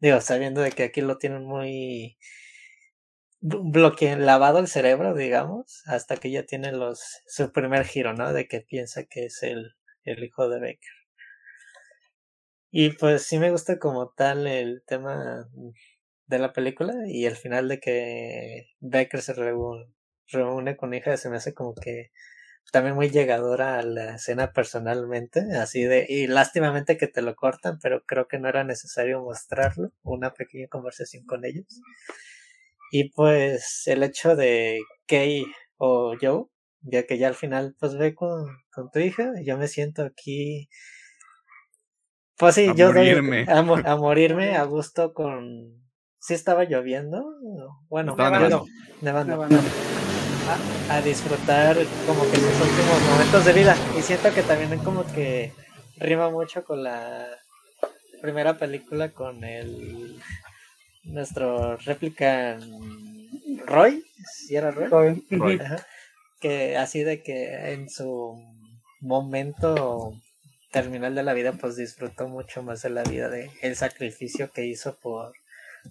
[SPEAKER 2] Digo, sabiendo de que aquí lo tienen muy bloque lavado el cerebro, digamos, hasta que ya tiene los su primer giro, ¿no? De que piensa que es el, el hijo de Becker. Y pues sí me gusta como tal el tema de la película y el final de que Becker se reúne, reúne con hija se me hace como que también muy llegadora a la escena personalmente, así de, y lástimamente que te lo cortan, pero creo que no era necesario mostrarlo, una pequeña conversación con ellos. Y pues el hecho de Kay o Joe, ya que ya al final pues ve con, con tu hija, yo me siento aquí, pues sí,
[SPEAKER 1] A
[SPEAKER 2] yo
[SPEAKER 1] morirme.
[SPEAKER 2] doy a, a morirme a gusto con... Sí estaba lloviendo, bueno, bueno,
[SPEAKER 1] nevando.
[SPEAKER 2] nevando,
[SPEAKER 3] Nevando.
[SPEAKER 2] A, a disfrutar como que sus últimos momentos de vida. Y siento que también como que rima mucho con la primera película con el nuestro réplica Roy, si era Roy,
[SPEAKER 1] Roy.
[SPEAKER 2] Ajá. que así de que en su momento terminal de la vida pues disfrutó mucho más de la vida de el sacrificio que hizo por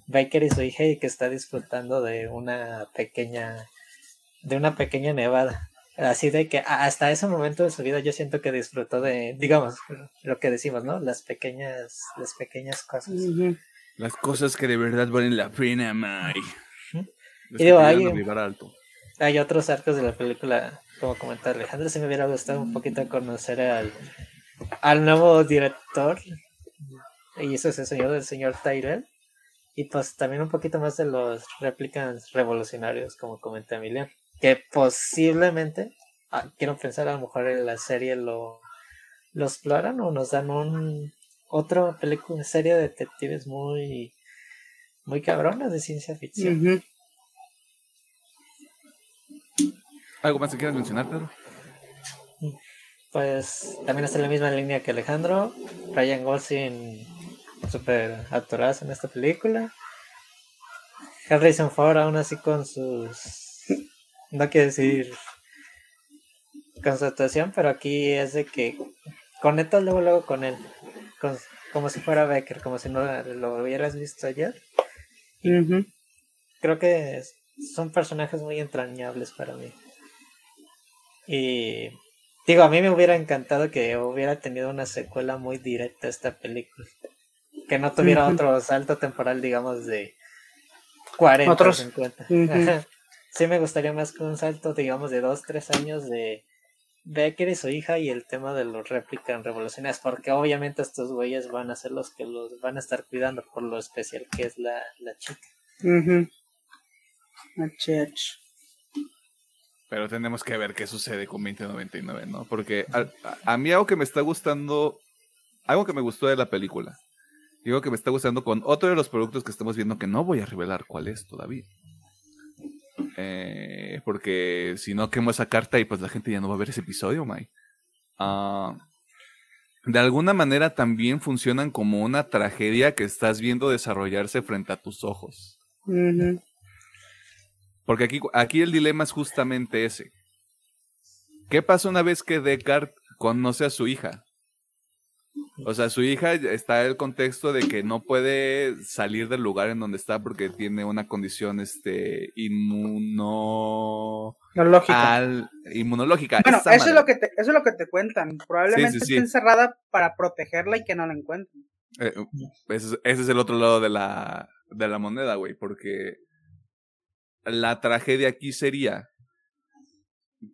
[SPEAKER 2] Baker y su hija y que está disfrutando de una pequeña de una pequeña nevada. Así de que hasta ese momento de su vida yo siento que disfrutó de, digamos, lo que decimos, ¿no? Las pequeñas, las pequeñas cosas.
[SPEAKER 1] Las cosas que de verdad valen la pena, May.
[SPEAKER 2] Y digo, hay, hay otros arcos de la película, como comentó Alejandro, si me hubiera gustado un poquito conocer al, al nuevo director, y eso es el señor del señor Tyrell, y pues también un poquito más de los réplicas revolucionarios, como comenté Emiliano que posiblemente, ah, quiero pensar, a lo mejor en la serie lo, lo exploran o nos dan un otra película, serie de detectives muy, muy cabronas de ciencia ficción.
[SPEAKER 1] ¿Algo más que quieras mencionar, Pedro?
[SPEAKER 2] Pues también está en la misma línea que Alejandro. Ryan Gosling, super actorazo en esta película. Harrison Ford aún así con sus no quiero decir constatación, pero aquí es de que conectas luego, luego con él, como si fuera Becker, como si no lo hubieras visto ayer. Creo que son personajes muy entrañables para mí. Y digo, a mí me hubiera encantado que hubiera tenido una secuela muy directa a esta película. Que no tuviera otro salto temporal, digamos, de 40 o 50 sí me gustaría más que un salto, digamos, de dos, tres años de Becker y su hija y el tema de los réplican revolucionarios, porque obviamente estos güeyes van a ser los que los van a estar cuidando por lo especial que es la, la chica.
[SPEAKER 1] Pero tenemos que ver qué sucede con 2099, ¿no? Porque a, a, mí algo que me está gustando, algo que me gustó de la película, digo que me está gustando con otro de los productos que estamos viendo que no voy a revelar cuál es todavía. Eh, porque si no quemo esa carta y pues la gente ya no va a ver ese episodio, May. Ah, de alguna manera también funcionan como una tragedia que estás viendo desarrollarse frente a tus ojos. Porque aquí, aquí el dilema es justamente ese. ¿Qué pasa una vez que Descartes conoce a su hija? O sea, su hija está en el contexto de que no puede salir del lugar en donde está porque tiene una condición este inmunológica. inmunológica.
[SPEAKER 3] Bueno, eso es lo que te, eso es lo que te cuentan. Probablemente esté encerrada para protegerla y que no la encuentren.
[SPEAKER 1] Eh, ese, es, el otro lado de la, de la moneda, güey, porque la tragedia aquí sería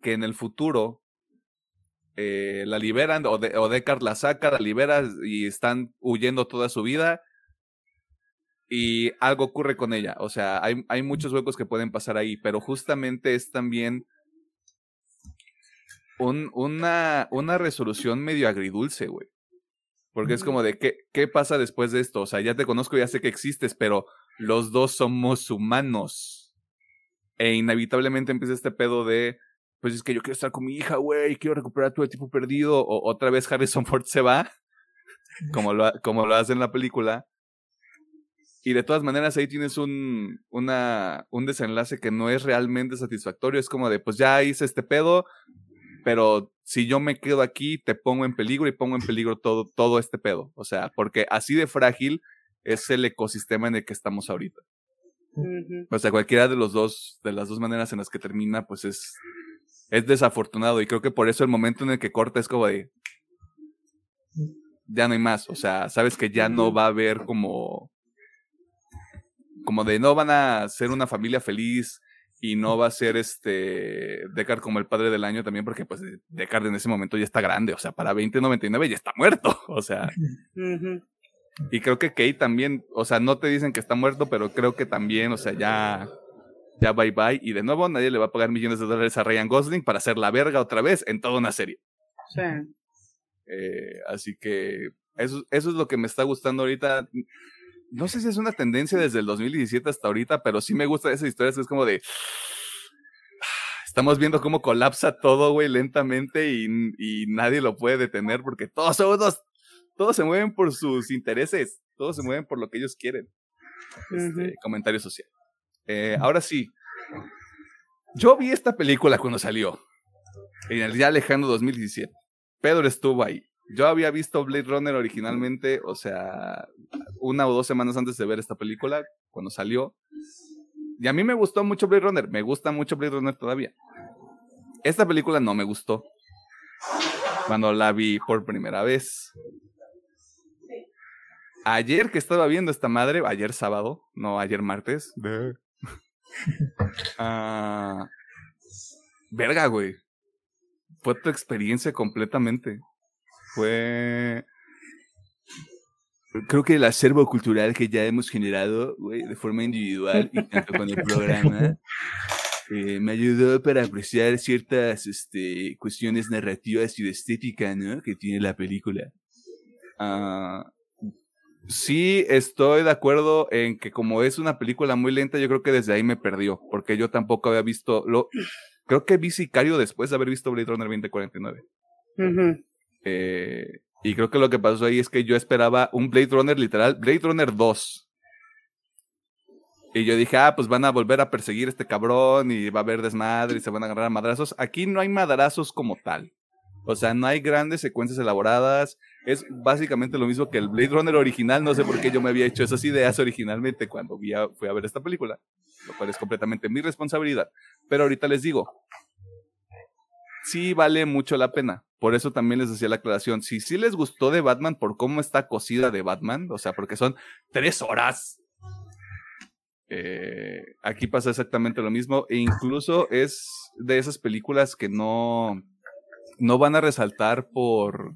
[SPEAKER 1] que en el futuro eh, la liberan o, de, o Deckard la saca, la libera y están huyendo toda su vida y algo ocurre con ella. O sea, hay, hay muchos huecos que pueden pasar ahí, pero justamente es también un, una, una resolución medio agridulce, güey. Porque es como de, ¿qué, ¿qué pasa después de esto? O sea, ya te conozco, ya sé que existes, pero los dos somos humanos. E inevitablemente empieza este pedo de, pues es que yo quiero estar con mi hija, güey, quiero recuperar todo el tiempo perdido, o otra vez Harrison Ford se va, como lo, como lo hace en la película. Y de todas maneras ahí tienes un, una, un desenlace que no es realmente satisfactorio. Es como de, pues ya hice este pedo, pero si yo me quedo aquí, te pongo en peligro y pongo en peligro todo, todo este pedo. O sea, porque así de frágil es el ecosistema en el que estamos ahorita. O sea, cualquiera de los dos, de las dos maneras en las que termina, pues es es desafortunado y creo que por eso el momento en el que corta es como de ya no hay más, o sea, sabes que ya no va a haber como como de no van a ser una familia feliz y no va a ser este Deckard como el padre del año también porque pues Deckard en ese momento ya está grande, o sea, para 2099 ya está muerto, o sea. Y creo que Kate también, o sea, no te dicen que está muerto, pero creo que también, o sea, ya ya bye bye. Y de nuevo, nadie le va a pagar millones de dólares a Ryan Gosling para hacer la verga otra vez en toda una serie.
[SPEAKER 3] Sí.
[SPEAKER 1] Eh, así que eso, eso es lo que me está gustando ahorita. No sé si es una tendencia desde el 2017 hasta ahorita, pero sí me gusta esa historia. Es como de. Estamos viendo cómo colapsa todo, güey, lentamente y, y nadie lo puede detener porque todos todos, todos se mueven por sus intereses, todos se mueven por lo que ellos quieren. Este, Comentario social. Eh, ahora sí, yo vi esta película cuando salió, en el ya lejano 2017. Pedro estuvo ahí. Yo había visto Blade Runner originalmente, o sea, una o dos semanas antes de ver esta película. cuando salió. Y a mí me gustó mucho Blade Runner, me gusta mucho Blade Runner todavía. Esta película no me gustó cuando la vi por primera vez. Ayer que estaba viendo esta madre, ayer sábado, no ayer martes. Ah, verga, güey. Fue tu experiencia completamente. Fue. Creo que el acervo cultural que ya hemos generado, güey, de forma individual y tanto con el programa, eh, me ayudó para apreciar ciertas este, cuestiones narrativas y de estética, ¿no? Que tiene la película. Ah, sí, estoy de acuerdo en que como es una película muy lenta, yo creo que desde ahí me perdió, porque yo tampoco había visto, lo, creo que vi Sicario después de haber visto Blade Runner 2049. eh, y creo que lo que pasó ahí es que yo esperaba un Blade Runner literal, Blade Runner 2. Y yo dije, ah, pues van a volver a perseguir a este cabrón y va a haber desmadre y se van a agarrar a madrazos. Aquí no hay madrazos como tal. O sea, no hay grandes secuencias elaboradas. Es básicamente lo mismo que el Blade Runner original. No sé por qué yo me había hecho esas ideas originalmente cuando fui a ver esta película. Lo cual es completamente mi responsabilidad. Pero ahorita les digo, sí vale mucho la pena. Por eso también les decía la aclaración. Si sí les gustó de Batman por cómo está cosida de Batman, o sea, porque son tres horas eh, aquí pasa exactamente lo mismo e incluso es de esas películas que no, no van a resaltar por...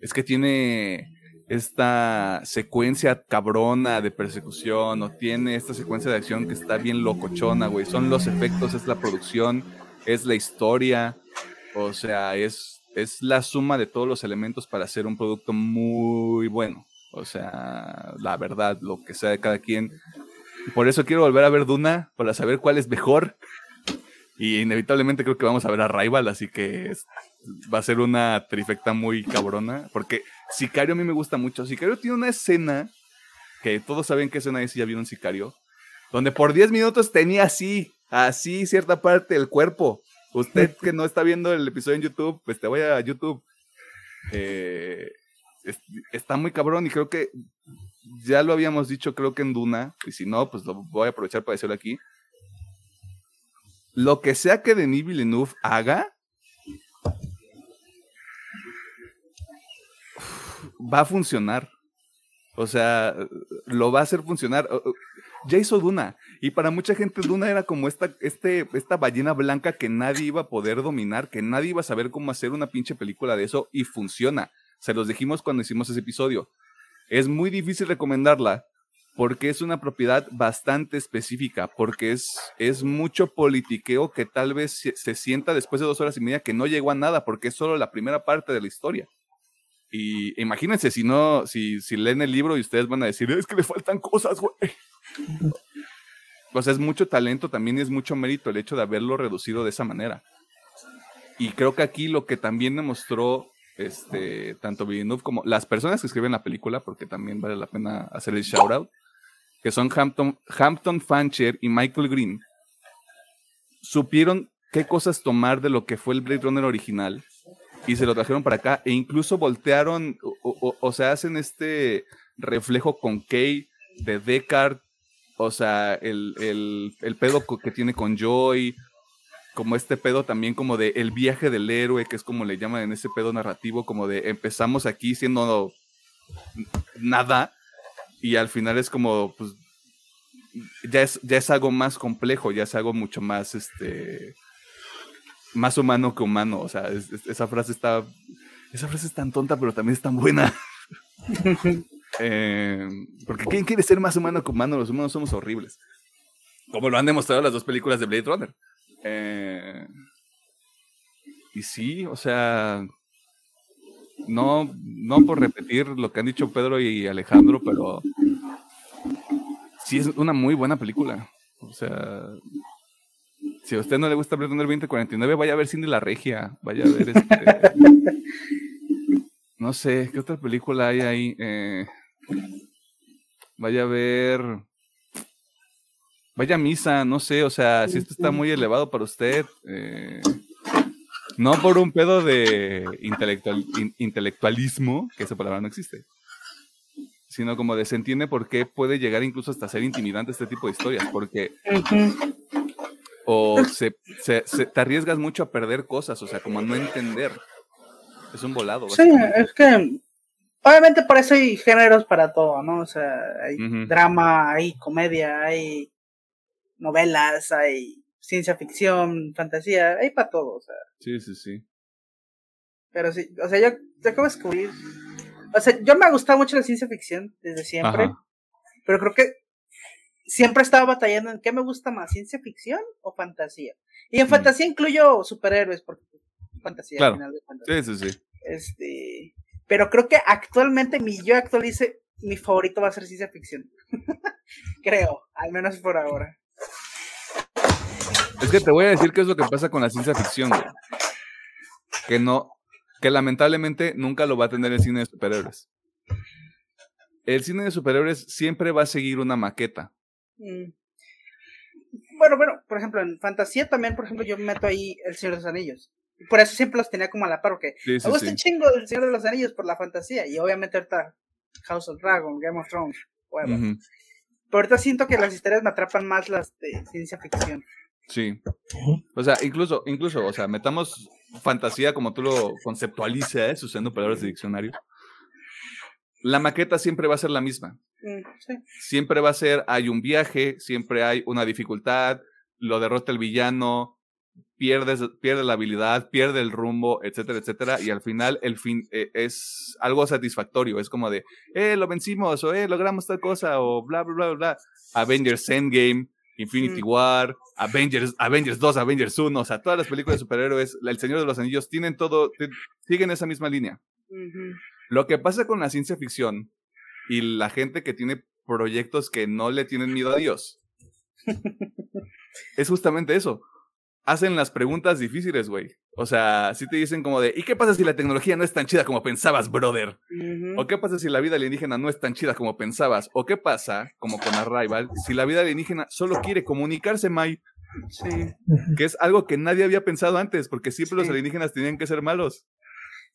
[SPEAKER 1] Es que tiene esta secuencia cabrona de persecución o tiene esta secuencia de acción que está bien locochona, güey. Son los efectos, es la producción, es la historia, o sea, es, es la suma de todos los elementos para hacer un producto muy bueno. O sea, la verdad, lo que sea de cada quien por eso quiero volver a ver Duna, para saber cuál es mejor. Y inevitablemente creo que vamos a ver a Rival, así que va a ser una trifecta muy cabrona. Porque Sicario a mí me gusta mucho. Sicario tiene una escena, que todos saben qué escena es si ya vieron Sicario, donde por 10 minutos tenía así, así cierta parte del cuerpo. Usted que no está viendo el episodio en YouTube, pues te voy a YouTube. Eh, está muy cabrón y creo que ya lo habíamos dicho creo que en Duna, y si no, pues lo voy a aprovechar para decirlo aquí. Lo que sea que Denis Villeneuve haga, va a funcionar. O sea, lo va a hacer funcionar. Ya hizo Duna. Y para mucha gente Duna era como esta, este, esta ballena blanca que nadie iba a poder dominar, que nadie iba a saber cómo hacer una pinche película de eso y funciona. Se los dijimos cuando hicimos ese episodio. Es muy difícil recomendarla porque es una propiedad bastante específica, porque es, es mucho politiqueo que tal vez se, sienta después de dos horas y media que no llegó a nada, porque es solo la primera parte de la historia. Y imagínense si no, si, si leen el libro y ustedes van a decir, es que le faltan cosas, güey. Pues es mucho talento también y es mucho mérito el hecho de haberlo reducido de esa manera. Y creo que aquí lo que también demostró este, tanto Villeneuve como las personas que escriben la película, porque también vale la pena hacer el shout out, que son Hampton, Hampton Fancher y Michael Green, supieron qué cosas tomar de lo que fue el Blade Runner original y se lo trajeron para acá e incluso voltearon o, se hacen este reflejo con Kay de Deckard, o sea, el, el, el pedo que tiene con Joy, como este pedo también como de el viaje del héroe, que es como le llaman en ese pedo narrativo, como de empezamos aquí siendo nada y al final es como, pues, ya es, ya es algo más complejo, ya es algo mucho más, este, más humano que humano, o sea, esa frase está, esa frase es tan tonta, pero también es tan buena. Eh, porque ¿quién quiere ser más humano que humano? Los humanos somos horribles. Como lo han demostrado las dos películas de Blade Runner. Eh, y sí, o sea, no, no por repetir lo que han dicho Pedro y Alejandro, pero sí es una muy buena película. O sea, si a usted no le gusta Blade Runner 2049, vaya a ver Cindy la Regia, vaya a ver este... no sé, ¿qué otra película hay ahí? Eh, vaya a ver vaya misa, no sé, o sea, si esto está muy elevado para usted, eh, no por un pedo de intelectual, intelectualismo, que esa palabra no existe, sino como de se entiende por qué puede llegar incluso hasta ser intimidante este tipo de historias, porque o se, se, te arriesgas mucho a perder cosas, o sea, como a no entender. Es un volado.
[SPEAKER 3] Sí, es que obviamente por eso hay géneros para todo, ¿no? O sea, hay drama, hay comedia, hay novelas, hay ciencia ficción, fantasía, hay para todo, o sea.
[SPEAKER 1] Sí, sí, sí.
[SPEAKER 3] Pero sí, o sea, yo, yo acabo de descubrir. O sea, yo me ha gustado mucho la ciencia ficción desde siempre. Pero creo que siempre he estado batallando en qué me gusta más, ciencia ficción o fantasía. Y en mm. fantasía incluyo superhéroes, porque fantasía
[SPEAKER 1] al final de fantasía. Sí, sí, sí.
[SPEAKER 3] Este, pero creo que actualmente mi yo actualice, mi favorito va a ser ciencia ficción. creo, al menos por ahora.
[SPEAKER 1] Es que te voy a decir qué es lo que pasa con la ciencia ficción, Que no, que lamentablemente nunca lo va a tener el cine de superhéroes. El cine de superhéroes siempre va a seguir una maqueta. Mm.
[SPEAKER 3] Bueno, bueno, por ejemplo, en fantasía también, por ejemplo, yo meto ahí El Señor de los Anillos. Por eso siempre los tenía como a la par, porque me gusta un chingo El Señor de los Anillos por la fantasía. Y obviamente ahorita House of Dragon, Game of Thrones, Pero ahorita siento que las historias me atrapan más las de ciencia ficción.
[SPEAKER 1] Sí. O sea, incluso, incluso, o sea, metamos fantasía como tú lo conceptualizas, usando palabras de diccionario. La maqueta siempre va a ser la misma. Mm, siempre va a ser, hay un viaje, siempre hay una dificultad, lo derrota el villano, pierdes, pierde la habilidad, pierde el rumbo, etcétera, etcétera, y al final el fin eh, es algo satisfactorio, es como de, eh, lo vencimos, o eh, logramos tal cosa, o bla, bla, bla, bla. Avengers Endgame, Infinity War, Avengers, Avengers 2, Avengers 1, o sea, todas las películas de superhéroes, El Señor de los Anillos, tienen todo, siguen esa misma línea. Lo que pasa con la ciencia ficción y la gente que tiene proyectos que no le tienen miedo a Dios es justamente eso. Hacen las preguntas difíciles, güey. O sea, si te dicen como de, ¿y qué pasa si la tecnología no es tan chida como pensabas, brother? ¿O qué pasa si la vida alienígena no es tan chida como pensabas? ¿O qué pasa, como con Arrival, si la vida alienígena solo quiere comunicarse, Mai? Sí. Que es algo que nadie había pensado antes, porque siempre los alienígenas tenían que ser malos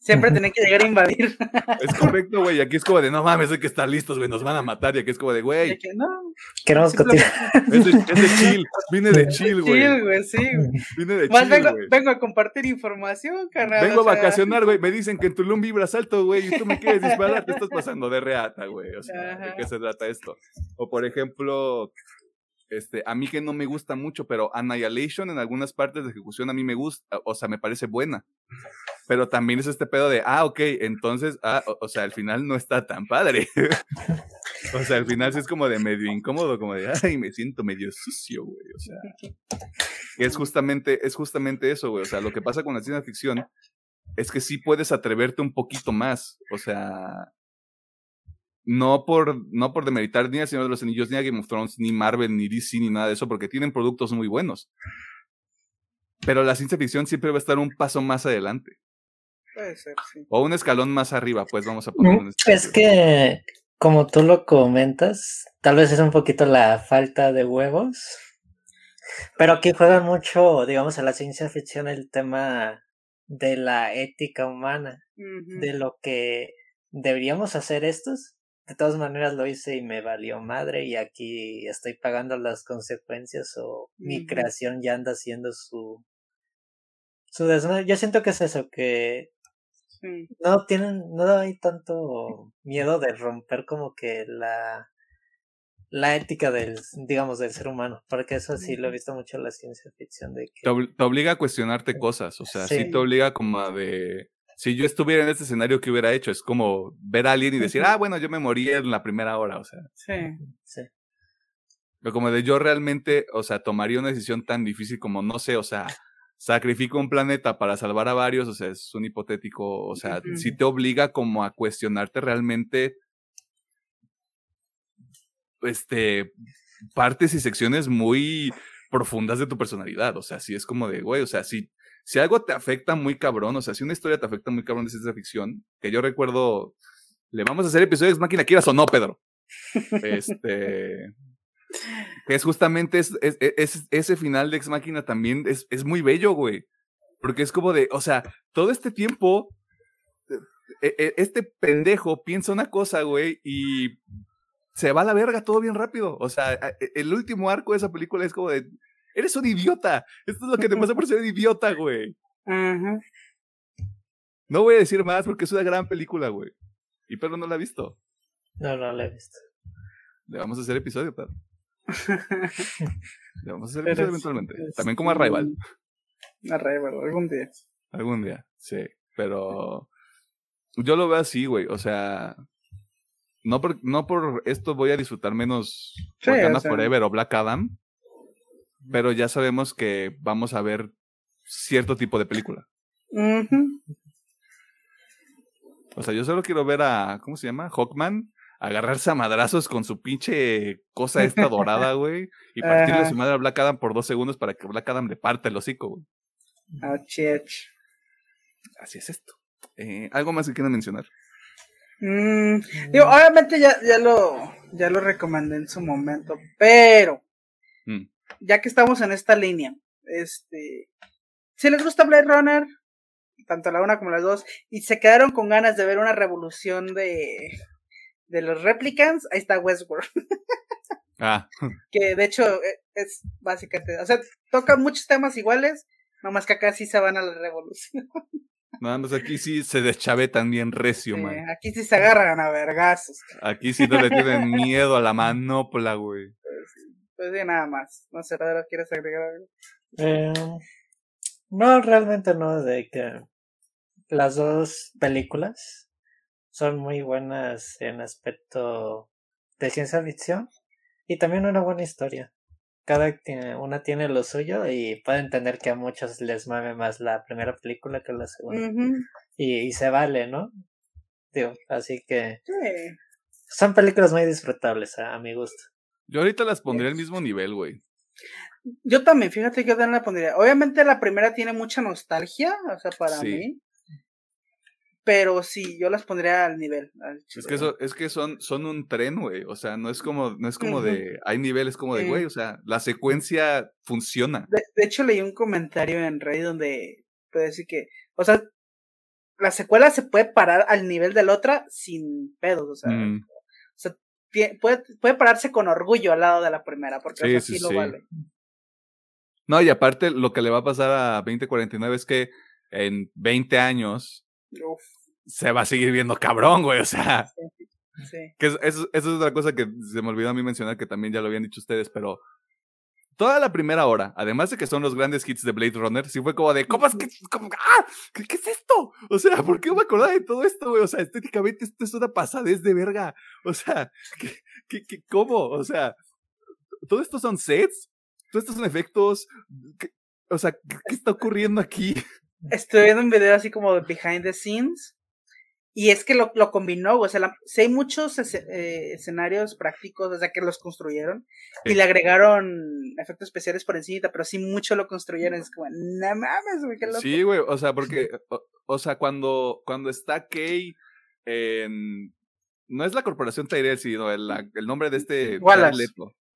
[SPEAKER 3] siempre tienen que llegar a invadir.
[SPEAKER 1] Es correcto, güey. Aquí es como de, no mames, hay que estar listos, güey, nos van a matar. Y aquí es como de, güey.
[SPEAKER 3] Que no.
[SPEAKER 2] Queremos continuar.
[SPEAKER 1] Es de, es de chill. Vine de chill, güey.
[SPEAKER 3] Chill, güey, sí.
[SPEAKER 1] Vine de
[SPEAKER 3] Más
[SPEAKER 1] chill,
[SPEAKER 3] vengo, vengo, a compartir información, carnal.
[SPEAKER 1] Vengo a vacacionar, güey. Me dicen que en Tulum vibras alto, güey, y tú me quieres disparar. Te estás pasando de reata, güey. O sea, ¿de qué se trata esto? O, por ejemplo, este, a mí que no me gusta mucho, pero Annihilation en algunas partes de ejecución a mí me gusta, o sea, me parece buena. Pero también es este pedo de, ah, ok, entonces, ah, o, sea, al final no está tan padre. o sea, al final sí es como de medio incómodo, como de, ay, me siento medio sucio, güey. O sea, es justamente, es justamente eso, güey. O sea, lo que pasa con la ciencia ficción es que sí puedes atreverte un poquito más. O sea, no por, no por demeritar ni a Señor de los Anillos, ni a Game of Thrones, ni Marvel, ni DC, ni nada de eso, porque tienen productos muy buenos. Pero la ciencia ficción siempre va a estar un paso más adelante.
[SPEAKER 3] Puede ser, sí.
[SPEAKER 1] O un escalón más arriba, pues vamos a poner
[SPEAKER 2] un Es que, como tú lo comentas, tal vez es un poquito la falta de huevos. Pero aquí juega mucho, digamos, a la ciencia ficción el tema de la ética humana, de lo que deberíamos hacer estos de todas maneras lo hice y me valió madre y aquí estoy pagando las consecuencias o mi creación ya anda haciendo su su desmadre. Yo siento que es eso, que no tienen, no hay tanto miedo de romper como que la la ética del, digamos, del ser humano, porque eso sí lo he visto mucho en la ciencia ficción de que...
[SPEAKER 1] Te, obliga a cuestionarte cosas, o sea, sí te obliga como a de si yo estuviera en este escenario, ¿qué hubiera hecho? Es como ver a alguien y decir, ah, bueno, yo me morí en la primera hora, o sea.
[SPEAKER 3] Sí, sí.
[SPEAKER 1] Pero como de yo realmente, o sea, tomaría una decisión tan difícil como, no sé, o sea, sacrifico un planeta para salvar a varios, o sea, es un hipotético, o sea, si te obliga como a cuestionarte realmente, este, partes y secciones muy profundas de tu personalidad, o sea, si es como de, güey, o sea, si si algo te afecta muy cabrón, o sea, si una historia te afecta muy cabrón de ciencia ficción, que yo recuerdo, le vamos a hacer episodios Máquina, quieras o no, Pedro. Este. que es justamente es, ese final de Ex Máquina también es, es muy bello, güey. Porque es como de, o sea, todo este tiempo e, e, este pendejo piensa una cosa, güey, y se va a la verga todo bien rápido. O sea, e, el último arco de esa película es como de, eres un idiota. Esto es lo que te pasa por ser un idiota, güey. No voy a decir más porque es una gran película, güey. Y Pedro no la ha visto.
[SPEAKER 2] No, no la he visto.
[SPEAKER 1] Le vamos a hacer episodio, Pedro. Le vamos a hacer episodio eventualmente. También como a Rival.
[SPEAKER 3] A Rival, algún día.
[SPEAKER 1] Algún día, sí. Pero yo lo veo así, güey. O sea, no por, no por esto voy a disfrutar menos sí, Forever o Black Adam, pero ya sabemos que vamos a ver cierto tipo de película. O sea, yo solo quiero ver a, ¿cómo se llama? Hawkman agarrarse a madrazos con su pinche cosa esta dorada, güey, y partirle a su madre a Black Adam por dos segundos para que Black Adam le parte el hocico, güey. Así es esto. Eh, ¿Algo más que quieran mencionar?
[SPEAKER 3] Mm, digo, obviamente ya, ya, lo, ya lo recomendé en su momento, pero mm. Ya que estamos en esta línea, este, si les gusta Blade Runner, tanto la una como las dos, y se quedaron con ganas de ver una revolución de, de los replicants, ahí está Westworld. ah. Que de hecho e, es básicamente, o sea, tocan muchos temas iguales, nomás que acá sí se van a la revolución.
[SPEAKER 1] Nada más aquí sí se deschavetan bien recio, man.
[SPEAKER 3] Aquí sí se agarran a vergazos.
[SPEAKER 1] Aquí sí no le tienen miedo a la manopla, güey.
[SPEAKER 3] Pues, pues nada más. No sé. ¿quieres agregar algo?
[SPEAKER 2] Eh, no, realmente no, de que las dos películas son muy buenas en aspecto de ciencia ficción y también una buena historia cada una tiene lo suyo y puede entender que a muchos les mame más la primera película que la segunda. y, se vale, ¿no? Digo, así que son películas muy disfrutables a, mi gusto.
[SPEAKER 1] Yo ahorita las pondría al mismo nivel, güey.
[SPEAKER 3] Yo también, fíjate que yo también la pondría. Obviamente la primera tiene mucha nostalgia, o sea, para mí pero sí, yo las pondría al nivel.
[SPEAKER 1] es que eso, es que son, son un tren, güey. O sea, no es como, no es como de, hay niveles como de, güey, o sea, la secuencia funciona.
[SPEAKER 3] De, hecho, leí un comentario en Reddit donde puede decir que, o sea, la secuela se puede parar al nivel de la otra sin pedos, o sea, o sea puede, puede pararse con orgullo al lado de la primera, porque sí, lo vale.
[SPEAKER 1] No, y aparte, lo que le va a pasar a 2049 es que en 20 años se va a seguir viendo cabrón, güey, o sea. Sí. Que eso, eso, es otra cosa que se me olvidó a mí mencionar, que también ya lo habían dicho ustedes, pero toda la primera hora, además de que son los grandes hits de Blade Runner, sí fue como de, ¿cómo es que, ah, ¿qué, es esto? O sea, ¿por qué me acordaba de todo esto, güey? O sea, estéticamente esto es una pasadez de verga. O sea, ¿qué, cómo? O sea, todo esto son sets, todos estos son efectos. o sea, ¿qué está ocurriendo aquí?
[SPEAKER 3] estoy viendo un video así como de behind the scenes. Y es que lo, lo combinó, o sea, hay muchos eh, escenarios prácticos, o sea, que los construyeron y le agregaron efectos especiales por encima, pero sí mucho lo construyeron. Es como, no mames, güey, qué loco.
[SPEAKER 1] Sí, güey, o sea, porque, o, sea, cuando, cuando está Kay en. No es la corporación Tyrell, sino el, el nombre de este.
[SPEAKER 3] Wallace.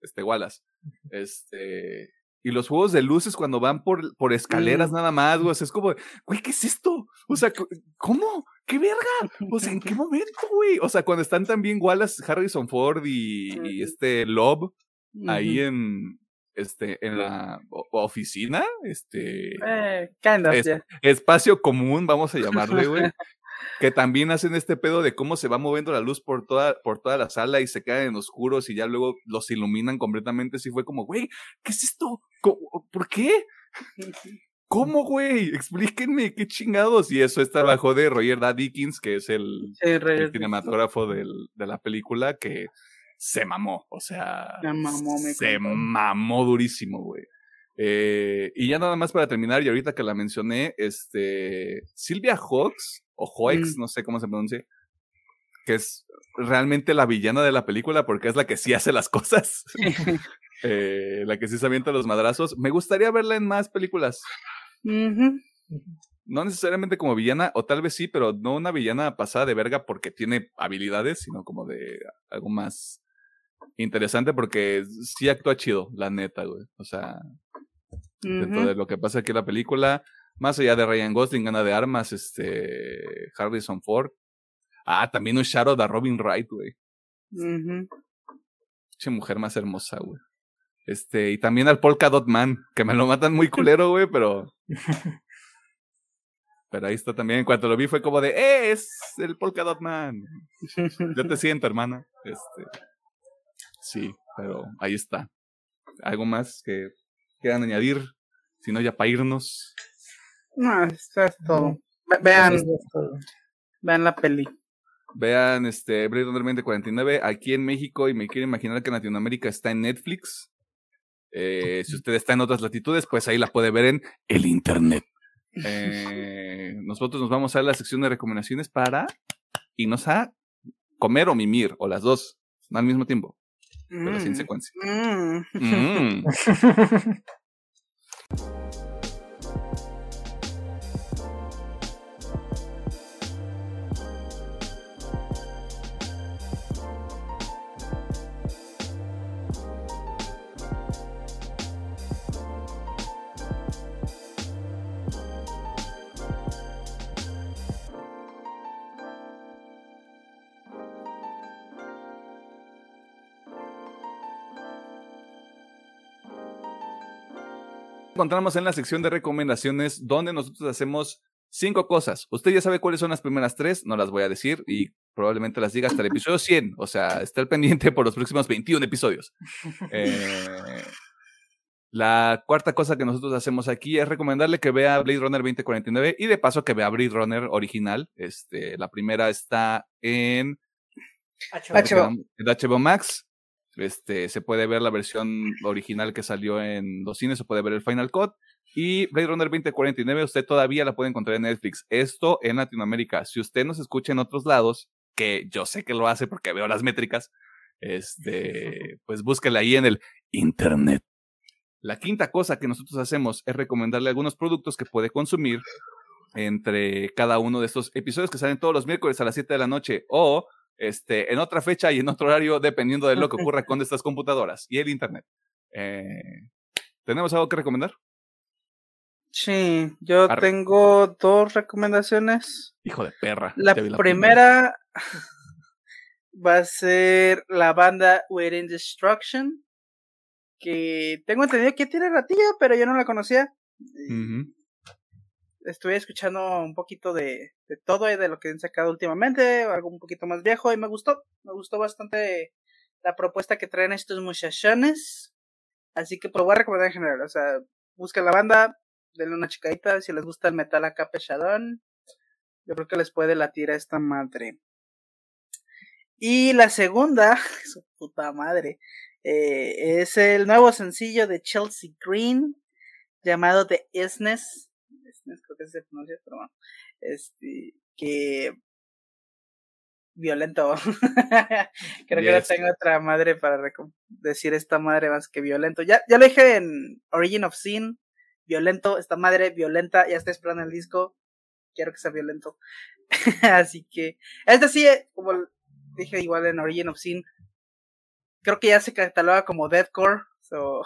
[SPEAKER 1] Este, Wallace. Este y los juegos de luces cuando van por, por escaleras nada más, güey. es como, güey, ¿qué es esto? O sea, ¿cómo? ¿Qué verga? O sea, ¿en qué momento, güey? O sea, cuando están también Wallace, Harrison Ford y, este Lob ahí en, este, en la oficina, este.
[SPEAKER 3] Eh, kind of,
[SPEAKER 1] Espacio común, vamos a llamarle, güey. Que también hacen este pedo de cómo se va moviendo la luz por toda, por toda la sala y se quedan en oscuros y ya luego los iluminan completamente. Así fue como, güey, ¿qué es esto? ¿Por qué? ¿Cómo, güey? Explíquenme qué chingados. Y eso está bajo de Roger D. Dickens, que es el, cinematógrafo del, de la película, que se mamó. O sea, se mamó durísimo, güey. Eh, y ya nada más para terminar, y ahorita que la mencioné, este, Silvia Hawks, o Hoeks, mm. no sé cómo se pronuncia, que es realmente la villana de la película porque es la que sí hace las cosas, eh, la que sí se avienta los madrazos. Me gustaría verla en más películas. No necesariamente como villana, o tal vez sí, pero no una villana pasada de verga porque tiene habilidades, sino como de algo más interesante porque sí actúa chido, la neta, güey. O sea, dentro de lo que pasa aquí en la película, más allá de Ryan Gosling, gana de armas, este, Harrison Ford, Ah, también un shadow de Robin Wright, güey. Che mujer más hermosa, güey. Este, y también al Polka Dot Man, que me lo matan muy culero, güey, pero. Pero ahí está también. En cuanto lo vi fue como de, ¡eh! Es el Polka Dot Man. Yo te siento, hermana. Este. Sí, pero ahí está. ¿Algo más que quieran añadir? Si no, ya para irnos.
[SPEAKER 3] No, eso es todo. Ve- Vean,
[SPEAKER 2] Eso es todo.
[SPEAKER 3] vean la peli.
[SPEAKER 1] Vean este Blade Runner 2049 aquí en México y me quiero imaginar que en Latinoamérica está en Netflix. Eh, si usted está en otras latitudes, pues ahí la puede ver en el internet. Eh, nosotros nos vamos a la sección de recomendaciones para irnos a comer o mimir, o las dos, no al mismo tiempo, pero sin
[SPEAKER 3] Mm,
[SPEAKER 1] secuencia.
[SPEAKER 3] mm.
[SPEAKER 1] Mm. encontramos en la sección de recomendaciones donde nosotros hacemos cinco cosas. Usted ya sabe cuáles son las primeras tres, no las voy a decir y probablemente las diga hasta el episodio 100. O sea, está al pendiente por los próximos 21 episodios. Eh, la cuarta cosa que nosotros hacemos aquí es recomendarle que vea Blade Runner 2049 y de paso que vea Blade Runner original. Este, la primera está en
[SPEAKER 3] HBO.
[SPEAKER 1] en HBO Max. Este, se puede ver la versión original que salió en los cines, se puede ver el Final Cut. Y Blade Runner 2049, usted todavía la puede encontrar en Netflix. Esto en Latinoamérica. Si usted nos escucha en otros lados, que yo sé que lo hace porque veo las métricas, este, pues búsquela ahí en el Internet. La quinta cosa que nosotros hacemos es recomendarle algunos productos que puede consumir entre cada uno de estos episodios que salen todos los miércoles a las 7 de la noche o este, en otra fecha y en otro horario, dependiendo de lo que ocurra con estas computadoras y el Internet. Eh, ¿Tenemos algo que recomendar?
[SPEAKER 3] Sí, yo
[SPEAKER 1] Arre.
[SPEAKER 3] tengo dos recomendaciones.
[SPEAKER 1] Hijo de perra.
[SPEAKER 3] La primera va a ser la banda Within Destruction, que tengo entendido que tiene ratillo, pero yo no la conocía. Estuve escuchando un poquito de, de todo y de lo que han sacado últimamente, algo un poquito más viejo, y me gustó, me gustó bastante la propuesta que traen estos muchachones. Así que pues recomendar en general, o sea, busquen la banda, denle una chicadita, si les gusta el metal acá pesadón, yo creo que les puede latir a esta madre. Y la segunda, su puta madre, eh, es el nuevo sencillo de Chelsea Green llamado The Isness. Isness creo que se pronuncia, pero bueno. Este, que violento. creo que no tengo otra madre para decir esta madre más que violento. Ya, ya lo dije en Origin of Sin, violento, esta madre violenta, ya estoy esperando el disco, quiero que sea violento. Así que, este sí, como dije igual en Origin of Sin, creo que ya se cataloga como deathcore, so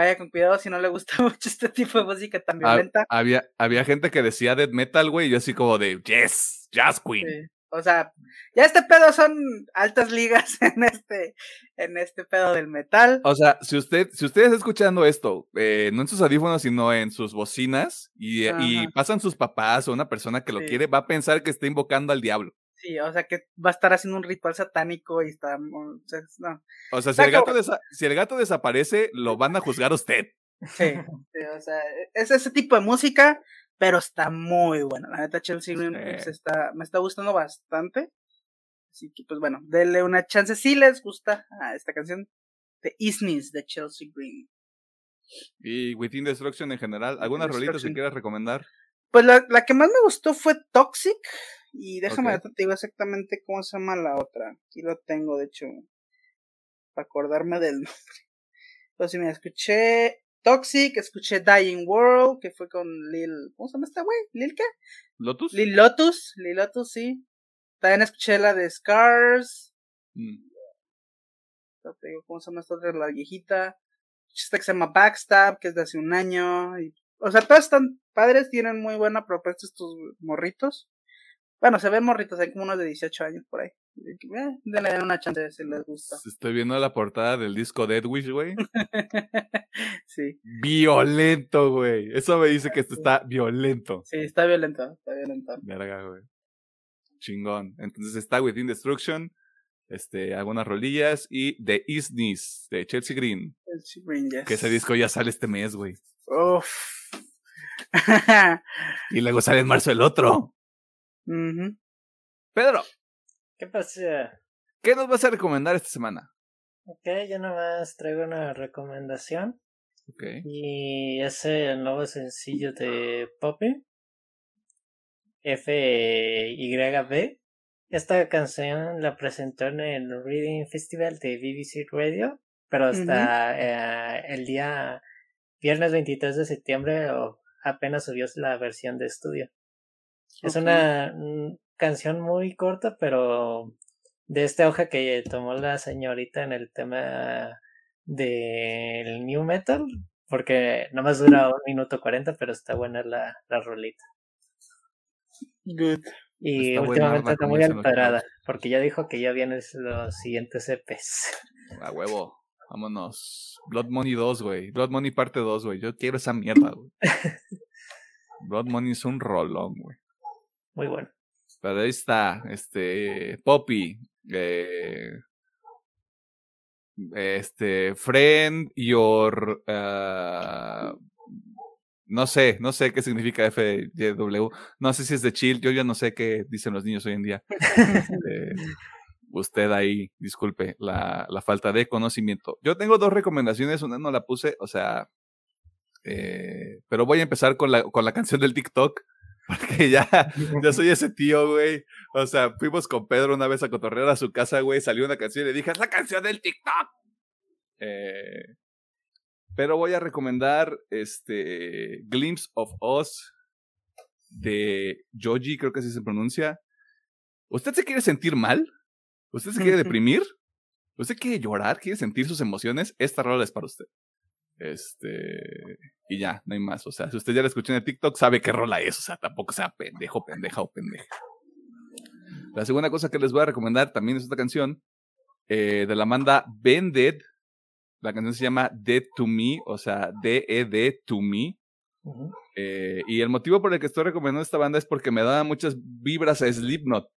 [SPEAKER 3] vaya con cuidado si no le gusta mucho este tipo de música tan
[SPEAKER 1] Ah,
[SPEAKER 3] violenta.
[SPEAKER 1] había, había gente que decía death metal, güey, y yo así como de, yes, jazz queen.
[SPEAKER 3] Sí. O sea, ya este pedo son altas ligas en este, en este pedo del metal.
[SPEAKER 1] O sea, si usted, si usted está escuchando esto, eh, no en sus audífonos, sino en sus bocinas, y, eh, y pasan sus papás o una persona que lo
[SPEAKER 3] Sí.
[SPEAKER 1] quiere, va a pensar que está invocando al diablo.
[SPEAKER 3] Sí, o sea que va a estar haciendo un ritual satánico y está, o sea, no.
[SPEAKER 1] O sea, si el, gato si el gato desaparece, lo van a juzgar a usted.
[SPEAKER 3] Sí, sí, o sea, es ese tipo de música, pero está muy buena. La neta, Chelsea Green
[SPEAKER 1] Sí.
[SPEAKER 3] pues, está, me está gustando bastante. Así que, pues bueno, denle una chance si les gusta a esta canción de Isnis de Chelsea Green.
[SPEAKER 1] Y Within Destruction en general, ¿alguna rolita que quieras recomendar?
[SPEAKER 3] Pues la, la que más me gustó fue Toxic. Y déjame,
[SPEAKER 1] Ok.
[SPEAKER 3] te digo exactamente cómo se llama la otra. Aquí lo tengo, de hecho, para acordarme del nombre. Entonces, mira, escuché Toxic, escuché Dying World, que fue con Lil. ¿Cómo se llama esta güey? ¿Lil qué?
[SPEAKER 1] ¿Lotus?
[SPEAKER 3] Lil Lotus, Lil Lotus, sí. También escuché la de Scars.
[SPEAKER 1] Mm.
[SPEAKER 3] No te digo cómo se llama esta otra, la viejita. Esta que se llama Backstab, que es de hace un año. y- o sea, todas están padres, tienen muy buena propuesta estos morritos. Bueno, se ven morritos, hay como unos de 18 años por ahí. Eh, denle una chance si les gusta.
[SPEAKER 1] Estoy viendo la portada del disco Dead Wish, güey.
[SPEAKER 3] sí.
[SPEAKER 1] Violento, güey. Eso me dice que esto está violento.
[SPEAKER 3] Sí, está violento, está violento.
[SPEAKER 1] Verga, güey. Chingón. Entonces está Within Destruction, este, algunas rolillas y The Isnis de Chelsea Green.
[SPEAKER 3] Chelsea Green, yes.
[SPEAKER 1] Que ese disco ya sale este mes, güey.
[SPEAKER 3] Uf.
[SPEAKER 1] y luego sale en marzo el otro. Pedro.
[SPEAKER 2] ¿Qué pasa?
[SPEAKER 1] ¿Qué nos vas a recomendar esta semana?
[SPEAKER 2] Ok, yo nomás traigo una recomendación.
[SPEAKER 1] Ok.
[SPEAKER 2] Y es el nuevo sencillo de Poppy. FYB. Esta canción la presentó en el Reading Festival de BBC Radio, pero hasta eh, el día viernes 23 de septiembre apenas subió la versión de estudio. Es una canción muy corta, pero de esta hoja que tomó la señorita en el tema del new metal, porque nomás dura un minuto cuarenta, pero está buena la, la rolita.
[SPEAKER 3] Good.
[SPEAKER 2] Y últimamente está muy alterada, porque ya dijo que ya vienen los siguientes EPs.
[SPEAKER 1] A huevo, vámonos. Blood Money 2, güey. Blood Money parte 2, güey. Yo quiero esa mierda, güey. Blood Money es un rolón, güey.
[SPEAKER 2] Muy bueno.
[SPEAKER 1] Pero ahí está, este, Poppy, eh, este, Friend, Your, uh, no sé, no sé qué significa FYW, no sé si es de chill, yo ya no sé qué dicen los niños hoy en día. Este, usted ahí, disculpe la, la, falta de conocimiento. Yo tengo dos recomendaciones, una no la puse, o sea, eh, pero voy a empezar con la, con la canción del TikTok. Porque ya, ya soy ese tío, güey. O sea, fuimos con Pedro una vez a cotorrear a su casa, güey. Salió una canción y le dije, es la canción del TikTok. Eh, pero voy a recomendar este Glimpse of Us de Joji, creo que así se pronuncia. ¿Usted se quiere sentir mal? ¿Usted se quiere deprimir? ¿Usted quiere llorar? ¿Quiere sentir sus emociones? Esta rola es para usted. Este. Y ya, no hay más. O sea, si usted ya la escuchó en el TikTok, sabe qué rola es. O sea, tampoco sea pendejo, pendeja o pendeja. La segunda cosa que les voy a recomendar también es esta canción eh, de la banda Bended. La canción se llama Dead to Me, o sea, D-E-D to Me. Eh, y el motivo por el que estoy recomendando esta banda es porque me da muchas vibras a Slipknot.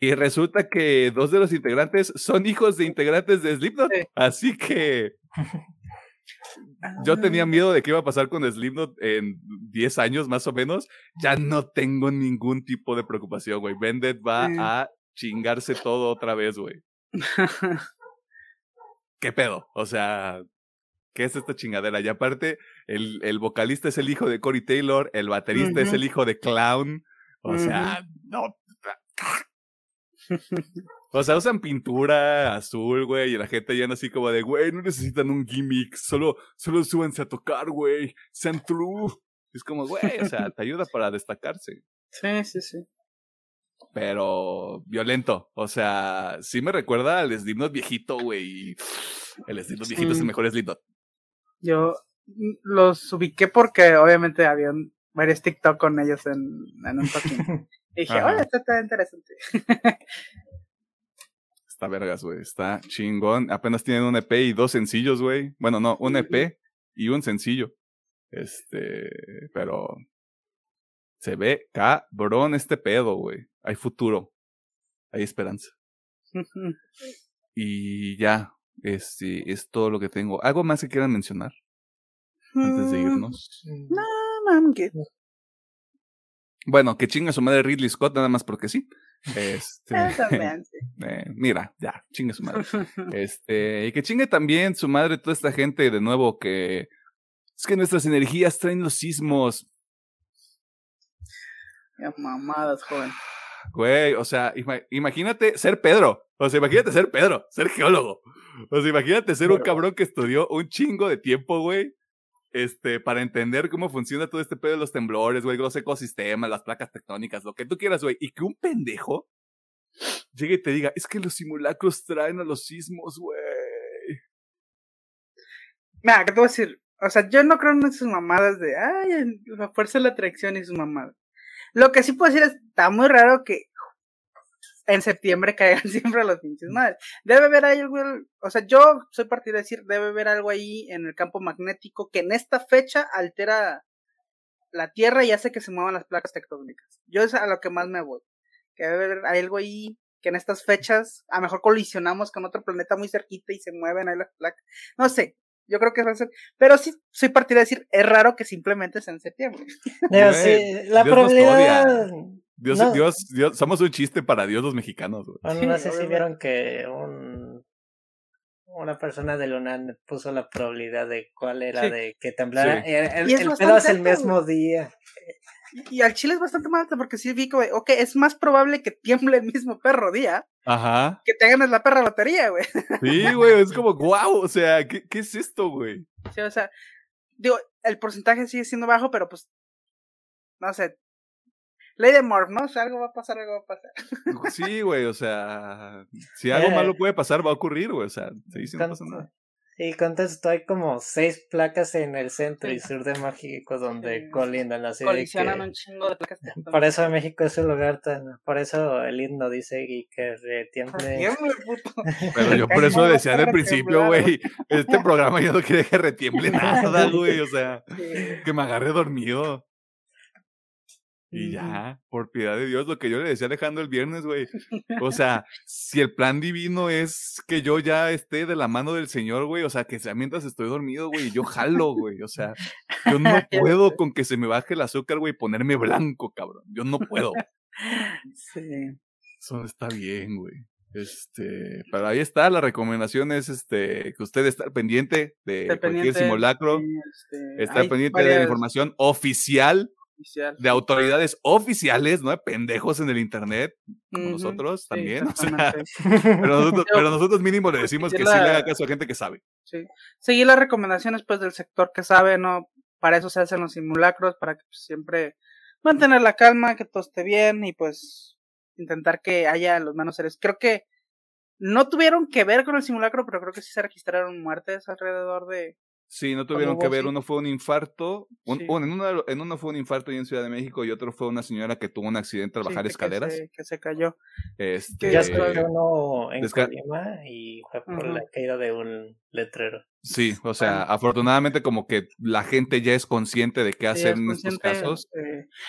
[SPEAKER 1] Y resulta que dos de los integrantes son hijos de integrantes de Slipknot. Así que yo tenía ah. miedo de qué iba a pasar con Slipknot en 10 años más o menos. Ya no tengo ningún tipo de preocupación, güey. Bended va a chingarse todo otra vez, güey. ¿Qué pedo? O sea, ¿qué es esta chingadera? Y aparte, el, el vocalista es el hijo de Cory Taylor, el baterista es el hijo de Clown. O sea, no. O sea, usan pintura azul, güey, y la gente ya así como de, güey, no necesitan un gimmick, solo, solo súbanse a tocar, güey, sean true. Es como, güey, o sea, te ayuda para destacarse.
[SPEAKER 3] Sí, sí, sí.
[SPEAKER 1] Pero violento, o sea, sí me recuerda al Slipknot viejito, güey. El Slipknot viejito es el mejor Slipknot.
[SPEAKER 3] Yo los ubiqué porque obviamente había varios TikTok con ellos en, en un toque. Y dije, oye, esto está interesante.
[SPEAKER 1] Está vergas, güey. Está chingón. Apenas tienen un EP y dos sencillos, güey. Bueno, no, un EP y un sencillo. Este, pero se ve cabrón este pedo, güey. Hay futuro. Hay esperanza. y ya, este, es todo lo que tengo. ¿Algo más que quieran mencionar? Antes de irnos.
[SPEAKER 3] No, I'm
[SPEAKER 1] Bueno, que chinga su madre Ridley Scott, nada más porque sí. Este, eh, mira, ya, chingue su madre. Este, y que chingue también su madre toda esta gente de nuevo que es que nuestras energías traen los sismos.
[SPEAKER 3] Ya mamadas, joven.
[SPEAKER 1] Güey, o sea, imagínate ser Pedro. O sea, imagínate ser Pedro, ser geólogo. O sea, imagínate ser un cabrón que estudió un chingo de tiempo, güey este, para entender cómo funciona todo este pedo de los temblores, güey, los ecosistemas, las placas tectónicas, lo que tú quieras, güey, y que un pendejo llegue y te diga, es que los simulacros traen a los sismos, güey.
[SPEAKER 3] Mira, ¿qué te voy a decir? O sea, yo no creo en esas mamadas de, ay, la fuerza de la atracción y sus mamadas. Lo que sí puedo decir es, está muy raro que en septiembre caigan siempre los pinches madres. Debe haber algo, o sea, yo soy partidario de decir, debe haber algo ahí en el campo magnético que en esta fecha altera la Tierra y hace que se muevan las placas tectónicas. Yo es a lo que más me voy. Que debe haber algo ahí que en estas fechas a lo mejor colisionamos con otro planeta muy cerquita y se mueven ahí las placas. No sé, yo creo que va a ser, pero sí soy partidario de decir, es raro que simplemente sea en septiembre.
[SPEAKER 2] sí, la probabilidad
[SPEAKER 1] Dios, Dios, Dios, somos un chiste para Dios los mexicanos.
[SPEAKER 2] Bueno, no sé si vieron que un, una persona de Lunan puso la probabilidad de cuál era de que temblara. El, el, pedo es el mismo día.
[SPEAKER 3] Y, al chile es bastante mal porque sí vi que, ok, es más probable que tiemble el mismo perro día.
[SPEAKER 1] Ajá.
[SPEAKER 3] Que te ganes la perra lotería, güey.
[SPEAKER 1] Sí, güey, es como, wow, o sea, ¿qué, qué es esto, güey?
[SPEAKER 3] Sí, o sea, digo, el porcentaje sigue siendo bajo, pero pues, no sé, Ley de Morph, ¿no? O sea, algo va a pasar, algo va a pasar.
[SPEAKER 1] Sí, güey, o sea, si algo malo eh, puede pasar, va a ocurrir, güey, o sea, sí, sí, no pasa nada.
[SPEAKER 2] Y contesto, hay como seis placas en el centro y sur de México donde colindan así
[SPEAKER 3] Colisionan un chingo de placas.
[SPEAKER 2] Por eso México es un lugar tan... Por eso el himno dice y que retiemble...
[SPEAKER 1] Pero yo por eso decía al principio, güey, este programa ya no quiere que retiemble nada, güey, o sea, que me agarre dormido. Y ya, por piedad de Dios, lo que yo le decía a Alejandro el viernes, güey. O sea, si el plan divino es que yo ya esté de la mano del Señor, güey, o sea, que sea mientras estoy dormido, güey, yo jalo, güey. O sea, yo no puedo con que se me baje el azúcar, güey, ponerme blanco, cabrón. Yo no puedo.
[SPEAKER 3] Sí.
[SPEAKER 1] Eso está bien, güey. Este, pero ahí está, la recomendación es este que usted esté pendiente de cualquier simulacro, este, estar pendiente de la información oficial de autoridades oficiales, ¿no? Pendejos en el internet, como nosotros también. pero, nosotros, mínimo le decimos que sí le haga caso a gente que sabe.
[SPEAKER 3] Sí. Seguir las recomendaciones pues del sector que sabe, ¿no? Para eso se hacen los simulacros, para que pues, siempre mantener la calma, que todo esté bien y pues intentar que haya los menos seres. Creo que no tuvieron que ver con el simulacro, pero creo que sí se registraron muertes alrededor de,
[SPEAKER 1] Sí, no tuvieron que ver. Uno fue un infarto. Un, en, uno, en uno fue un infarto y en Ciudad de México y otro fue una señora que tuvo un accidente al bajar escaleras.
[SPEAKER 3] Que se, cayó.
[SPEAKER 1] Este,
[SPEAKER 2] ya se uno en Colima y fue por la caída de un letrero.
[SPEAKER 1] Sí, o sea, afortunadamente como que la gente ya es consciente de qué hacer en estos casos.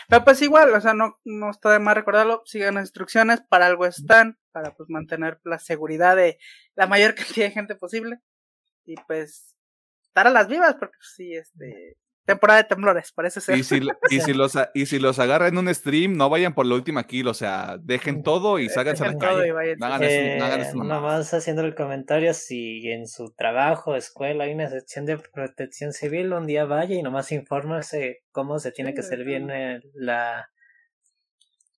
[SPEAKER 3] pero pues igual, o sea, no, no está de más recordarlo, sigan las instrucciones, para algo están, para pues mantener la seguridad de la mayor cantidad de gente posible. Y pues estar a las vivas, porque pues, sí, este, temporada de temblores, parece ser.
[SPEAKER 1] Y si, y si los y si los agarran en un stream, no vayan por la última kill, o sea, dejen todo y salgan a la calle.
[SPEAKER 2] No hagan eso, no eh, haciendo el comentario, si en su trabajo, escuela hay una sección de protección civil, un día vaya y nomás infórmese cómo se tiene que hacer bien la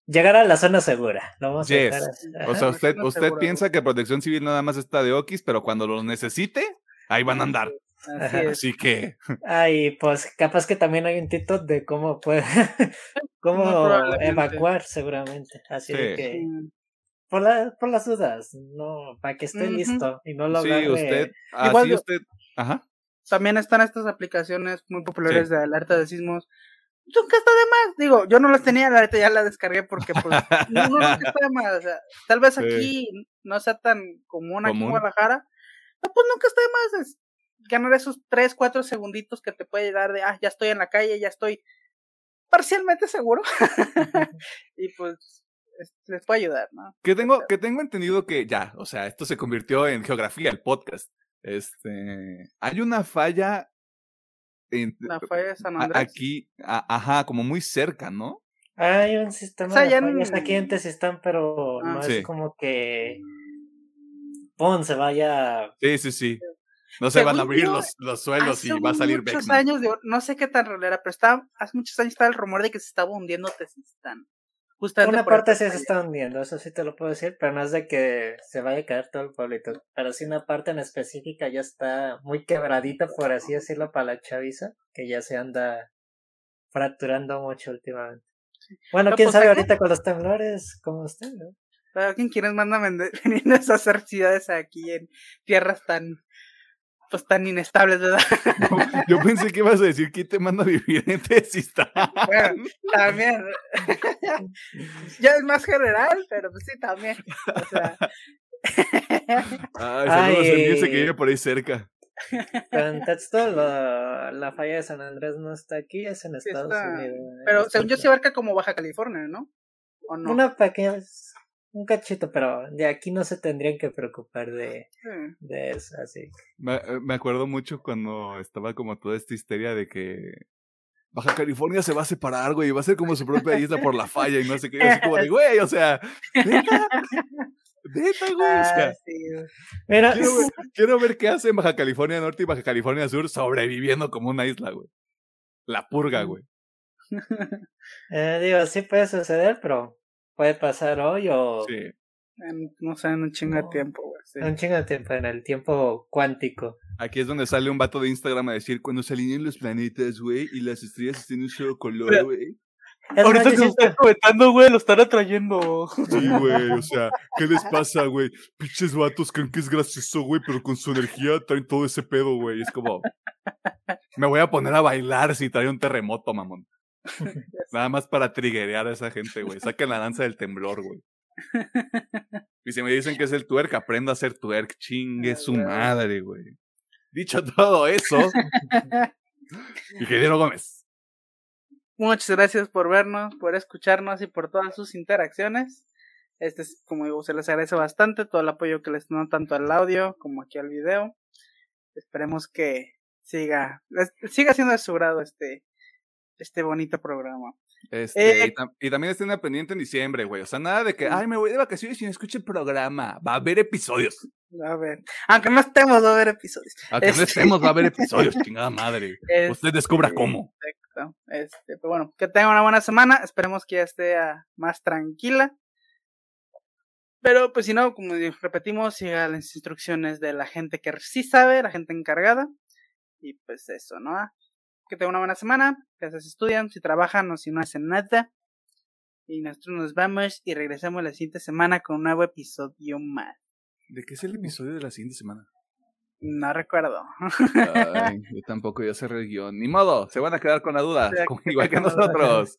[SPEAKER 2] llegar a la zona segura.
[SPEAKER 1] o sea, usted, usted piensa que protección civil nada más está de Okis, pero cuando lo necesite, ahí van a andar. Así, que.
[SPEAKER 2] Ay, pues capaz que también hay un título de cómo puede, cómo evacuar seguramente. Así que. Por, la, por las dudas, no, para que esté listo y no lo
[SPEAKER 1] Sí, usted, Igual, usted, ajá.
[SPEAKER 3] También están estas aplicaciones muy populares de alerta de sismos. Nunca está de más, digo, yo no las tenía, la ya la descargué porque pues no, nunca está de más, o sea, tal vez aquí no sea tan común, aquí en Guadalajara, pero pues nunca está de más, ganar esos 3, 4 segunditos que te puede dar de, ah, ya estoy en la calle, ya estoy parcialmente seguro. y pues les puede ayudar, ¿no?
[SPEAKER 1] Que tengo, que tengo entendido que ya, o sea, esto se convirtió en geografía, el podcast. Este, hay una falla
[SPEAKER 3] en, la falla de San Andrés.
[SPEAKER 1] Aquí, ajá, como muy cerca, ¿no?
[SPEAKER 2] Hay un sistema o sea, de fallas aquí antes están, pero ah, no es como que ¡pum! se vaya.
[SPEAKER 1] Sí, sí, sí. No se van a abrir los, los, suelos y va a salir muchos
[SPEAKER 3] años, no sé qué tan rolera, pero estaba, hace muchos años estaba el rumor de que se estaba hundiendo Tezistán.
[SPEAKER 2] Una parte sí se está hundiendo, eso sí te lo puedo decir, pero no es de que se vaya a caer todo el pueblito. Pero sí una parte en específica ya está muy quebradita, por así decirlo, para la chaviza, que ya se anda fracturando mucho últimamente. Bueno, quién pues sabe ahorita con los temblores, como usted, ¿no?
[SPEAKER 3] Pero quién quieres manda venir a hacer ciudades aquí en tierras tan pues tan inestables, ¿verdad?
[SPEAKER 1] yo pensé que ibas a decir que te manda a vivir en Tesistán.
[SPEAKER 3] Bueno, también. ya es más general, pero pues sí, también. O sea.
[SPEAKER 1] Ay, saludos
[SPEAKER 2] Ay.
[SPEAKER 1] a que vive por ahí cerca.
[SPEAKER 2] Contexto, la, la falla de San Andrés no está aquí, es en Estados. Unidos.
[SPEAKER 3] Pero según yo sí abarca como Baja California, ¿no? ¿O no?
[SPEAKER 2] Una pequeña, un cachito, pero de aquí no se tendrían que preocupar de,
[SPEAKER 3] Sí.
[SPEAKER 2] de eso, así.
[SPEAKER 1] Me, me acuerdo mucho cuando estaba como toda esta histeria de que Baja California se va a separar, güey, y va a ser como su propia isla por la falla y no sé qué. Así como de, güey, o sea, neta, neta, güey. O sea,
[SPEAKER 3] sí, güey.
[SPEAKER 2] Mira,
[SPEAKER 1] quiero, ver, quiero ver qué hacen Baja California Norte y Baja California Sur sobreviviendo como una isla, güey. La purga, güey.
[SPEAKER 2] eh, digo, sí puede suceder, pero puede pasar hoy o
[SPEAKER 1] Sí.
[SPEAKER 3] En- no sé, en un chingo de tiempo, güey. sí.
[SPEAKER 2] un chingo de tiempo, en el tiempo cuántico.
[SPEAKER 1] Aquí es donde sale un vato de Instagram a decir cuando se alineen los planetas, güey, y las estrellas estén en un solo color, güey.
[SPEAKER 4] Ahorita que lo están comentando, güey, lo están atrayendo.
[SPEAKER 1] Sí, güey, o sea, ¿qué les pasa, güey? Pinches vatos creen que es gracioso, güey, pero con su energía traen todo ese pedo, güey. Es como, me voy a poner a bailar si trae un terremoto, mamón. Nada más para triguerear a esa gente, güey. Saquen la danza del temblor, güey. Y si me dicen que es el twerk, aprenda a hacer twerk. Chingue su madre, güey. Dicho todo eso, ingeniero Gómez.
[SPEAKER 3] Muchas gracias por vernos, por escucharnos y por todas sus interacciones. Este es, como digo, se les agradece bastante todo el apoyo que les dan tanto al audio como aquí al video. Esperemos que siga, siga siendo de su grado este, este bonito programa.
[SPEAKER 1] Este,
[SPEAKER 3] Eh,
[SPEAKER 1] y, tam- y también estén pendiente en diciembre, güey. O sea, nada de que, ay, me voy de vacaciones y no escuche el programa. Va a haber episodios.
[SPEAKER 3] A ver, aunque no estemos, va a haber episodios.
[SPEAKER 1] Aunque no
[SPEAKER 3] Este-
[SPEAKER 1] estemos, va a haber episodios, chingada madre. Usted descubra
[SPEAKER 3] Este,
[SPEAKER 1] cómo.
[SPEAKER 3] Perfecto. Este, pero bueno, que tengan una buena semana. Esperemos que ya esté ah, más tranquila. Pero pues si no, como repetimos, siga las instrucciones de la gente que sí sabe, la gente encargada. Y pues eso, ¿no? Que tengan una buena semana. Que se estudian, si trabajan o si no hacen nada. Y nosotros nos vamos y regresamos la siguiente semana con un nuevo episodio más.
[SPEAKER 1] ¿De qué es el episodio de la siguiente semana?
[SPEAKER 3] No recuerdo.
[SPEAKER 1] Ay, yo tampoco ya cerré el guion. Ni modo, se van a quedar con la duda, igual que nosotros.